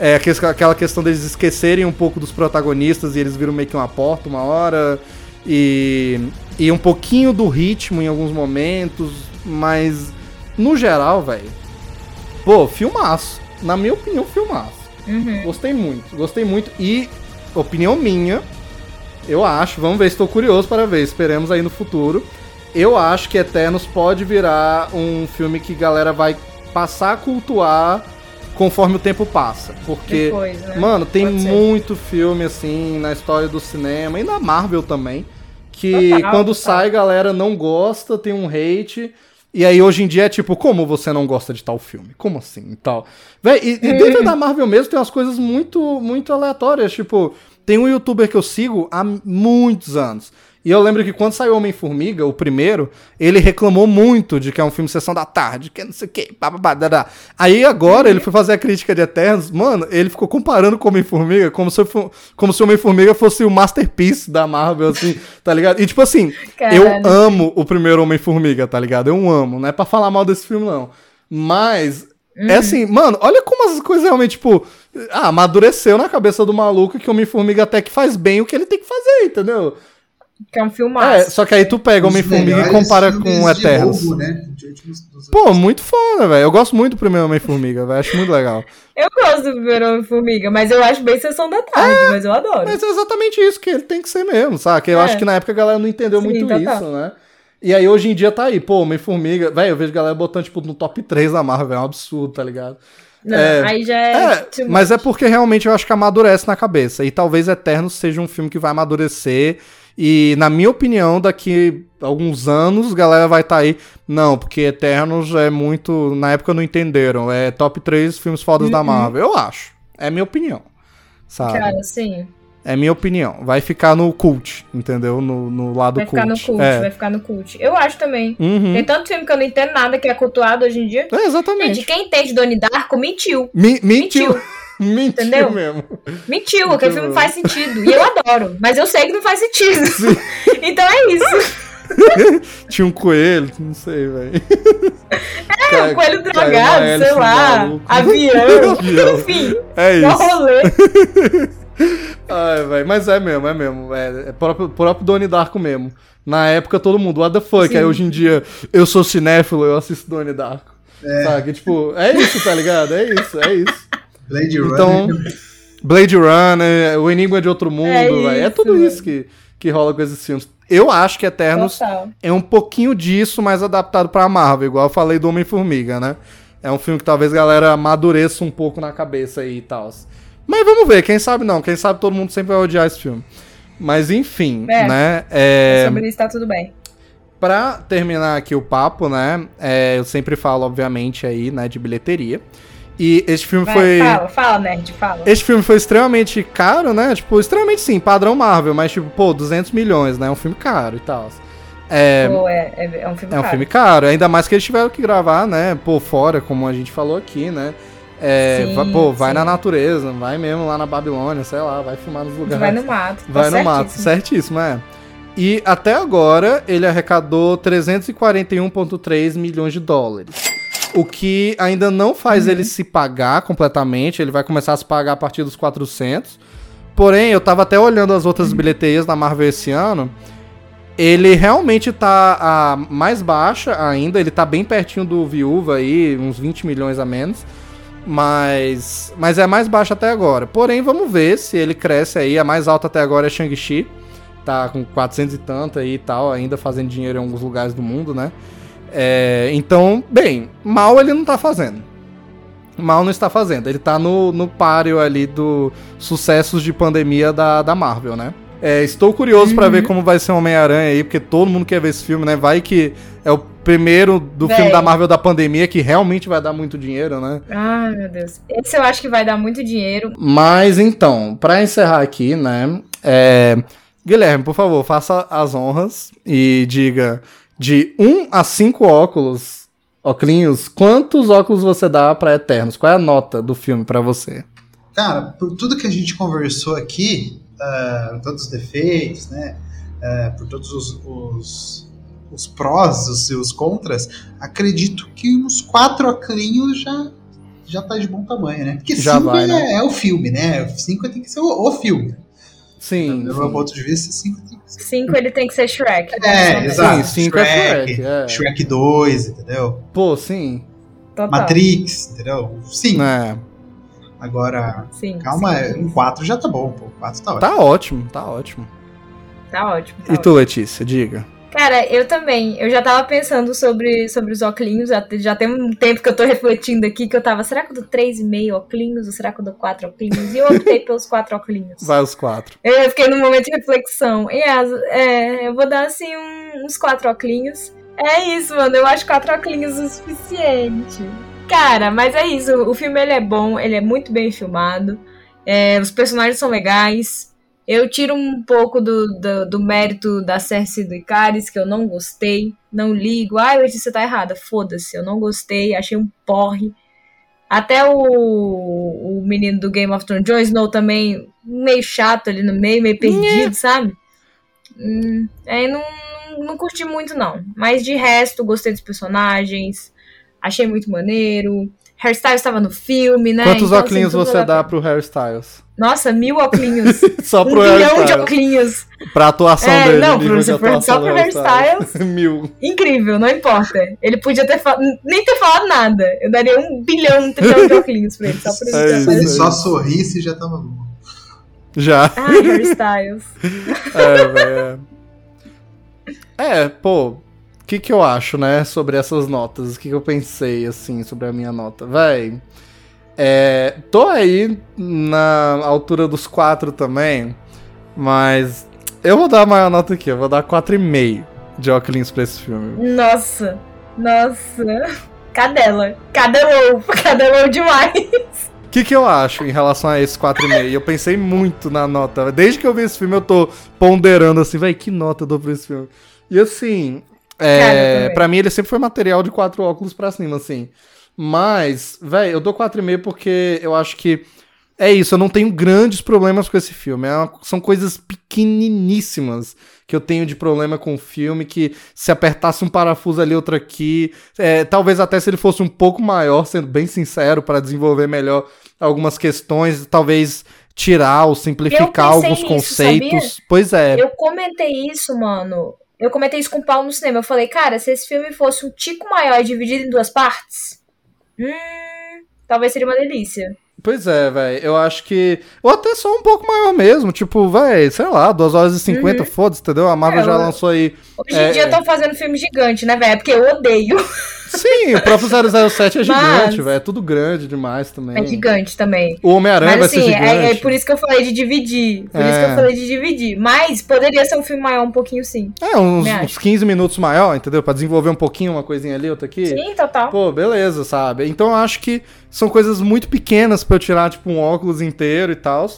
É aquela questão deles esquecerem um pouco dos protagonistas e eles viram meio que uma porta uma hora. E, e um pouquinho do ritmo em alguns momentos. Mas, no geral, velho. Pô, filmaço. Na minha opinião, filmaço. Uhum. Gostei muito, gostei muito. E, opinião minha, eu acho, vamos ver, estou curioso para ver, esperemos aí no futuro. Eu acho que Eternos pode virar um filme que galera vai passar a cultuar conforme o tempo passa. Porque, Depois, né? mano, tem Pode ser. muito filme assim na história do cinema e na Marvel também. Que Total, quando total. sai, galera não gosta, tem um hate. E aí hoje em dia é tipo, como você não gosta de tal filme? Como assim e tal? Véi, e, e dentro da Marvel mesmo tem umas coisas muito, muito aleatórias. Tipo, tem um youtuber que eu sigo há muitos anos. E eu lembro que quando saiu Homem-Formiga, o primeiro, ele reclamou muito de que é um filme sessão da tarde, que não sei o que, bababá. Aí agora ele foi fazer a crítica de Eternos, mano, ele ficou comparando com Homem-Formiga como se, como se o Homem-Formiga fosse o masterpiece da Marvel, assim, tá ligado? E tipo assim, eu Caralho. amo o primeiro Homem-Formiga, tá ligado? Eu amo, não é pra falar mal desse filme, não. Mas, é assim, mano, olha como as coisas realmente, tipo, ah, amadureceu na cabeça do maluco que o Homem-Formiga até que faz bem o que ele tem que fazer, entendeu? Que é um É, filmaço. só que aí tu pega Homem-Formiga e compara com Eternos. roubo, né? Pô, muito foda, velho. Eu gosto muito do primeiro Homem-Formiga, velho. Acho muito legal. Eu gosto do primeiro Homem-Formiga, mas eu acho bem Sessão da Tarde, mas eu adoro. Mas é exatamente isso que ele tem que ser mesmo, saca? Eu É. acho que na época a galera não entendeu Sim, muito total. isso, né? E aí hoje em dia tá aí, pô, Homem-Formiga. Velho, eu vejo galera botando, tipo, no top 3 da Marvel, é um absurdo, tá ligado? Não, É, aí já é. É, mas é porque realmente eu acho que amadurece na cabeça. E talvez Eternos seja um filme que vai amadurecer. E, na minha opinião, daqui alguns anos, a galera vai estar aí. Não, porque Eternos é muito. Na época não entenderam. É top 3 filmes fodas da Marvel. Eu acho. É minha opinião. Sabe? Cara, sim. É minha opinião. Vai ficar no cult, entendeu? No, no lado Vai ficar cult. no cult, É. vai ficar no cult. Eu acho também. Uhum. Tem tanto filme que eu não entendo nada que é cultuado hoje em dia. É, exatamente. Gente, quem entende Donnie Darko mentiu. Mi- mentiu. Mentiu. Mentiu Entendeu? mesmo. Mentiu, aquele filme faz sentido. E eu adoro, mas eu sei que não faz sentido. então é isso. Tinha um coelho, não sei, velho. É, um coelho dragado, sei lá, avião, Avião. enfim, É isso. rolê. Ai, velho, mas é mesmo, é mesmo. É, é próprio, próprio Donnie Darko mesmo. Na época todo mundo, what the fuck? Sim. Aí hoje em dia eu sou cinéfilo, eu assisto Donnie Darko. Sabe? Tipo, é isso, tá ligado? É isso, é isso. Blade Então, Runner. Blade Runner, O Enigma de Outro Mundo, É. É isso, tudo velho. isso que, que rola com esses filmes. Eu acho que Eternos Total. é um pouquinho disso, mas adaptado pra Marvel, igual eu falei do Homem-Formiga, né? É um filme que talvez a galera amadureça um pouco na cabeça aí e tal. Mas vamos ver, quem sabe não. Quem sabe todo mundo sempre vai odiar esse filme. Mas enfim, É. né? É, Sobre isso tá tudo bem. Pra terminar aqui o papo, né? é, eu sempre falo, obviamente, aí, né, de bilheteria. E este filme Vai, foi. fala, fala, nerd, fala. Este filme foi extremamente caro, né? Tipo, extremamente sim, padrão Marvel, mas tipo, pô, 200 milhões, né? É um filme caro e tal. É, Pô, é, é, é um filme é um caro. filme caro, ainda mais que eles tiveram que gravar, né? Pô, fora, como a gente falou aqui, né? É, Sim, va- pô, vai sim. na natureza, vai mesmo lá na Babilônia, sei lá, vai filmar nos lugares. Vai no mato. tá Vai no mato, certíssimo, é. E até agora ele arrecadou 341,3 milhões de dólares. O que ainda não faz Uhum. ele se pagar completamente, ele vai começar a se pagar a partir dos 400. Porém, eu tava até olhando as outras bilheterias da Marvel esse ano. Ele realmente tá a mais baixa ainda, ele tá bem pertinho do Viúva aí, uns 20 milhões a menos. Mas, mas é mais baixo até agora. Porém, vamos ver se ele cresce aí. A mais alta até agora é Shang-Chi. Tá com 400 e tanto aí e tal, ainda fazendo dinheiro em alguns lugares do mundo, né? É, então, bem, mal ele não tá fazendo. Mal não está fazendo. Ele tá no, no páreo ali do sucessos de pandemia da, da Marvel, né? É, estou curioso pra ver como vai ser o Homem-Aranha aí, porque todo mundo quer ver esse filme, né? Vai que é o primeiro do Véi. filme da Marvel da pandemia que realmente vai dar muito dinheiro, né? Ai, meu Deus. Esse eu acho que vai dar muito dinheiro. Mas então, pra encerrar aqui, né? é, Guilherme, por favor, faça as honras e diga de 1 a 5 óculos, óculos, quantos óculos você dá pra Eternos? Qual é a nota do filme pra você? Cara, por tudo que a gente conversou aqui, ah, todos os defeitos, né? ah, por todos os, os, os prós, os seus contras, acredito que uns quatro oclinhos já já tá de bom tamanho, né? Porque Já cinco vai, é, né? é o filme, né? Cinco tem que ser o, o filme. Sim. Do meu ponto de vista, cinco tem que ser. Cinco ele tem que ser Shrek. É, exato. Sim, cinco é Shrek, é. Shrek 2, entendeu? Pô, sim. Total. Matrix, entendeu? Sim. É, Agora, Sim. calma, sim, um 4 já tá bom, pô. 4 tá ótimo. tá ótimo, tá ótimo. Tá ótimo. tá E tu, Letícia, diga. Cara, eu também. Eu já tava pensando sobre, sobre os óculos. Já, já tem um tempo que eu tô refletindo aqui que eu tava. Será que eu dou 3,5 óculos ou será que eu dou 4 óculos? E eu optei pelos 4 óculos. Vai os quatro. Eu fiquei num momento de reflexão. E as, é, eu vou dar assim um- uns 4 óculos. É isso, mano. Eu acho 4 óculos o suficiente. Cara, mas é isso. O filme ele é bom, ele é muito bem filmado. é, os personagens são legais. Eu tiro um pouco do, do, do mérito da Cersei do Icaris, que eu não gostei. Não ligo. Ai, Letícia tá errada. Foda-se, eu não gostei. Achei um porre. Até o, o menino do Game of Thrones, Jon Snow, também meio chato ali no meio, meio perdido, sabe? Hum, aí não, não curti muito, não. Mas de resto, gostei dos personagens. Achei muito maneiro. Hairstyles estava no filme, né? Quantos Então, assim, óculos tudo você era- dá pro Harry Styles? Nossa, mil óculos. Só um pro bilhão Harry de óculos. Pra atuação É, dele. não, pro- de se for atuação só pro Harry Hairstyles. Mil. Incrível, não importa. Ele podia ter falado, nem ter falado nada. Eu daria um bilhão, um trilhão de óculos pra ele, só pra ele É isso. Se ele aparecido. só sorrisse, já tava bom. Já. Ai, Hairstyles. É, velho. É, pô, o que que eu acho, né, sobre essas notas? O que que eu pensei, assim, sobre a minha nota? Véi, é, tô aí na altura dos quatro também, mas eu vou dar a maior nota aqui, eu vou dar 4,5 de óculos pra esse filme. Nossa, nossa. Cadela. Cadelou. Cadelou demais. O que, que eu acho em relação a esse 4,5? Eu pensei muito na nota. Desde que eu vi esse filme, eu tô ponderando assim, véi, que nota eu dou pra esse filme? E assim, é, pra mim ele sempre foi material de quatro óculos pra cima, assim. Mas, véi, eu dou 4,5 porque eu acho que é isso, eu não tenho grandes problemas com esse filme. É uma- são coisas pequeniníssimas que eu tenho de problema com o filme, que se apertasse um parafuso ali, outro aqui, é, talvez até se ele fosse um pouco maior, sendo bem sincero, para desenvolver melhor algumas questões, talvez tirar ou simplificar alguns nisso, conceitos. Pois é. Eu comentei isso, mano. Eu comentei isso com o Paulo no cinema. Eu falei, cara, se esse filme fosse um tico maior e dividido em duas partes, hum, talvez seria uma delícia. Pois é, velho. Eu acho que. Ou até só um pouco maior mesmo. Tipo, velho, sei lá, 2 horas e 50, foda-se, entendeu? A Marvel É, já lançou aí. Hoje É, em dia é. estão fazendo filme gigante, né, velho? Porque eu odeio. Sim, o próprio 007 é Mas- gigante, velho. É tudo grande demais também. É gigante também. O Homem-Aranha vai Mas ser assim, gigante. é, é por isso que eu falei de dividir. Por isso É. que eu falei de dividir. Mas poderia ser um filme maior um pouquinho sim. É, uns, Me uns 15 minutos maior, entendeu? Pra desenvolver um pouquinho uma coisinha ali, outra aqui. Sim, total. Pô, beleza, sabe? Então eu acho que são coisas muito pequenas pra eu tirar, tipo, um óculos inteiro e tal.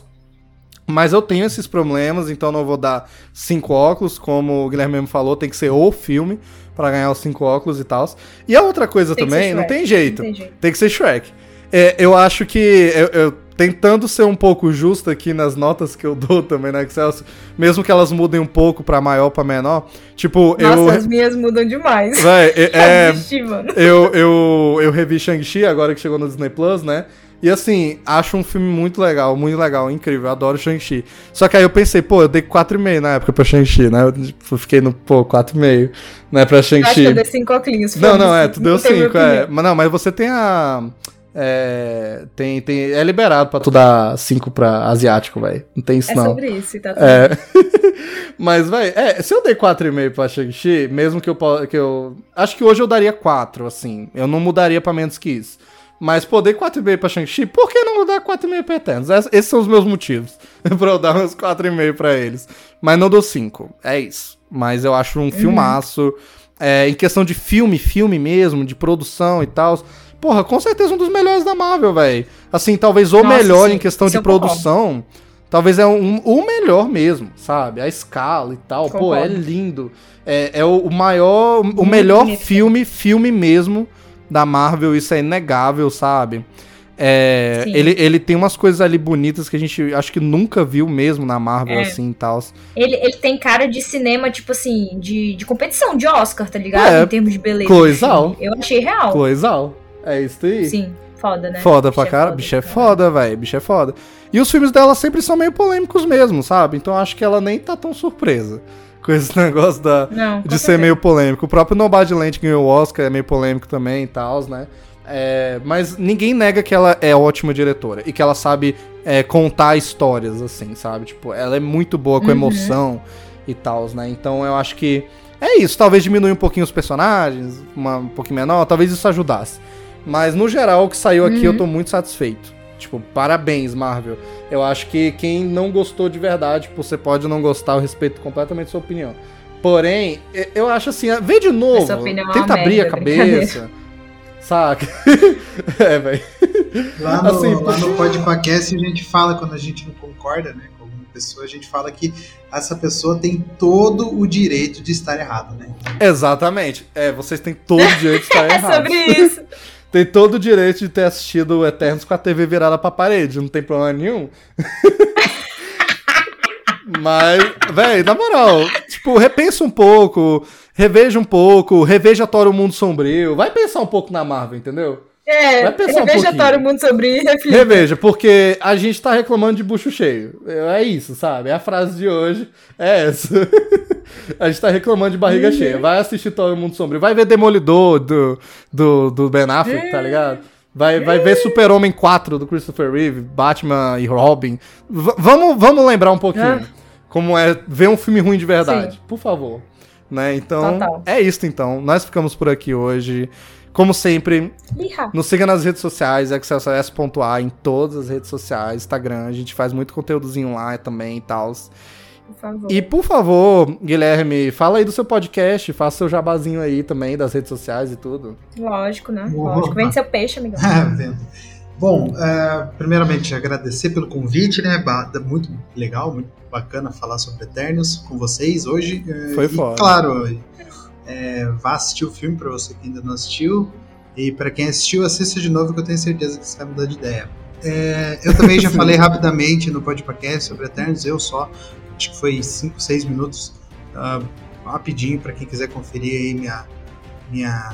Mas eu tenho esses problemas, então não vou dar cinco óculos, como o Guilherme mesmo falou, tem que ser o filme pra ganhar os cinco óculos e tal. E a outra coisa Tem também, não tem jeito. não tem jeito. Tem que ser Shrek. É, eu acho que eu, eu tentando ser um pouco justo aqui nas notas que eu dou também na Excelsior, mesmo que elas mudem um pouco pra maior pra menor. Tipo, Nossa, eu. as minhas mudam demais. Véi, é, é, eu, eu, eu revi Shang-Chi agora que chegou no Disney Plus, né? E assim, acho um filme muito legal, muito legal, incrível. Eu adoro Shang-Chi. Só que aí eu pensei, pô, eu dei 4,5 na época pra Shang-Chi, né? Eu tipo, fiquei no, pô, 4,5, né, pra Eu acho que eu Shang-Chi. dei cinco oclinhos. Não, não, é, tu deu tem minha 5, é. Mas não, mas você tem a. É, tem, tem, é liberado pra tu dar 5 pra asiático, velho. Não tem isso É não. sobre isso, tá tudo É. Mas, velho, é, se eu dei 4,5 pra Shang-Chi, mesmo que eu, que eu. Acho que hoje eu daria 4, assim. Eu não mudaria pra menos que isso. Mas, pô, dei 4,5 pra Shang-Chi, por que não dar 4,5 pra Eternos? Es- Esses são os meus motivos pra eu dar uns 4,5 pra eles. Mas não dou 5. É isso. Mas eu acho um filmaço. É, em questão de filme, filme mesmo, de produção e tal. Porra, com certeza um dos melhores da Marvel, velho. Assim, talvez o Nossa, melhor sim. em questão de concordo. produção. Talvez é um, o melhor mesmo, sabe? A escala e tal. Pô, é Concordo. lindo. É, é o, maior, o melhor bonito. filme, filme mesmo da Marvel. Isso é inegável, sabe? É, ele, ele tem umas coisas ali bonitas que a gente acho que nunca viu mesmo na Marvel, É. assim e tal. Ele, ele tem cara de cinema, tipo assim, de, de competição, de Oscar, tá ligado? É, em termos de beleza. coisal. Eu achei real. Coisal. É isso aí. Sim, foda, né? Foda Bicho pra cara. foda, bicho é cara. foda, velho. Bicho é foda. E os filmes dela sempre são meio polêmicos mesmo, sabe? Então acho que ela nem tá tão surpresa com esse negócio da, Não, de ser meio polêmico. O próprio Nomadland que ganhou o Oscar é meio polêmico também e tal, né? É, mas ninguém nega que ela é ótima diretora e que ela sabe é, contar histórias, assim, sabe? Tipo, ela é muito boa com Uhum. emoção e tal, né? Então eu acho que é isso. Talvez diminuir um pouquinho os personagens, uma, um pouquinho menor, talvez isso ajudasse. Mas no geral, o que saiu aqui Uhum. eu tô muito satisfeito. Tipo, parabéns, Marvel. Eu acho que quem não gostou de verdade, tipo, você pode não gostar, eu respeito completamente a sua opinião. Porém, eu acho assim, vê de novo, é tenta abrir a merda, cabeça, saca? é, velho. Lá no, Assim, lá no Podpacast a gente fala quando a gente não concorda, né? Com alguma pessoa, a gente fala que essa pessoa tem todo o direito de estar errado, né? Exatamente. É, vocês têm todo o direito de estar É errados. sobre isso. Tem todo o direito de ter assistido o Eternos com a TV virada pra parede, não tem problema nenhum. Mas, velho, na moral, tipo, repensa um pouco, reveja um pouco, reveja Thor o Mundo Sombrio, vai pensar um pouco na Marvel, entendeu? É, Vai pensar um reveja pouquinho. Toro Mundo sobre e reflita. Reveja, porque a gente tá reclamando de bucho cheio. É isso, sabe? É a frase de hoje. É essa. a gente tá reclamando de barriga Uhum. cheia. Vai assistir Todo Mundo Sombrio. Vai ver Demolidor do, do, do Ben Affleck, tá ligado? Vai, vai ver Super-Homem 4 do Christopher Reeve, Batman e Robin. V- vamos, vamos lembrar um pouquinho Ah. como é ver um filme ruim de verdade. Por favor. Né? Então, Total. é isso então. Nós ficamos por aqui hoje. Como sempre, Ih, nos siga nas redes sociais, excelsior.a em todas as redes sociais, Instagram, a gente faz muito conteúdozinho lá também e tal. Por favor. E por favor, Guilherme, fala aí do seu podcast, faça seu jabazinho aí também das redes sociais e tudo. Lógico, né? Opa. Lógico. Vende seu peixe, amigão. Vendo. Bom, é, primeiramente agradecer pelo convite, né? Muito legal, muito bacana falar sobre Eternos com vocês hoje. É, Foi e, foda. Claro, é, vá assistir o filme para você que ainda não assistiu. E para quem assistiu, assista de novo que eu tenho certeza que você vai mudar de ideia. É, eu também já falei rapidamente no podcast sobre Eternos, eu só, acho que foi 5, 6 minutos, ah, rapidinho para quem quiser conferir aí minha, minha,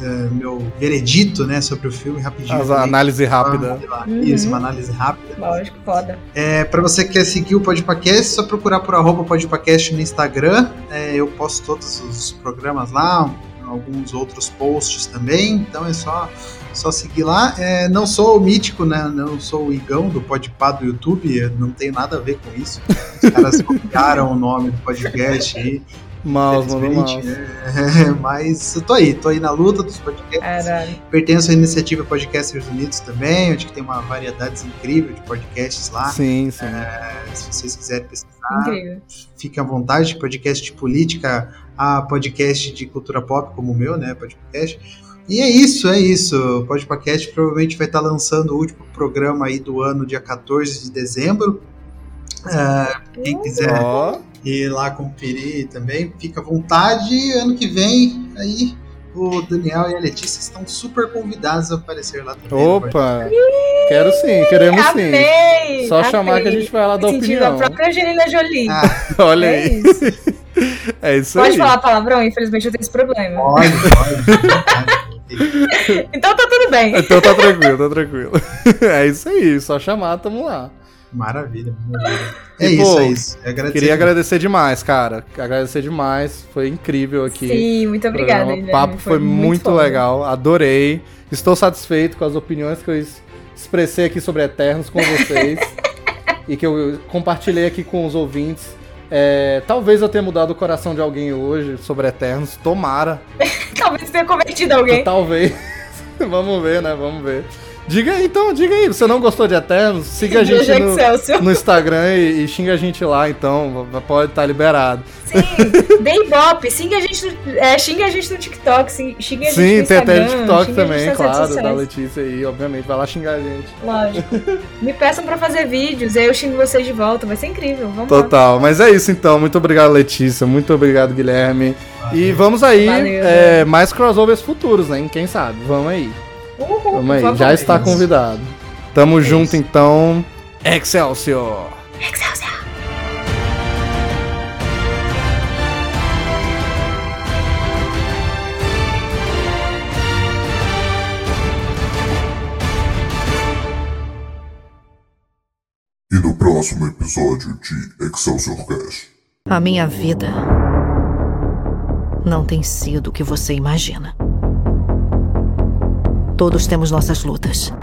ah, meu veredito né, sobre o filme, rapidinho. As análise rápida. Vamos lá. Uhum. Isso, uma análise rápida. Lógico, foda. É, para você que quer seguir o Podpacast, é só procurar por arroba Podpacast no Instagram. É, eu posto todos os programas lá, alguns outros posts também, então é só, só seguir lá. É, não sou o mítico, né? Não sou o Igão do Podpah do YouTube, não tenho nada a ver com isso. Os caras copiaram o nome do podcast aí. Mouse, mano. É, mas eu tô aí, tô aí na luta dos podcasts. Caralho. Pertenço à iniciativa Podcasters Unidos também, onde que tem uma variedade incrível de podcasts lá. Sim, sim. Se vocês quiserem pesquisar, Incrível. fiquem à vontade. Podcast de política a podcast de cultura pop, como o meu, né? Podcast. E é isso, é isso. O Podcast provavelmente vai estar lançando o último programa aí do ano, dia 14 de dezembro. Ah, quem quiser Ó, ir lá conferir também, fica à vontade. Ano que vem, aí o Daniel e a Letícia estão super convidados a aparecer lá também. opa! Quero sim, queremos sim. Amei! Só amei. chamar que a gente vai lá dar sentindo opinião. a própria Angelina Jolie. Ah, Olha é aí. isso. É isso Pode aí. falar palavrão? Infelizmente eu tenho esse problema. pode, pode. Então tá tudo bem. Então tá tranquilo, tá tranquilo. É isso aí, só chamar, tamo lá. Maravilha, maravilha. É E, isso, pô, é isso. Eu agradecer Queria demais. agradecer demais, cara. Agradecer demais. Foi incrível aqui. Sim, muito obrigada. O papo foi, muito, foda. legal, adorei. Estou satisfeito com as opiniões que eu es- expressei aqui sobre Eternos com vocês e que eu compartilhei aqui com os ouvintes. É, talvez eu tenha mudado o coração de alguém hoje sobre Eternos, tomara. Talvez tenha convertido alguém. Talvez. Vamos ver, né? Vamos ver. Diga aí, então, diga aí. Você não gostou de Eternos? Siga a gente no, no Instagram e, e xinga a gente lá, então. Pode estar liberado. Sim, dê ibope. Xinga a gente no, é, xinga a gente no TikTok. sim- Xinga a gente Sim, no tem até Instagram, TikTok xinga a gente também, claro, da. Letícia aí, obviamente. Vai lá xingar a gente. Lógico. Me peçam pra fazer vídeos, aí eu xingo vocês de volta. Vai ser incrível. Vamos lá. Total. Mas é isso então. Muito obrigado, Letícia. Muito obrigado, Guilherme. E vamos aí, Valeu, é, mais crossovers futuros, né? Quem sabe? Vamos aí. Uhul, Vamos por aí. favor. Já está convidado. Tamo É junto isso. então. Excelsior! Excelsior. E no próximo episódio de Excelsior Cast. A minha vida não tem sido o que você imagina. Todos temos nossas lutas.